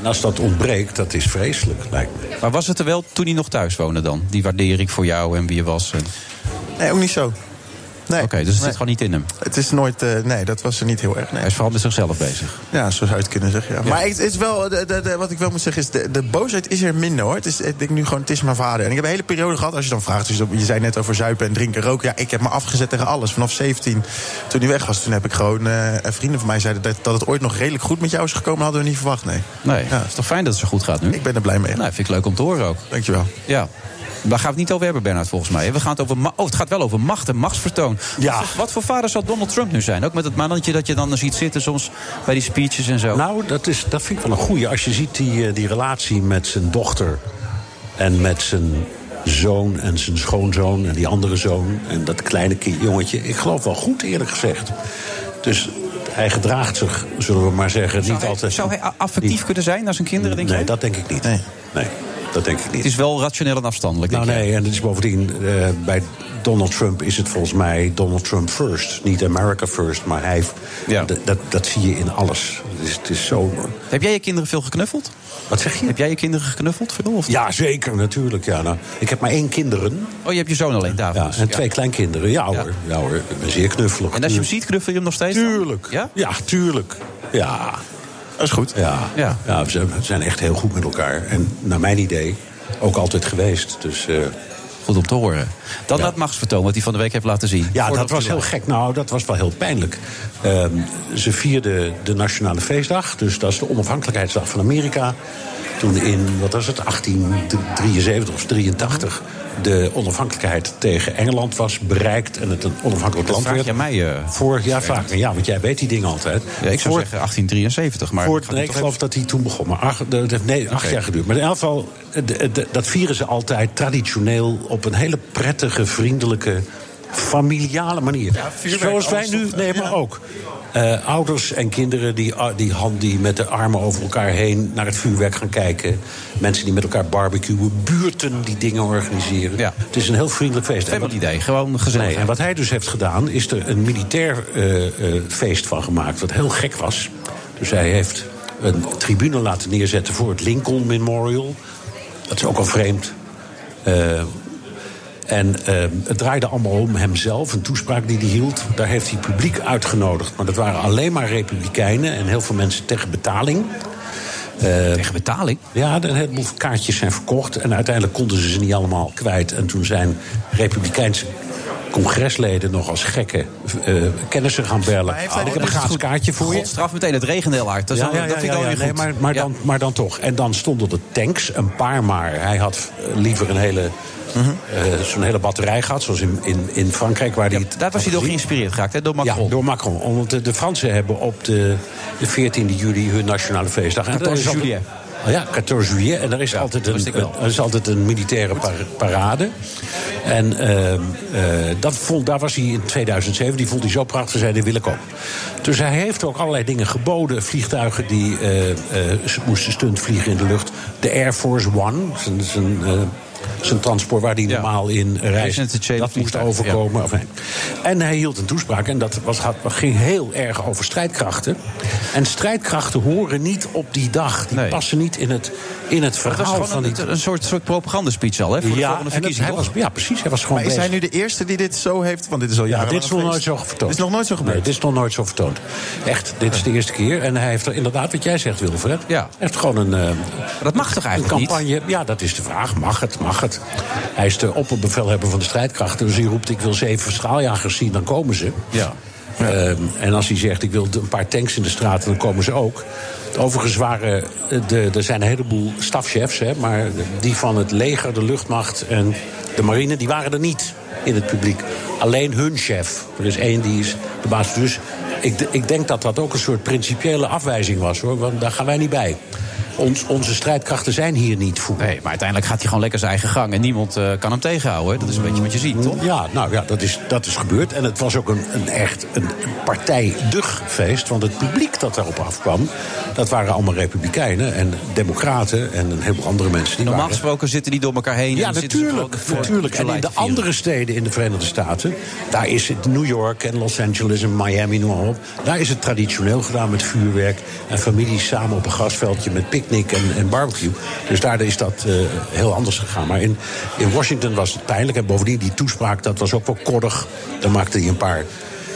En als dat ontbreekt, dat is vreselijk, lijkt me. Maar was het er wel toen hij nog thuis woonde dan? Die waardering voor jou en wie je was? En... Nee, ook niet zo. Nee. Oké, dus het Nee. zit gewoon niet in hem. Het is nooit... eh, nee, dat was er niet heel erg. Nee. Hij is vooral met zichzelf bezig. Ja, zo zou je het kunnen zeggen. Ja. Ja. Maar het is wel, de, de, de- wat ik wel moet zeggen is, de, boosheid is er minder hoor. Het is, ik denk nu gewoon, het is mijn vader. En ik heb een hele periode gehad, als je dan vraagt, dus je zei net over zuipen en drinken, roken. Ja, ik heb me afgezet tegen alles. Vanaf 17, toen hij weg was, toen heb ik gewoon, eh, vrienden van mij zeiden dat, dat het ooit nog redelijk goed met jou is gekomen, hadden we niet verwacht, nee. Nee, het is toch fijn dat het zo goed gaat nu? Ik ben er blij mee. Nou, vind ik leuk om te horen ook. Dankjewel. Ja. Daar gaan we het niet over hebben, Bernard, volgens mij. We gaan het over ma- oh, het gaat wel over macht en machtsvertoon. Ja. Wat, voor- wat voor vader zal Donald Trump nu zijn? Ook met het mannetje dat je dan ziet zitten soms bij die speeches en zo. Nou, dat, is, dat vind ik wel een goeie. Als je ziet die, eh, die relatie met zijn dochter en met zijn zoon en zijn schoonzoon en die andere zoon en dat kleine kind, jongetje. Ik geloof wel goed, eerlijk gezegd. Dus hij gedraagt zich, zullen we maar zeggen, zou niet hij, altijd. zou hij affectief kunnen zijn naar zijn kinderen, denk Nee, je? dat denk ik niet. Nee. Nee, dat denk ik niet. Het is wel rationeel en afstandelijk, Nou nee, en het is bovendien, eh, bij Donald Trump is het volgens mij Donald Trump first. Niet America first, maar hij, Ja. dat, dat, zie je in alles. Het is, het is zo... Heb jij je kinderen veel geknuffeld? Wat zeg je? Heb jij je kinderen geknuffeld veel? Of? Ja, zeker, natuurlijk. Ja, nou, ik heb maar één kinderen. Oh, je hebt je zoon alleen, David. Ja, dus. en twee kleinkinderen. Ja, hoor. Ja hoor, ik ben zeer knuffelig. En als je hem ziet, knuffel je hem nog steeds? dan? Tuurlijk. Ja? Ja, tuurlijk. Ja. Dat is goed. Ja, Ja. ja. we, zijn, echt heel goed met elkaar. En naar mijn idee ook altijd geweest. Dus eh, Goed om te horen. Dan dat machtsvertoon wat hij van de week heeft laten zien. ja, dat was heel gek. Nou, dat was wel heel pijnlijk. Ehm, ze vierden de Nationale Feestdag. Dus dat is de onafhankelijkheidsdag van Amerika. Toen in, wat was het, 1873 of 83... de onafhankelijkheid tegen Engeland was bereikt... en het een onafhankelijk Dat land vraag werd. je mij, eh, Vorig jaar vraag ja, want jij weet die dingen altijd. Ja, ik zou Voor- zeggen 1873, maar... voor, ik ga nee, ik geloof dat hij toen begon. Maar acht, dat heeft nee, acht jaar geduurd. Maar in elk geval, eh, dat vieren ze altijd traditioneel... op een hele prettige, vriendelijke, familiale manier. Zoals wij nu, nee, maar ook. Eh, ouders en kinderen die, ah, die, hand, die met de armen over elkaar heen naar het vuurwerk gaan kijken. Mensen die met elkaar barbecuen. Buurten die dingen organiseren. Ja. Het is een heel vriendelijk feest. En Family wat- idee, gewoon gezellig. Nee, en wat hij dus heeft gedaan, is er een militair eh, eh, feest van gemaakt. Wat heel gek was. Dus hij heeft een tribune laten neerzetten voor het Lincoln Memorial. Dat is ook al vreemd. Eh, en eh, het draaide allemaal om hemzelf, een toespraak die hij hield. Daar heeft hij publiek uitgenodigd. Maar dat waren alleen maar republikeinen en heel veel mensen tegen betaling. Eh, Tegen betaling? ja, een heleboel kaartjes zijn verkocht. En uiteindelijk konden ze ze niet allemaal kwijt. En toen zijn republikeinse congresleden nog als gekken eh, kennissen gaan bellen. Oh, hij ik heb een gratis kaartje voor je. God, straf meteen, het regent heel hard. Dat, is Ja, wel- ja, dat ja, vind ik nee, goed. maar, maar, Ja. dan, maar dan toch. En dan stonden er tanks, een paar maar. Hij had eh, liever een hele, eh, zo'n hele batterij gehad, zoals in, in, in Frankrijk. Waar die Daar was hij door geïnspireerd geraakt, hè, door Macron. Ja, door Macron. Omdat de, de Fransen hebben op de, de 14e juli hun nationale feestdag. En 14 er is altijd- juillet. Oh ja, 14 juillet. En er is, altijd, een, er is altijd een militaire par- parade. En ehm, eh, dat vond, daar was hij in 2007. Die vond hij zo prachtig, zei hij wil ik ook. Dus hij heeft ook allerlei dingen geboden. Vliegtuigen die eh, eh, ze moesten stunt vliegen in de lucht. De Air Force One, zijn, zijn, eh, zijn transport waar hij normaal in reist. Dat moest overkomen. En hij hield een toespraak. En dat was, had, ging heel erg over strijdkrachten. En strijdkrachten horen niet op die dag. Die Nee. passen niet in het, in het Dat was verhaal gewoon van die... een, een soort, soort propagandaspeech al, hè? Voor de ja, volgende het- verkiezingen. hij was, ja, precies. Hij was gewoon Maar is hij nu de eerste die dit zo heeft? Want dit is al Ja, jaren dit is nog nooit zo vertoond. Dit is nog nooit zo gebeurd. Nee, dit is nog nooit zo vertoond. Echt, dit is de eerste keer. En hij heeft er inderdaad, wat jij zegt, Wilfred... Ja. Hij heeft gewoon een... eh, dat mag toch een eigenlijk niet? campagne, ja, dat is de vraag. Mag het, mag het? Hij is de opperbevelhebber van de strijdkrachten. Dus hij roept, ik wil zeven straaljagers zien, dan komen ze. Ja. Ehm, en als hij zegt, ik wil een paar tanks in de straat, dan komen ze ook. Overigens waren, eh, de, er zijn een heleboel stafchefs, hè, maar die van het leger, de luchtmacht en de marine, die waren er niet in het publiek. Alleen hun chef. Er is één die is de baas. Dus ik, ik denk dat dat ook een soort principiële afwijzing was, hoor. Want daar gaan wij niet bij. Ons, onze strijdkrachten zijn hier niet voor. Nee, maar uiteindelijk gaat hij gewoon lekker zijn eigen gang. En niemand eh, kan hem tegenhouden. Hè? Dat is een beetje wat je ziet, toch? Ja, nou ja, dat is, dat is gebeurd. En het was ook een, een echt een, een partijdugfeest. Want het publiek dat daarop afkwam, dat waren allemaal republikeinen en democraten en een heleboel andere mensen. Die Normaal gesproken zitten die door elkaar heen. ja, en natuurlijk. voor natuurlijk. En in de andere steden in de Verenigde Staten, daar is het New York en Los Angeles en Miami, noem maar op. Daar is het traditioneel gedaan met vuurwerk en families samen op een grasveldje met picknick en, en barbecue. Dus daar is dat eh, heel anders gegaan. Maar in, in Washington was het pijnlijk. En bovendien, die toespraak, dat was ook wel koddig. Dan maakte hij een paar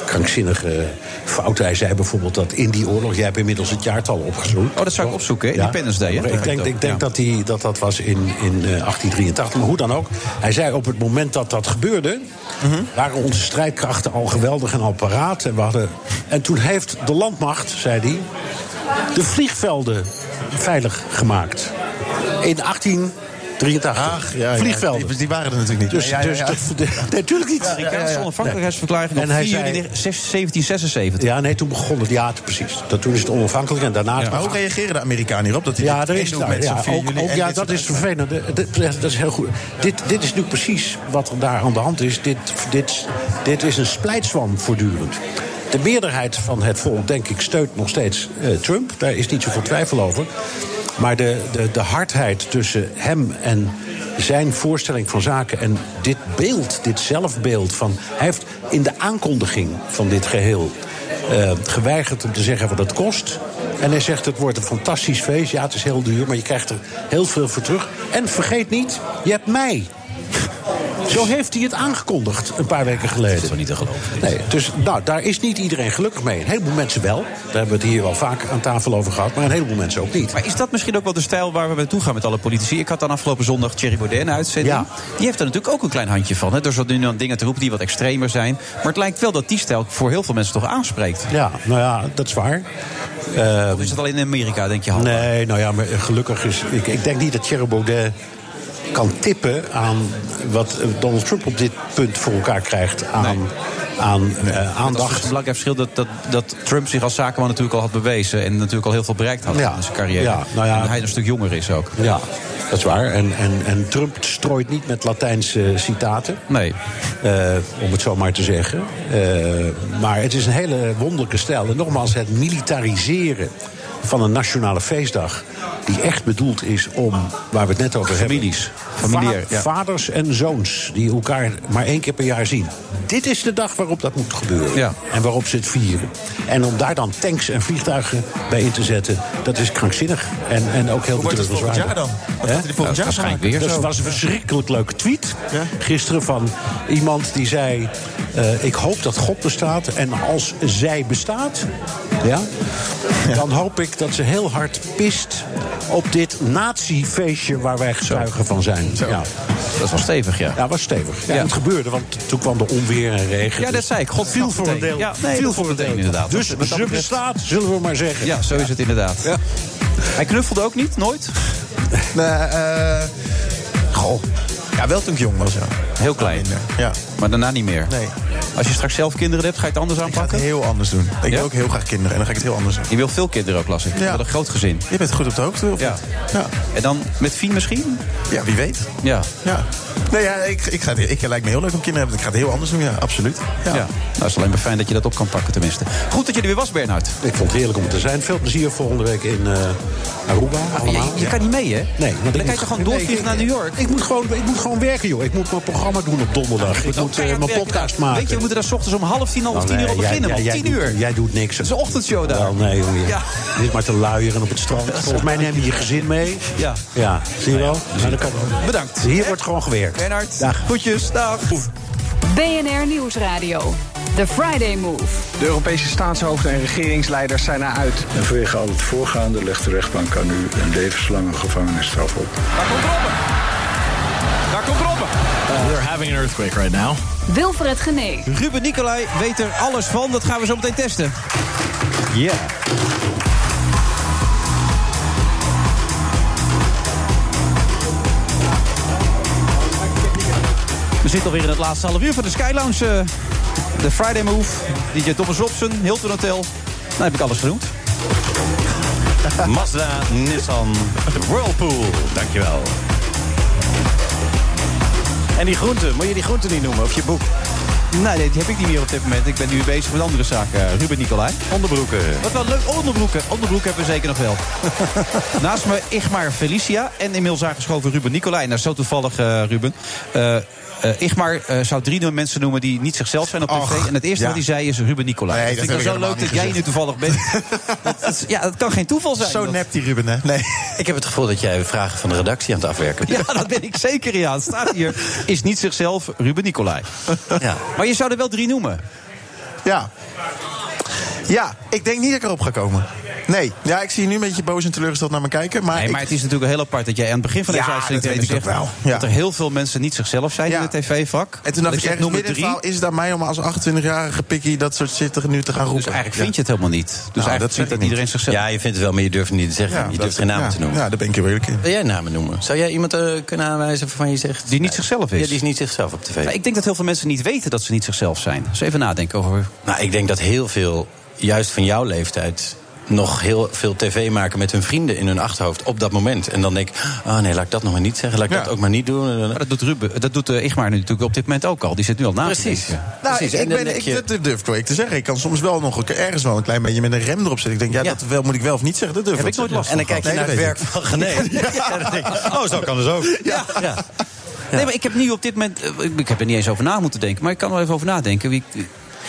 krankzinnige fouten. Hij zei bijvoorbeeld dat in die oorlog... jij hebt inmiddels het jaartal opgezocht. Oh, dat zou ik opzoeken? Independence Day, hè? Ik denk, ik denk dat, die, dat dat was in, in eh, 1883. Maar hoe dan ook. Hij zei op het moment dat dat gebeurde... waren onze strijdkrachten al geweldig en al paraat. En, we hadden, en toen heeft de landmacht, zei hij... de vliegvelden veilig gemaakt. In 1883. Ach, ja, ja. Vliegvelden. Die, die waren er natuurlijk niet. Dus, Ja, ja, dus ja. de- natuurlijk niet. Amerikaanse onafhankelijkheidsverklaring op En hij 4 juli zei- 1776. Ja, nee, toen begon het. Ja, precies. Dat, toen is het onafhankelijk en daarna... Maar hoe reageren de Amerikanen hierop? Dat die Ja, er één is daar, met ja, 4 ook, ja dat is vervelend. Dat is heel goed. Dit, dit is nu precies wat er daar aan de hand is. Dit, dit, dit is een splijtswam voortdurend. De meerderheid van het volk, denk ik, steunt nog steeds eh, Trump. Daar is niet zoveel twijfel over. Maar de, de, de hardheid tussen hem en zijn voorstelling van zaken... en dit beeld, dit zelfbeeld van... Hij heeft in de aankondiging van dit geheel eh, geweigerd om te zeggen wat het kost. En hij zegt het wordt een fantastisch feest. Ja, het is heel duur, maar je krijgt er heel veel voor terug. En vergeet niet, je hebt mij. Zo heeft hij het aangekondigd een paar weken geleden. Dat is niet te geloven. Nee, dus nou, daar is niet iedereen gelukkig mee. Een heleboel mensen wel. Daar hebben we het hier wel vaak aan tafel over gehad. Maar een heleboel mensen ook niet. Maar is dat misschien ook wel de stijl waar we naartoe gaan met alle politici? Ik had dan afgelopen zondag Thierry Baudet in de uitzending. Ja. Die heeft er natuurlijk ook een klein handje van. Hè? Door zo nu dan dingen te roepen die wat extremer zijn. Maar het lijkt wel dat die stijl voor heel veel mensen toch aanspreekt. Ja, nou ja, dat is waar. Of is dat alleen in Amerika, denk je? Hans? Nee, nou ja, maar gelukkig is... Ik, ik denk niet dat Thierry Baudet kan tippen aan wat Donald Trump op dit punt voor elkaar krijgt aan, aan eh, dus aandacht. een belangrijk verschil dat, dat, dat Trump zich als zakenman natuurlijk al had bewezen. En natuurlijk al heel veel bereikt had Ja. in zijn carrière. Ja, nou ja. En hij een stuk jonger is ook. Ja, dat is waar. En, en, en Trump strooit niet met Latijnse citaten. Nee. Eh, om het zo maar te zeggen. Eh, maar het is een hele wonderlijke stijl. En nogmaals, het militariseren van een nationale feestdag... die echt bedoeld is om, waar we het net over Families. hebben... Familiair, va- ja. vaders en zoons die elkaar maar één keer per jaar zien. Dit is de dag waarop dat moet gebeuren. Ja. En waarop ze het vieren. En om daar dan tanks en vliegtuigen bij in te zetten... dat is krankzinnig. En, en ook heel Hoe wordt het volgend jaar dan? Wat gaat er volgend jaar dat zo. was een verschrikkelijk leuke tweet gisteren van iemand die zei... eh, ik hoop dat God bestaat en als zij bestaat... Ja, dan hoop ik dat ze heel hard pist op dit nazi-feestje waar wij getuigen van zijn. Ja. Dat is wel stevig, ja. Ja, was stevig. Ja, Ja. Het gebeurde, want toen kwam de onweer en regen. Ja, dat Dus zei ik. God viel voor een deel. Ja, nee, viel voor een deel. inderdaad. Dus dat ze betreft- bestaat, zullen we maar zeggen. Ja, zo is het inderdaad. Ja. Hij knuffelde ook niet? Nooit? Nee, eh, goh. Ja, wel toen ik jong was, ja. Heel klein. Ja. Maar daarna niet meer. Nee. Als je straks zelf kinderen hebt, ga je het anders Ik ga het aanpakken? heel anders doen. Ik Ja? wil ook heel graag kinderen en dan ga ik het heel anders doen. Je wil veel kinderen ook, las ik. Je Ja. wil een groot gezin. Je bent goed op de hoogte, of Ja. niet? Ja. En dan met Fien misschien? Ja, wie weet. Ja. Ja. Nee, ja, ik, ik, ga het, ik lijkt me heel leuk om kinderen te hebben. Ik ga het heel anders doen, ja, absoluut. Ja. Ja. Nou, het is alleen maar fijn dat je dat op kan pakken tenminste. Goed dat je er weer was, Bernhard. Ik vond het heerlijk om te zijn. Veel plezier volgende week in eh, Aruba. allemaal. Je, je kan niet mee, hè? Nee, want dan ik kan je toch gewoon doorvliegen naar New York? Ik moet, gewoon, ik moet gewoon werken, joh. Ik moet mijn programma doen op donderdag. Ik moet eh, mijn podcast maken. Weet je, we moeten daar 's ochtends om half tien, half Oh, tien uur op beginnen, jij- jij Tien doet- uur. Jij doet niks. Het is een ochtendshow daar. Wel, nee, jongen. Ja. Je zit maar te luieren op het strand. Volgens mij neem je je gezin mee. Ja. Ja, zie je wel? Nou, dan kan... Bedankt. Hier wordt gewoon gewerkt. Bernard, Dag. groetjes. Dag. BNR Nieuwsradio. The Friday Move. De Europese staatshoofden en regeringsleiders zijn eruit. En vanwege al het voorgaande legt de rechtbank aan u een levenslange gevangenisstraf op. Daar komt Robben. Daar komt Robben. We're having an earthquake right now. Wilfred Genee. Ruben Nicolai weet er alles van. Dat gaan we zo meteen testen. Ja. We zitten alweer in het laatste half uur van de Sky Lounge. eh, de Friday Move. DJ Thomas Robson, Hilton Hotel. Nou heb ik alles genoemd. Mazda, Nissan, Whirlpool. Dankjewel. En die groenten, moet je die groenten niet noemen? Of je boek? Nee, die heb ik niet meer op dit moment. Ik ben nu bezig met andere zaken. Ruben Nicolai. Onderbroeken. Wat wel leuk. Onderbroeken. Onderbroeken hebben we zeker nog wel. Naast me Igmar Felicia. En inmiddels aangeschoven Ruben Nicolai. Nou, zo toevallig, eh, Ruben. Eh, Eh Igmar eh, zou drie mensen noemen die niet zichzelf zijn op tv. Och, en het eerste ja. wat hij zei is Ruben Nicolai. Nee, dat dat vind ik ik zo leuk dat jij nu toevallig bent. dat, ja, dat kan geen toeval zijn. Zo Dat- nep die Ruben, hè? Nee. Ik heb het gevoel dat jij vragen van de redactie aan het afwerken bent. Ja, dat ben ik zeker, ja. Het staat hier. Is niet zichzelf Ruben Nicolai. Ja. Maar je zou er wel drie noemen. Ja. Ja, ik denk niet dat ik erop ga komen. Nee. Ja, ik zie je nu een beetje boos en teleurgesteld naar me kijken. Maar, Nee, ik- maar het is natuurlijk heel apart dat jij aan het begin van deze Ja, uitzending dat weet ik zegt wel. Ja. dat er heel veel mensen niet zichzelf zijn Ja. in het tv-vak. En toen dacht ik ergens noem er midden drie. verhaal... is het aan mij om als 28-jarige pikkie dat soort zitten nu te gaan roepen? Dus eigenlijk vind je het helemaal niet. Dus dat eigenlijk vindt dat ik iedereen zichzelf. Ja, je vindt het wel, maar je durft het niet te zeggen. Ja, je dat- durft geen namen ja, te noemen. Ja, daar ben ik heel eerlijk in. Wil jij namen noemen? Zou jij iemand eh, kunnen aanwijzen waarvan je zegt... Die niet zichzelf is. Ja, die is niet zichzelf op tv. Ik denk dat heel veel mensen niet weten dat ze niet zichzelf zijn. Dus even nadenken over. Nou, ik denk dat heel veel, juist van jouw leeftijd... nog heel veel tv maken met hun vrienden in hun achterhoofd op dat moment. En dan denk ik, oh nee, laat ik dat nog maar niet zeggen. Laat ik Ja. dat ook maar niet doen. Maar dat doet, Ruben, dat doet eh, Igmar nu natuurlijk op dit moment ook al. Die zit nu al na Precies. Nou, Precies. ik, En ben, ik, je- dat durf ik te zeggen. Ik kan soms wel nog ergens wel een klein beetje met een rem erop zitten. Ik denk, ja, Ja. dat wel, moet ik wel of niet zeggen. Dat durf Heb ik nooit last En dan kijk je Nee, naar het werk van Gené. Ja, oh, zo kan het ook. Ja. Ja. Nee, maar ik heb nu op dit moment. eh, Ik ik heb er niet eens over na moeten denken. Maar ik kan er wel even over nadenken. Wie,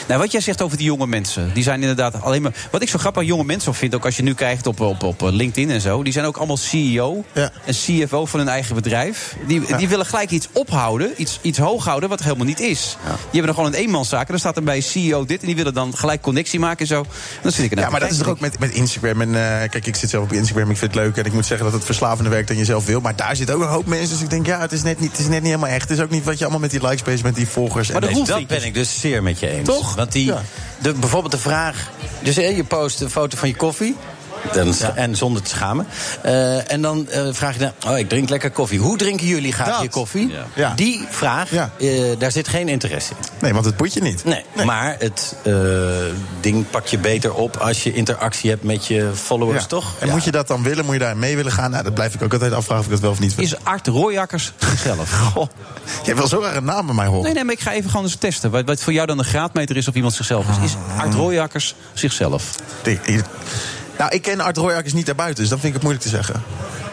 nou, wat jij zegt over die jonge mensen. Die zijn inderdaad alleen maar. Wat ik zo grappig aan jonge mensen vind. Ook als je nu kijkt op, op, op LinkedIn en zo. Die zijn ook allemaal CEO Ja. en CFO van hun eigen bedrijf. Die, die willen gelijk iets ophouden. Iets, iets hoog houden wat er helemaal niet is. Die hebben dan gewoon een eenmanszaak. En dan staat er bij CEO dit. En die willen dan gelijk connectie maken en zo. En dan zit ik Ja, maar dat is toch ook met, met Instagram. En eh, kijk, ik zit zelf op Instagram. Ik vind het leuk. En ik moet zeggen dat het verslavender werkt dan je zelf wil. Maar daar zit ook een hoop mensen. Dus ik denk, ja, het is net niet, het is net niet helemaal echt. Het is ook niet wat je allemaal met die likes bezig met die volgers. Maar en Nee, dat vind ben ik dus zeer met je eens. Toch? Want die, de, bijvoorbeeld de vraag... Dus hè, je post een foto van je koffie... Dan, En zonder te schamen. Eh, en dan eh, vraag je dan... Oh, ik drink lekker koffie. Hoe drinken jullie graag Dat. je koffie? Ja. Ja. Die vraag, Ja. eh, daar zit geen interesse in. Nee, want het boeit je niet. Nee, maar het eh, ding pak je beter op als je interactie hebt met je followers, Ja. toch? En Ja. moet je dat dan willen? Moet je daar mee willen gaan? Nou, dat blijf ik ook altijd afvragen of ik dat wel of niet wil. Is Art Royakkers zichzelf? Goh, jij wil zo graag een naam bij mij horen. Nee, nee, maar ik ga even gewoon eens testen. Wat, wat voor jou dan een graadmeter is of iemand zichzelf is. Is Art Royakkers zichzelf? Nou, ik ken Art Royakkers niet daarbuiten, dus dan vind ik het moeilijk te zeggen.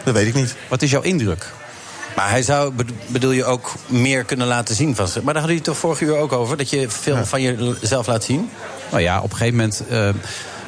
Dat weet ik niet. Wat is jouw indruk? Maar hij zou, bed- bedoel je, ook meer kunnen laten zien van zich. Maar daar hadden jullie het toch vorige uur ook over? Dat je veel van jezelf laat zien? Nou ja, op een gegeven moment. eh,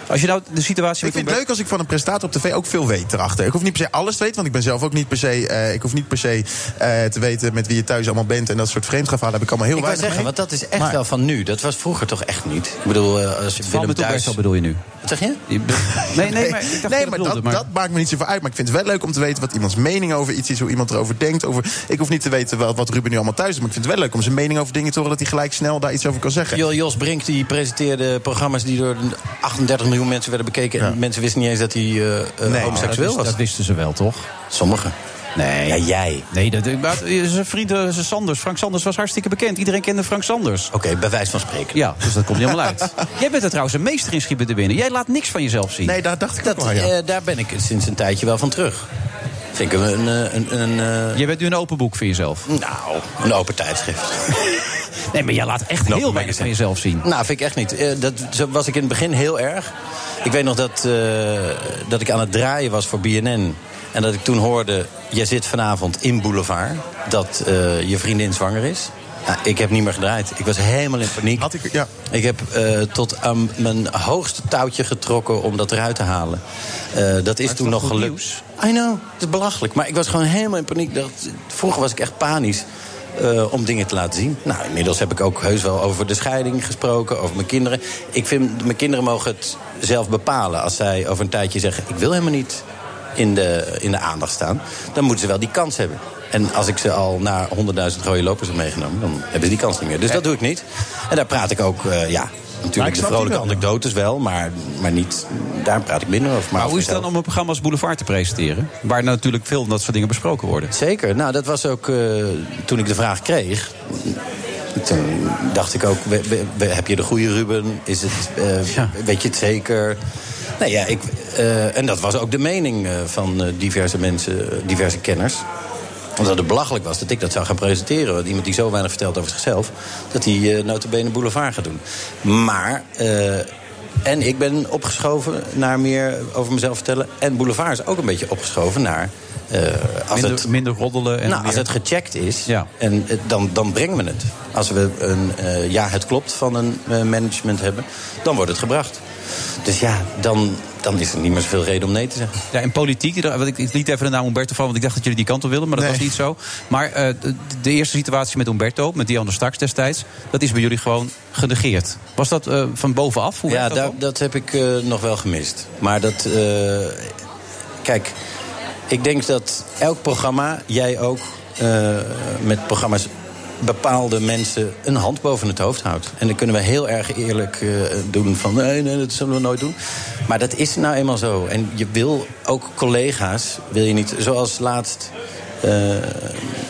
als je nou de situatie. Ik vind het leuk als ik van een presentator op tv ook veel weet erachter. Ik hoef niet per se alles te weten, want ik ben zelf ook niet per se... eh, ik hoef niet per se eh, te weten met wie je thuis allemaal bent... en dat soort vreemdgevallen heb ik allemaal heel ik weinig zeggen, mee. want dat is echt Maar- wel van nu. Dat was vroeger toch echt niet? Ik bedoel, eh, als je Willem thuis... Oebersel bedoel je nu? Wat zeg je? Je be- Nee, nee, maar ik dacht nee, maar, bedoelde, dat, maar- dat maakt me niet zoveel uit. Maar ik vind het wel leuk om te weten wat iemands mening over iets is. Hoe iemand erover denkt. Over, ik hoef niet te weten wat, wat Ruben nu allemaal thuis doet. Maar ik vind het wel leuk om zijn mening over dingen te horen. Dat hij gelijk snel daar iets over kan zeggen. Jo- Jos Brink die presenteerde programma's die door 38 miljoen mensen werden bekeken. En mensen wisten niet eens dat hij eh, eh, Nee, homoseksueel dat, was. dat wisten ze wel, toch? Sommigen. Nee. Ja, jij. Nee, dat, maar zijn vriend eh, zijn Sanders, Frank Sanders was hartstikke bekend. Iedereen kende Frank Sanders. Oké, bij wijze van spreken. Ja, dus dat komt niet helemaal uit. Jij bent er trouwens een meester in schieten er binnen. Jij laat niks van jezelf zien. Nee, daar dacht ik Dat, ook wel, ja. eh, daar ben ik sinds een tijdje wel van terug. Vind ik een... een, een, een eh, Jij bent nu een open boek voor jezelf. Nou, een open tijdschrift. Nee, maar jij laat echt heel weinig van jezelf zien. Nou, vind ik echt niet. Eh, dat was ik in het begin heel erg. Ik weet nog dat, eh, dat ik aan het draaien was voor BNN. En dat ik toen hoorde, jij zit vanavond in Boulevard... dat eh, je vriendin zwanger is. Nou, ik heb niet meer gedraaid. Ik was helemaal in paniek. Had ik, ja. Ik heb eh, tot aan mijn hoogste touwtje getrokken om dat eruit te halen. Eh, dat is toen nog gelukt. nieuws. I know, het is belachelijk. Maar ik was gewoon helemaal in paniek. Dat, vroeger was ik echt panisch. eh, om dingen te laten zien. Nou, inmiddels heb ik ook heus wel over de scheiding gesproken, over mijn kinderen. Ik vind, mijn kinderen mogen het zelf bepalen. Als zij over een tijdje zeggen, ik wil helemaal niet in de, in de aandacht staan... dan moeten ze wel die kans hebben. En als ik ze al naar 100.000 rode lopers heb meegenomen... dan hebben ze die kans niet meer. Dus dat doe ik niet. En daar praat ik ook, eh, ja... Natuurlijk de vrolijke wel, ja. anekdotes wel, maar, maar niet, daar praat ik minder over. Maar, Maar hoe is het dan om een programma als Boulevard te presenteren? Waar natuurlijk veel van dat soort dingen besproken worden. Zeker. Nou, dat was ook eh, toen ik de vraag kreeg. Toen dacht ik ook, we- we- we- heb je de goede Ruben? Is het, eh, Ja. Weet je het zeker? Nou ja, ik, en dat was ook de mening van diverse mensen, diverse kenners. Omdat het belachelijk was dat ik dat zou gaan presenteren. Want iemand die zo weinig vertelt over zichzelf... dat hij uh, notabene boulevard gaat doen. Maar... eh, en ik ben opgeschoven naar meer over mezelf vertellen. En Boulevard is ook een beetje opgeschoven naar eh, als Minder, het minder roddelen. En nou, als het gecheckt is, Ja. en, dan, dan brengen we het. Als we een ja, het klopt van een management hebben, dan wordt het gebracht. Dus ja, dan, dan is er niet meer zoveel reden om nee te zeggen. Ja, in politiek, want ik, ik liet even de naam Umberto van, want ik dacht dat jullie die kant op wilden, maar dat was niet zo. Maar eh, de, de eerste situatie met Umberto, met Diana Straks destijds, dat is bij jullie gewoon genegeerd. Was dat eh, van bovenaf? Hoe ja, dat dat heb ik eh, nog wel gemist. Maar dat. eh, kijk, ik denk dat elk programma, jij ook, eh, met programma's bepaalde mensen een hand boven het hoofd houdt. En dan kunnen we heel erg eerlijk eh, doen van nee, nee, dat zullen we nooit doen. Maar dat is nou eenmaal zo. En je wil ook collega's, wil je niet, zoals laatst eh,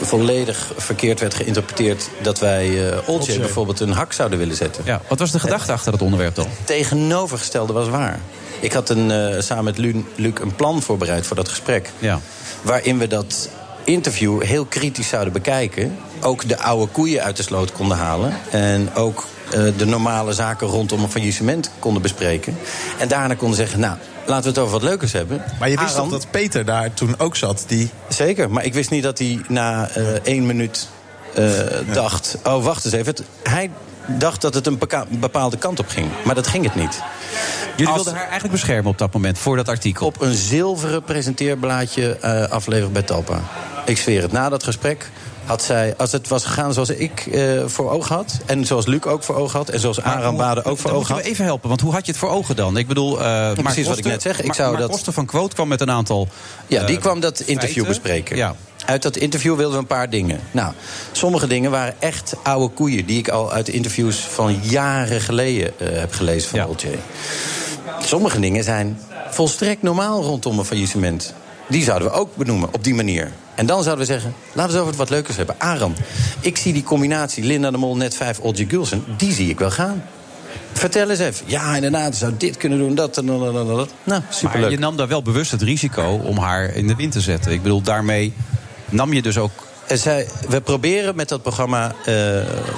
volledig verkeerd werd geïnterpreteerd dat wij Olcay Olcay. bijvoorbeeld een hak zouden willen zetten. Ja, wat was de gedachte achter dat onderwerp dan? tegenovergestelde was waar. Ik had een, samen met Lu- Luc een plan voorbereid voor dat gesprek. Ja. Waarin we dat interview heel kritisch zouden bekijken. Ook de oude koeien uit de sloot konden halen. En ook eh, de normale zaken rondom een faillissement konden bespreken. En daarna konden zeggen, nou, laten we het over wat leukers hebben. Maar je wist Aram- toch dat Peter daar toen ook zat? Die... Zeker, maar ik wist niet dat hij na eh, één minuut eh, dacht... oh, wacht eens even. Het- hij dacht dat het een bepaalde kant op ging. Maar dat ging het niet. Jullie Als- wilden haar eigenlijk beschermen op dat moment, voor dat artikel. Op een zilveren presenteerblaadje eh afleveren bij Talpa. Ik zweer het, na dat gesprek had zij, als het was gegaan zoals ik eh, voor ogen had... en zoals Luc ook voor ogen had... en zoals Aram Bade ook voor ogen moeten had... we even helpen, want hoe had je het voor ogen dan? Ik bedoel, Mark precies wat ik net zeg. Ik zou dat- Koster van Quote kwam met een aantal Ja, die eh, kwam dat interview bespreken. Ja. Uit dat interview wilden we een paar dingen. Nou, sommige dingen waren echt oude koeien... die ik al uit interviews van jaren geleden heb gelezen van Olcay. Sommige dingen zijn volstrekt normaal rondom een faillissement. Die zouden we ook benoemen op die manier. En dan zouden we zeggen, laten we het over wat leukers hebben. Aram, ik zie die combinatie Linda de Mol, net 5, Olje Gulsen... die zie ik wel gaan. Vertel eens even. Ja, inderdaad, zou dit kunnen doen, dat en dat. Nou, Maar superleuk. je nam daar wel bewust het risico om haar in de wind te zetten. Ik bedoel, daarmee nam je dus ook... En zij, we proberen met dat programma, eh,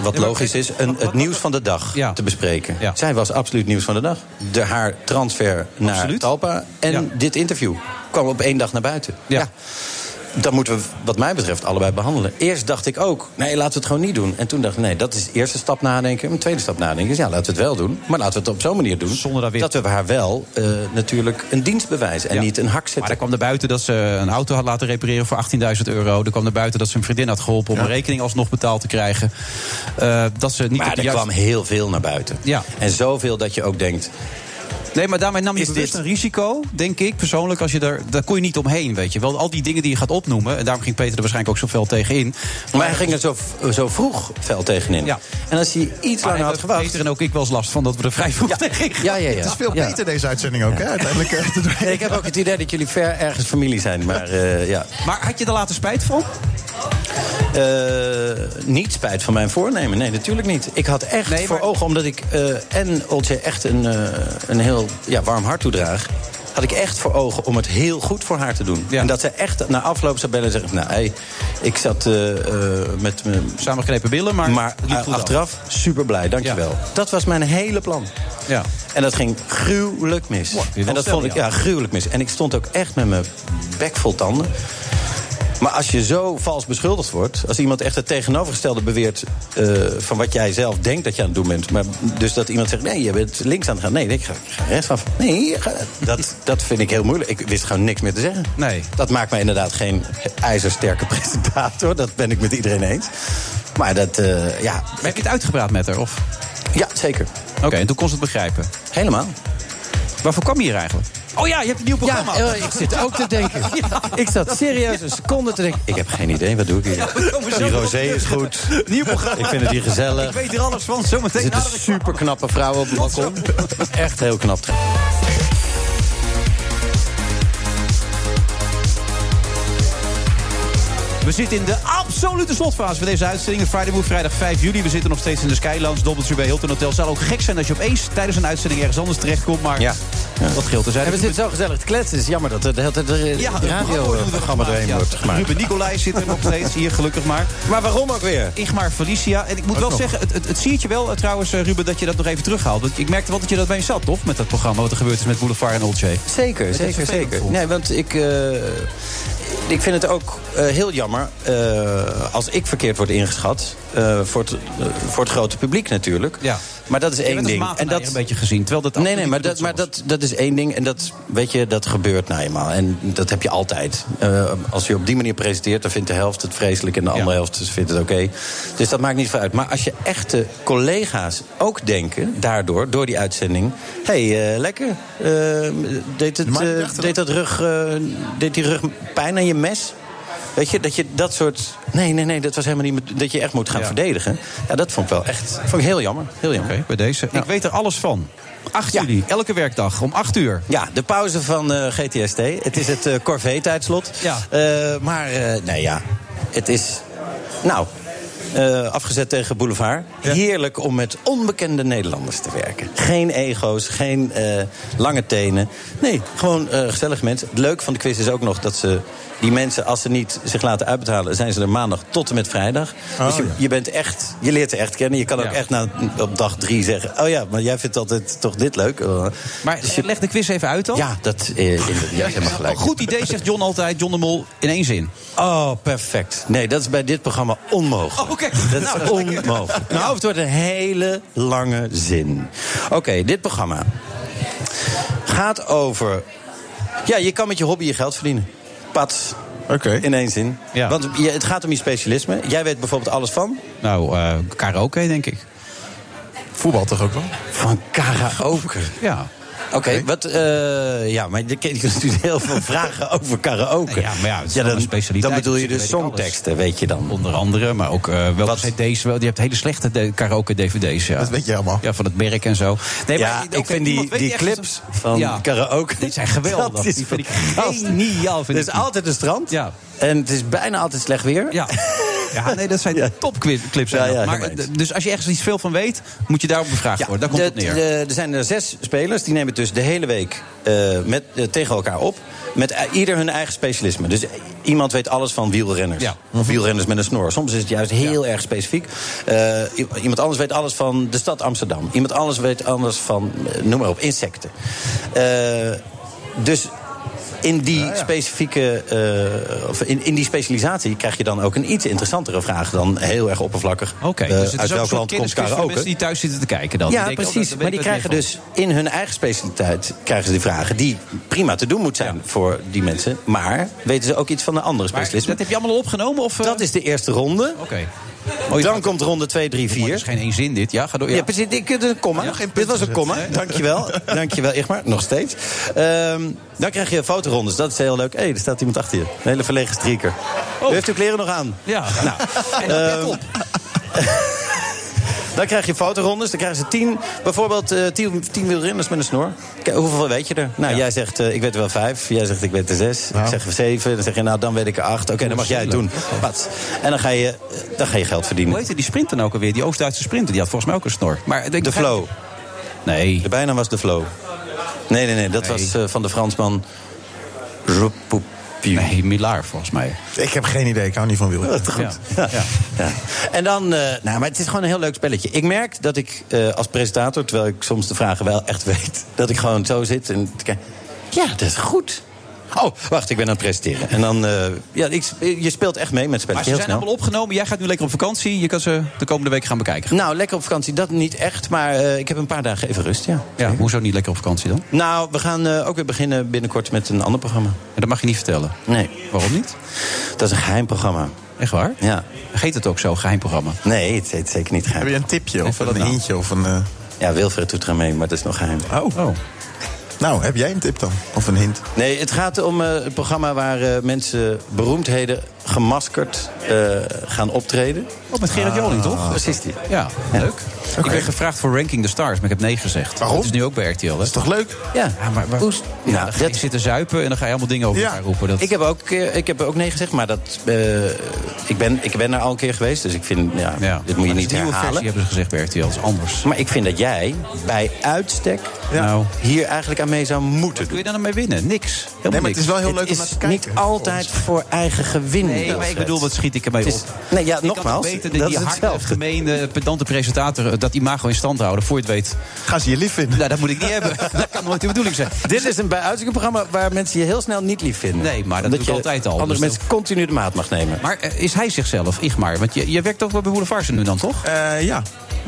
wat logisch is, een, het nieuws van de dag te bespreken. Zij was absoluut nieuws van de dag. De, haar transfer naar Talpa en dit interview kwam op één dag naar buiten. Ja. Dat moeten we, wat mij betreft, allebei behandelen. Eerst dacht ik ook, nee, laten we het gewoon niet doen. En toen dacht ik, nee, dat is de eerste stap nadenken. Een tweede stap nadenken is, ja, laten we het wel doen. Maar laten we het op zo'n manier doen. Zonder dat, we haar wel eh, natuurlijk een dienst bewijzen. En Ja. niet een hak zetten. Maar er kwam er buiten dat ze een auto had laten repareren voor 18.000 euro. Er kwam er buiten dat ze een vriendin had geholpen om Ja. een rekening alsnog betaald te krijgen. Eh, dat ze niet Maar er kwam heel veel naar buiten. Ja. En zoveel dat je ook denkt... Nee, maar daarmee nam je Is bewust dit- een risico, denk ik persoonlijk. Als je daar, daar kon je niet omheen, weet je wel. Al die dingen die je gaat opnoemen. En daarom ging Peter er waarschijnlijk ook zo fel tegenin. Maar hij ging er zo, zo vroeg fel tegenin. Ja. En als hij iets Maar langer had gewacht... Peter en ook ik wel eens last van dat we er vrij vroeg tegen Ja, ja, ja. Het is veel Ja. beter deze uitzending ook, hè? Uiteindelijk. eh. Nee, ik heb ook het idee dat jullie ver ergens familie zijn. Maar eh, ja. Maar had je er later spijt van? Eh, niet spijt van mijn voornemen. Nee, natuurlijk niet. Ik had echt voor ogen, omdat ik eh, en Oltje echt een, eh, een heel ja, warm hart toedraag... had ik echt voor ogen om het heel goed voor haar te doen. En dat ze echt na afloop zou bellen en zeggen... nou, hey, ik zat eh, eh, met mijn... Samengeknepen billen, maar... Maar achteraf, super blij, dankjewel. Dat was mijn hele plan. Ja. En dat ging gruwelijk mis. en dat vond ik ja, gruwelijk mis. En ik stond ook echt met mijn bek vol tanden. Maar als je zo vals beschuldigd wordt... als iemand echt het tegenovergestelde beweert... eh, van wat jij zelf denkt dat je aan het doen bent... Maar dus dat iemand zegt, nee, je bent links aan het gaan. Nee, ik ga, ik ga rechts af. Nee, ga- dat, dat vind ik heel moeilijk. Ik wist gewoon niks meer te zeggen. Nee. Dat maakt mij inderdaad geen ijzersterke presentator. Dat ben ik met iedereen eens. Maar dat, eh, ja... Maar heb je het uitgepraat met haar? Of? Ja, zeker. Oké, en toen kon ze het begrijpen? Helemaal. Waarvoor kwam je hier eigenlijk? Oh ja, je hebt een nieuw programma. Ja, eh, ik zit ook te denken. Ik zat serieus een seconde te denken. Ik heb geen idee, wat doe ik hier? zo Die rosé is goed. Nieuw programma. Ik vind het hier gezellig. Ik weet er alles van, zometeen Er zitten super knappe vrouwen op het balkon. Echt heel knap. We zitten in de absolute slotfase van deze uitzending. Friday Move, vrijdag 5 juli. We zitten nog steeds in de Skylands, Doubletree bij Hilton Hotel. Het zou ook gek zijn als je opeens tijdens een uitzending ergens anders terechtkomt. Maar Ja. dat geldt er zijn. En we zitten zo gezellig te kletsen. Het is jammer dat er de hele tijd een Ja, radioprogramma erheen wordt gemaakt. Ruben Nicolai zit er nog steeds hier, gelukkig maar. Maar waarom ook weer? Igmar Felicia. En ik moet Ook wel nog. zeggen, het, het, het zie je wel eh, trouwens, eh, Ruben, dat je dat nog even terughaalt. Want ik merkte wel dat je dat bij je zat, toch? Met dat programma, wat er gebeurd is met Boulevard en Old Jay. Zeker, zeker, zeker. Nee, want ik, eh, ik vind het ook heel jammer als ik verkeerd word ingeschat. eh, voor, het, eh, voor het grote publiek natuurlijk. Ja. Maar dat is Je één ding. matenaar een beetje gezien. Terwijl dat nee, nee, maar, dat, maar dat, dat is één ding. En dat, weet je, dat gebeurt nou eenmaal. En dat heb je altijd. Eh, als je op die manier presenteert, dan vindt de helft het vreselijk... en de andere helft vindt het oké. Dus dat maakt niet veel uit. Maar als je echte collega's ook denken, daardoor, door die uitzending... hé, hey, eh, lekker. Eh, deed, het, eh, deed, dat rug, eh, deed die rug pijn aan je mes? Weet je, dat je dat soort... Nee, nee, nee, dat was helemaal niet... dat je echt moet gaan verdedigen. Ja, dat vond ik wel echt... vond ik heel jammer. Heel jammer. Bij deze. Ik weet er alles van. 8 juli, elke werkdag om 8 uur. Ja, de pauze van eh, GTST. Het is het eh Corvée-tijdslot. Ja. Eh, maar, nee ja, het is... Nou, afgezet tegen Boulevard. Heerlijk om met onbekende Nederlanders te werken. Geen ego's, geen lange tenen. Nee, gewoon eh gezellig mensen. Het leuke van de quiz is ook nog dat ze... Die mensen, als ze niet zich laten uitbetalen... zijn ze er maandag tot en met vrijdag. Oh, dus je, ja. je bent echt... Je leert ze echt kennen. Je kan ook Ja. echt na, op dag drie zeggen... oh ja, maar jij vindt altijd toch dit leuk. Eh, Maar leg de quiz even uit dan. ja, dat eh, in de, ja, helemaal gelijk. Een goed idee, zegt John altijd. John de Mol in één zin. Oh, perfect. Nee, dat is bij dit programma onmogelijk. Oh, oké. Dat is Nou, is onmogelijk. Nou, het wordt een hele lange zin. Oké, dit programma gaat over... Ja, je kan met je hobby je geld verdienen. Pats. Oké. In één zin. Ja. Want je, het gaat om je specialisme. Jij weet bijvoorbeeld alles van? Nou, eh karaoke denk ik. Voetbal toch ook wel? Van karaoke. Ja. Oké, wat... eh, ja, maar je kunt natuurlijk heel veel vragen over karaoke. Ja, maar ja, het is wel dan, een specialiteit, dan bedoel je dus alles. songteksten, weet je dan. Onder andere, maar ook eh wel Wat? cd's. Wel, je hebt hele slechte de- karaoke-dvd's. Ja. Dat weet je allemaal. Ja, van het merk en zo. Nee, ja, maar, ik vind die, die clips van Ja. karaoke... Die zijn geweldig. Dat is Die vind ik geniaal. Vind Er ik is altijd een strand. Ja. En het is bijna altijd slecht weer. Ja. Ja, nee, dat zijn Ja. topclips. Ja, ja, maar, dus als je ergens iets veel van weet, moet je daarop bevraagd worden. Daar komt de- het neer. de- er zijn er zes spelers, die nemen het dus de hele week eh, met, eh, tegen elkaar op. Met eh, ieder hun eigen specialisme. Dus iemand weet alles van wielrenners. Ja. Of wielrenners met een snor. Soms is het juist heel erg specifiek. Iemand anders weet alles van de stad Amsterdam. Iemand anders weet alles van, noem maar op, insecten. Dus in die specifieke, eh, of in, in die specialisatie krijg je dan ook een iets interessantere vraag dan heel erg oppervlakkig. Oké, eh, dus het is uit ook een welk land komt karaoke? mensen die thuis zitten te kijken dan. Ja, Die denken, oh, precies. maar die krijgen dus in hun eigen specialiteit krijgen ze die vragen. Die prima te doen moet zijn voor die mensen. Maar weten ze ook iets van de andere specialisme? dat heb je allemaal al opgenomen? Of, eh? Dat is de eerste ronde. Oké. Oh, Dan komt ronde 2, 3, Het is 4. geen één zin dit. Ja, ga door. Ja, Ja. precies. Ik, eh, een komma. Ja, Dit was een komma. Dankjewel. Dankjewel, Igmar. Nog steeds. Ehm, dan krijg je fotorondes. Dat is heel leuk. Hé, er staat iemand achter je. Een hele verlegen strieker. U heeft uw kleren nog aan. Ja. Nou, En dan ehm, pet op. Dan krijg je fotorondes. Dan krijgen ze tien, bijvoorbeeld eh, tien, tien wielrenners met een snor. Kijk, hoeveel weet je er? Nou, jij zegt, eh, ik weet er wel vijf. Jij zegt, ik weet er zes. Ik zeg zeven. Dan zeg je, nou, dan weet ik er acht. Oké, dan mag jij het doen. Pats. En dan ga je, eh, dan ga je geld Hoe verdienen. heette die sprinter nou ook alweer? Die Oost-Duitse sprinter. Die had volgens mij ook een snor. Maar De flow. Nee. De bijnaam was de flow. Nee, nee, nee. Dat Nee. was van de Fransman... Nee, Milaar volgens mij. Ik heb geen idee, ik hou niet van wielrennen. Ja. Ja. Ja. En dan, eh, nou, maar het is gewoon een heel leuk spelletje. Ik merk dat ik eh, als presentator, terwijl ik soms de vragen wel echt weet, dat ik gewoon zo zit en. Ja, dat is goed. Oh, wacht, ik ben aan het presenteren. En dan, eh, ja, ik, je speelt echt mee met Maar spelletje. ze zijn snel. allemaal opgenomen. Jij gaat nu lekker op vakantie. Je kan ze de komende week gaan bekijken. Nou, lekker op vakantie, dat niet echt. Maar eh, ik heb een paar dagen even rust, ja. Ja, hoezo niet lekker op vakantie dan? Nou, we gaan eh, ook weer beginnen binnenkort met een ander programma. En dat mag je niet vertellen. Nee, Waarom niet? dat is een geheim programma. Echt waar? Ja. Heet het ook zo, geheim programma? Nee, het heet zeker niet geheim. Heb je een tipje of een nou. hintje of een... eh, Ja, Wilfred doet er aan mee, maar dat is nog geheim. Oh. Oh. Nou, heb jij een tip dan? Of een hint? Nee, het gaat om eh, een programma waar eh, mensen, beroemdheden, gemaskerd eh, gaan optreden. Oh, met Gerard Joling, toch? Precies die. Ja, leuk. Ik ben gevraagd voor Ranking the Stars, maar ik heb nee gezegd. Waarom? Dat is nu ook bij RTL, hè? Is toch leuk? Ja, Ja, maar, maar Hoe- ja, Nou, dan ga je dat- zitten zuipen en dan ga je allemaal dingen over Ja. elkaar roepen. Dat... ik heb, ook, eh, ik heb ook nee gezegd, maar dat, eh, ik, ben, ik ben er al een keer geweest. Dus ik vind, ja, ja. dit moet je niet herhalen. versie hebben ze gezegd bij RTL, dat is anders. Maar ik vind dat jij bij uitstek Nou, hier eigenlijk aan mee zou moeten wat doen. doe je dan ermee winnen? Niks. Helemaal Nee, maar het is wel heel leuk om naar te kijken. niet altijd voor eigen gewin. Nee, maar ik bedoel, wat schiet ik ermee op? nee, ja, Ik kan nogmaals, dat die harde, gemene, pedante presentator dat imago in stand houden. Voor je het weet. Gaan ze je lief vinden? Nou, dat moet ik niet hebben. Dat kan nooit de bedoeling zijn. Dit is een bij uitstek programma waar mensen je heel snel niet lief vinden. Nee, maar dat doe ik je altijd al. Andere Dus mensen continu de maat mag nemen. Maar eh, is hij zichzelf, Igmar? Want je, je werkt ook wel bij Boulevard nu dan, toch? Eh, ja.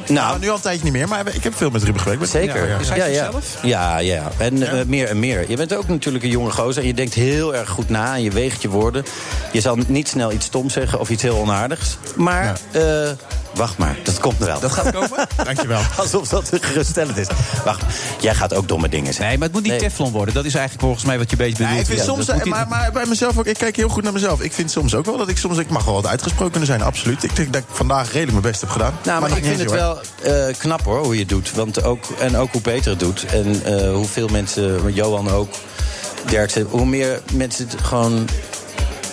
Nou, nu al een tijdje niet meer, maar ik heb veel met Ruben gewerkt. Zeker. Ja, Is hij ja, ja. Ja, ja. En eh, meer en meer. Je bent ook natuurlijk een jonge gozer. En je denkt heel erg goed na. En je weegt je woorden. Je zal niet snel iets stoms zeggen of iets heel onaardigs. Maar, eh, wacht maar. Dat komt wel. Dat gaat komen? Dankjewel. Alsof dat geruststellend is. Wacht, jij gaat ook domme dingen zeggen. Nee, maar het moet niet Nee. Teflon worden. Dat is eigenlijk volgens mij wat je beetje bedoelt. Nee, ik vind Ja, soms, moet maar, maar bij mezelf ook, ik kijk heel goed naar mezelf. Ik vind soms ook wel dat ik soms, ik mag wel wat uitgesproken kunnen zijn, absoluut. Ik denk dat ik vandaag redelijk mijn best heb gedaan. Nou, maar, ik vind het hoor. wel eh, knap hoor, hoe je het doet. Want ook, en ook hoe Peter het doet. En eh, hoeveel mensen, Johan ook, Derksen... hoe meer mensen het gewoon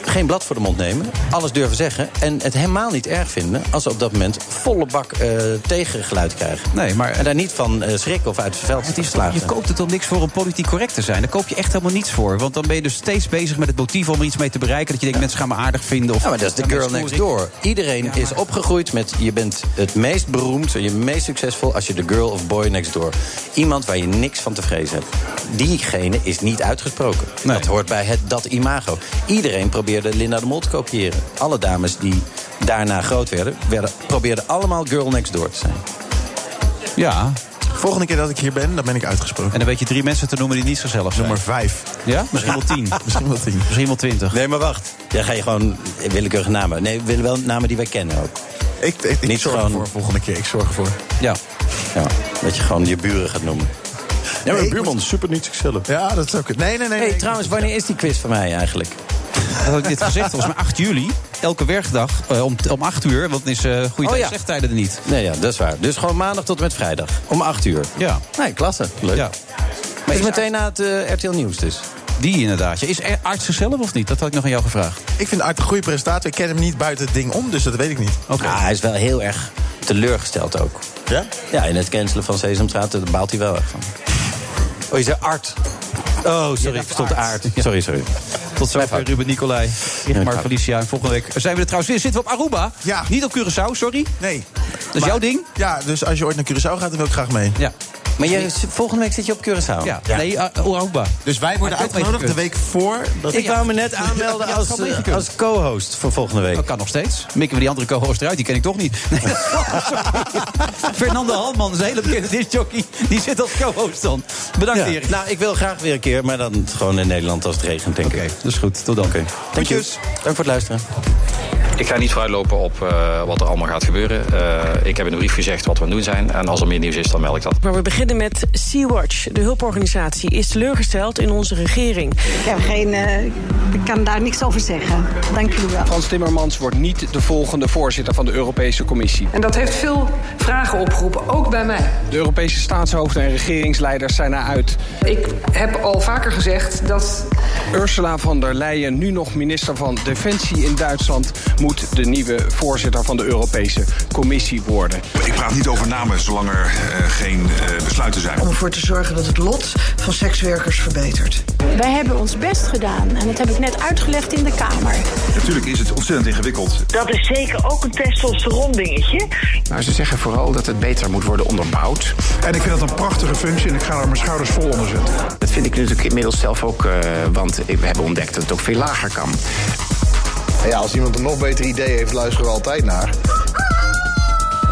geen blad voor de mond nemen. Alles durven zeggen. En het helemaal niet erg vinden als ze op dat moment volle bak eh, tegengeluid krijgen. Nee, maar En daar niet van eh, schrikken of uit het veld Het is je koopt het om niks voor om politiek correct te zijn. Daar koop je echt helemaal niets voor. Want dan ben je dus steeds bezig met het motief om er iets mee te bereiken. Dat je denkt, mensen gaan me aardig vinden. Of, Ja, maar dat is de girl next door. Iedereen is opgegroeid met je bent het meest beroemd, je meest succesvol als je de girl of boy next door. Iemand waar je niks van te vrezen hebt. Diegene is niet uitgesproken. Nee. Dat hoort bij het dat imago. Iedereen probeerde Linda de Mol te kopiëren. Alle dames die daarna groot werden, werden probeerden allemaal girl next door te zijn. Ja, Volgende keer dat ik hier ben, dan ben ik uitgesproken. en dan weet je drie mensen te noemen die niet zichzelf zijn. Nummer vijf. Ja? Misschien wel tien. Misschien wel tien. Misschien wel twintig. Nee, maar wacht. Dan ga je gewoon willekeurige namen. Nee, we willen wel namen die wij kennen ook. Ik, ik, ik Niet zorg gewoon- ervoor volgende keer. Ik zorg ervoor. Ja. Ja, dat je gewoon je buren gaat noemen. Ja, Nee, ik buurman super niet zichzelf. Ja, dat is ook het. Nee, nee, nee. Hey, nee. trouwens, wanneer is die quiz van mij eigenlijk? Dat had ik dit gezegd, volgens mij 8 juli. Elke werkdag eh, om, om 8 uur, want dan is eh goede Oh, ja. zegtijden er niet. Nee, ja, dat is waar. Dus gewoon maandag tot en met vrijdag. Om 8 uur. Ja. Nee, klasse. Leuk. ja. Maar is meteen na het eh, RTL Nieuws dus. Die inderdaad. Is arts zichzelf of niet? Dat had ik nog aan jou gevraagd. Ik vind Art een goede presentator. Ik ken hem niet buiten het ding om, dus dat weet ik niet. Oké. Ja, hij is wel heel erg teleurgesteld ook. Ja? Ja, in het cancelen van Sesamstraat, daar baalt hij wel erg van. Oh, je zei Art. Oh, sorry, ik verstond aard. Sorry, sorry. Tot zover Ruben Nicolai, Ja. Felicia. En volgende week zijn we er trouwens weer. Zitten we op Aruba? Ja. Niet op Curaçao, sorry. Nee. Dat is jouw ding? Ja, dus als je ooit naar Curaçao gaat, dan wil ik graag mee. Ja. Maar volgende week zit je op Curaçao. ja. Nee, Aruba. Dus wij worden uitgenodigd de week voor. Dat Ik wou me net aanmelden Ja, als, eh, als co-host voor volgende week. Dat kan nog steeds. Mikken we die andere co-host eruit, die ken ik toch niet. Nee, Fernando Halman, is een hele bekende discjockey. Die zit als co-host dan. Bedankt, Ja. Erik. Nou, ik wil graag weer een keer, maar dan gewoon in Nederland als het regent, denk Oké, ik. dat is goed. Tot dan. Oké. Dank je. Groetjes. Dank voor het luisteren. Ik ga niet vooruitlopen op eh, wat er allemaal gaat gebeuren. Eh, ik heb in een brief gezegd wat we aan het doen zijn. En als er meer nieuws is, dan meld ik dat. Maar we beginnen met Sea-Watch. De hulporganisatie is teleurgesteld in onze regering. Ja, geen, eh, ik kan daar niks over zeggen. Dank jullie wel. Frans Timmermans wordt niet de volgende voorzitter van de Europese Commissie. En dat heeft veel vragen opgeroepen, ook bij mij. De Europese staatshoofden en regeringsleiders zijn eruit. Ik heb al vaker gezegd dat Ursula von der Leyen, nu nog minister van Defensie in Duitsland, moet de nieuwe voorzitter van de Europese Commissie worden. Ik praat niet over namen zolang er eh, geen eh, besluiten zijn. Om ervoor te zorgen dat het lot van sekswerkers verbetert. Wij hebben ons best gedaan en dat heb ik net uitgelegd in de Kamer. Natuurlijk is het ontzettend ingewikkeld. Dat is zeker ook een testosteron dingetje. Nou, ze zeggen vooral dat het beter moet worden onderbouwd. En ik vind dat een prachtige functie en ik ga er mijn schouders vol onder zetten. Dat vind ik natuurlijk inmiddels zelf ook, eh, want we hebben ontdekt dat het ook veel lager kan. Ja, als iemand een nog beter idee heeft, luisteren we altijd naar.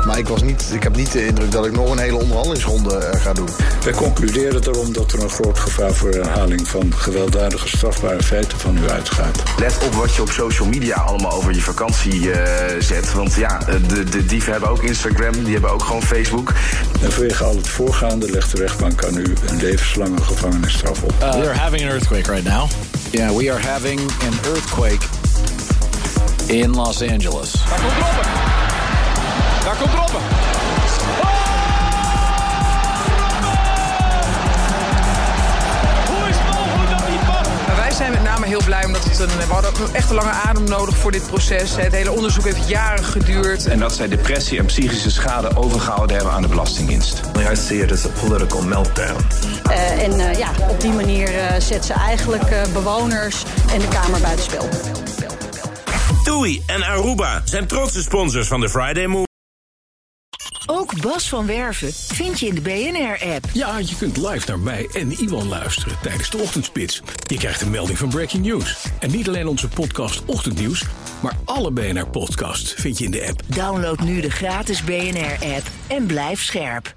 Maar ik, was niet, ik heb niet de indruk dat ik nog een hele onderhandelingsronde eh, ga doen. Wij concluderen daarom dat er een groot gevaar voor herhaling van gewelddadige strafbare feiten van u uitgaat. Let op wat je op social media allemaal over je vakantie eh, zet. Want ja, de, de dieven hebben ook Instagram, die hebben ook gewoon Facebook. En vanwege al het voorgaande legt de rechtbank aan u een levenslange gevangenisstraf op. Uh, we are having an earthquake right now. Yeah, we are having an earthquake in Los Angeles. Daar komt Robben. Daar komt Robben. Maar wij zijn met name heel blij omdat het een, we hadden echt een lange adem nodig voor dit proces. Het hele onderzoek heeft jaren geduurd. En dat zij depressie en psychische schade overgehouden hebben aan de Belastingdienst. I see it as a political meltdown. Uh, en uh, ja, op die manier uh, zet ze eigenlijk uh, bewoners en de Kamer buitenspel. TUI en Aruba zijn trotse sponsors van de Friday Move. Ook Bas van Werven vind je in de BNR-app. Ja, je kunt live naar mij en Iwan luisteren tijdens de ochtendspits. Je krijgt een melding van Breaking News. En niet alleen onze podcast Ochtendnieuws, maar alle BNR-podcasts vind je in de app. Download nu de gratis BNR-app en blijf scherp.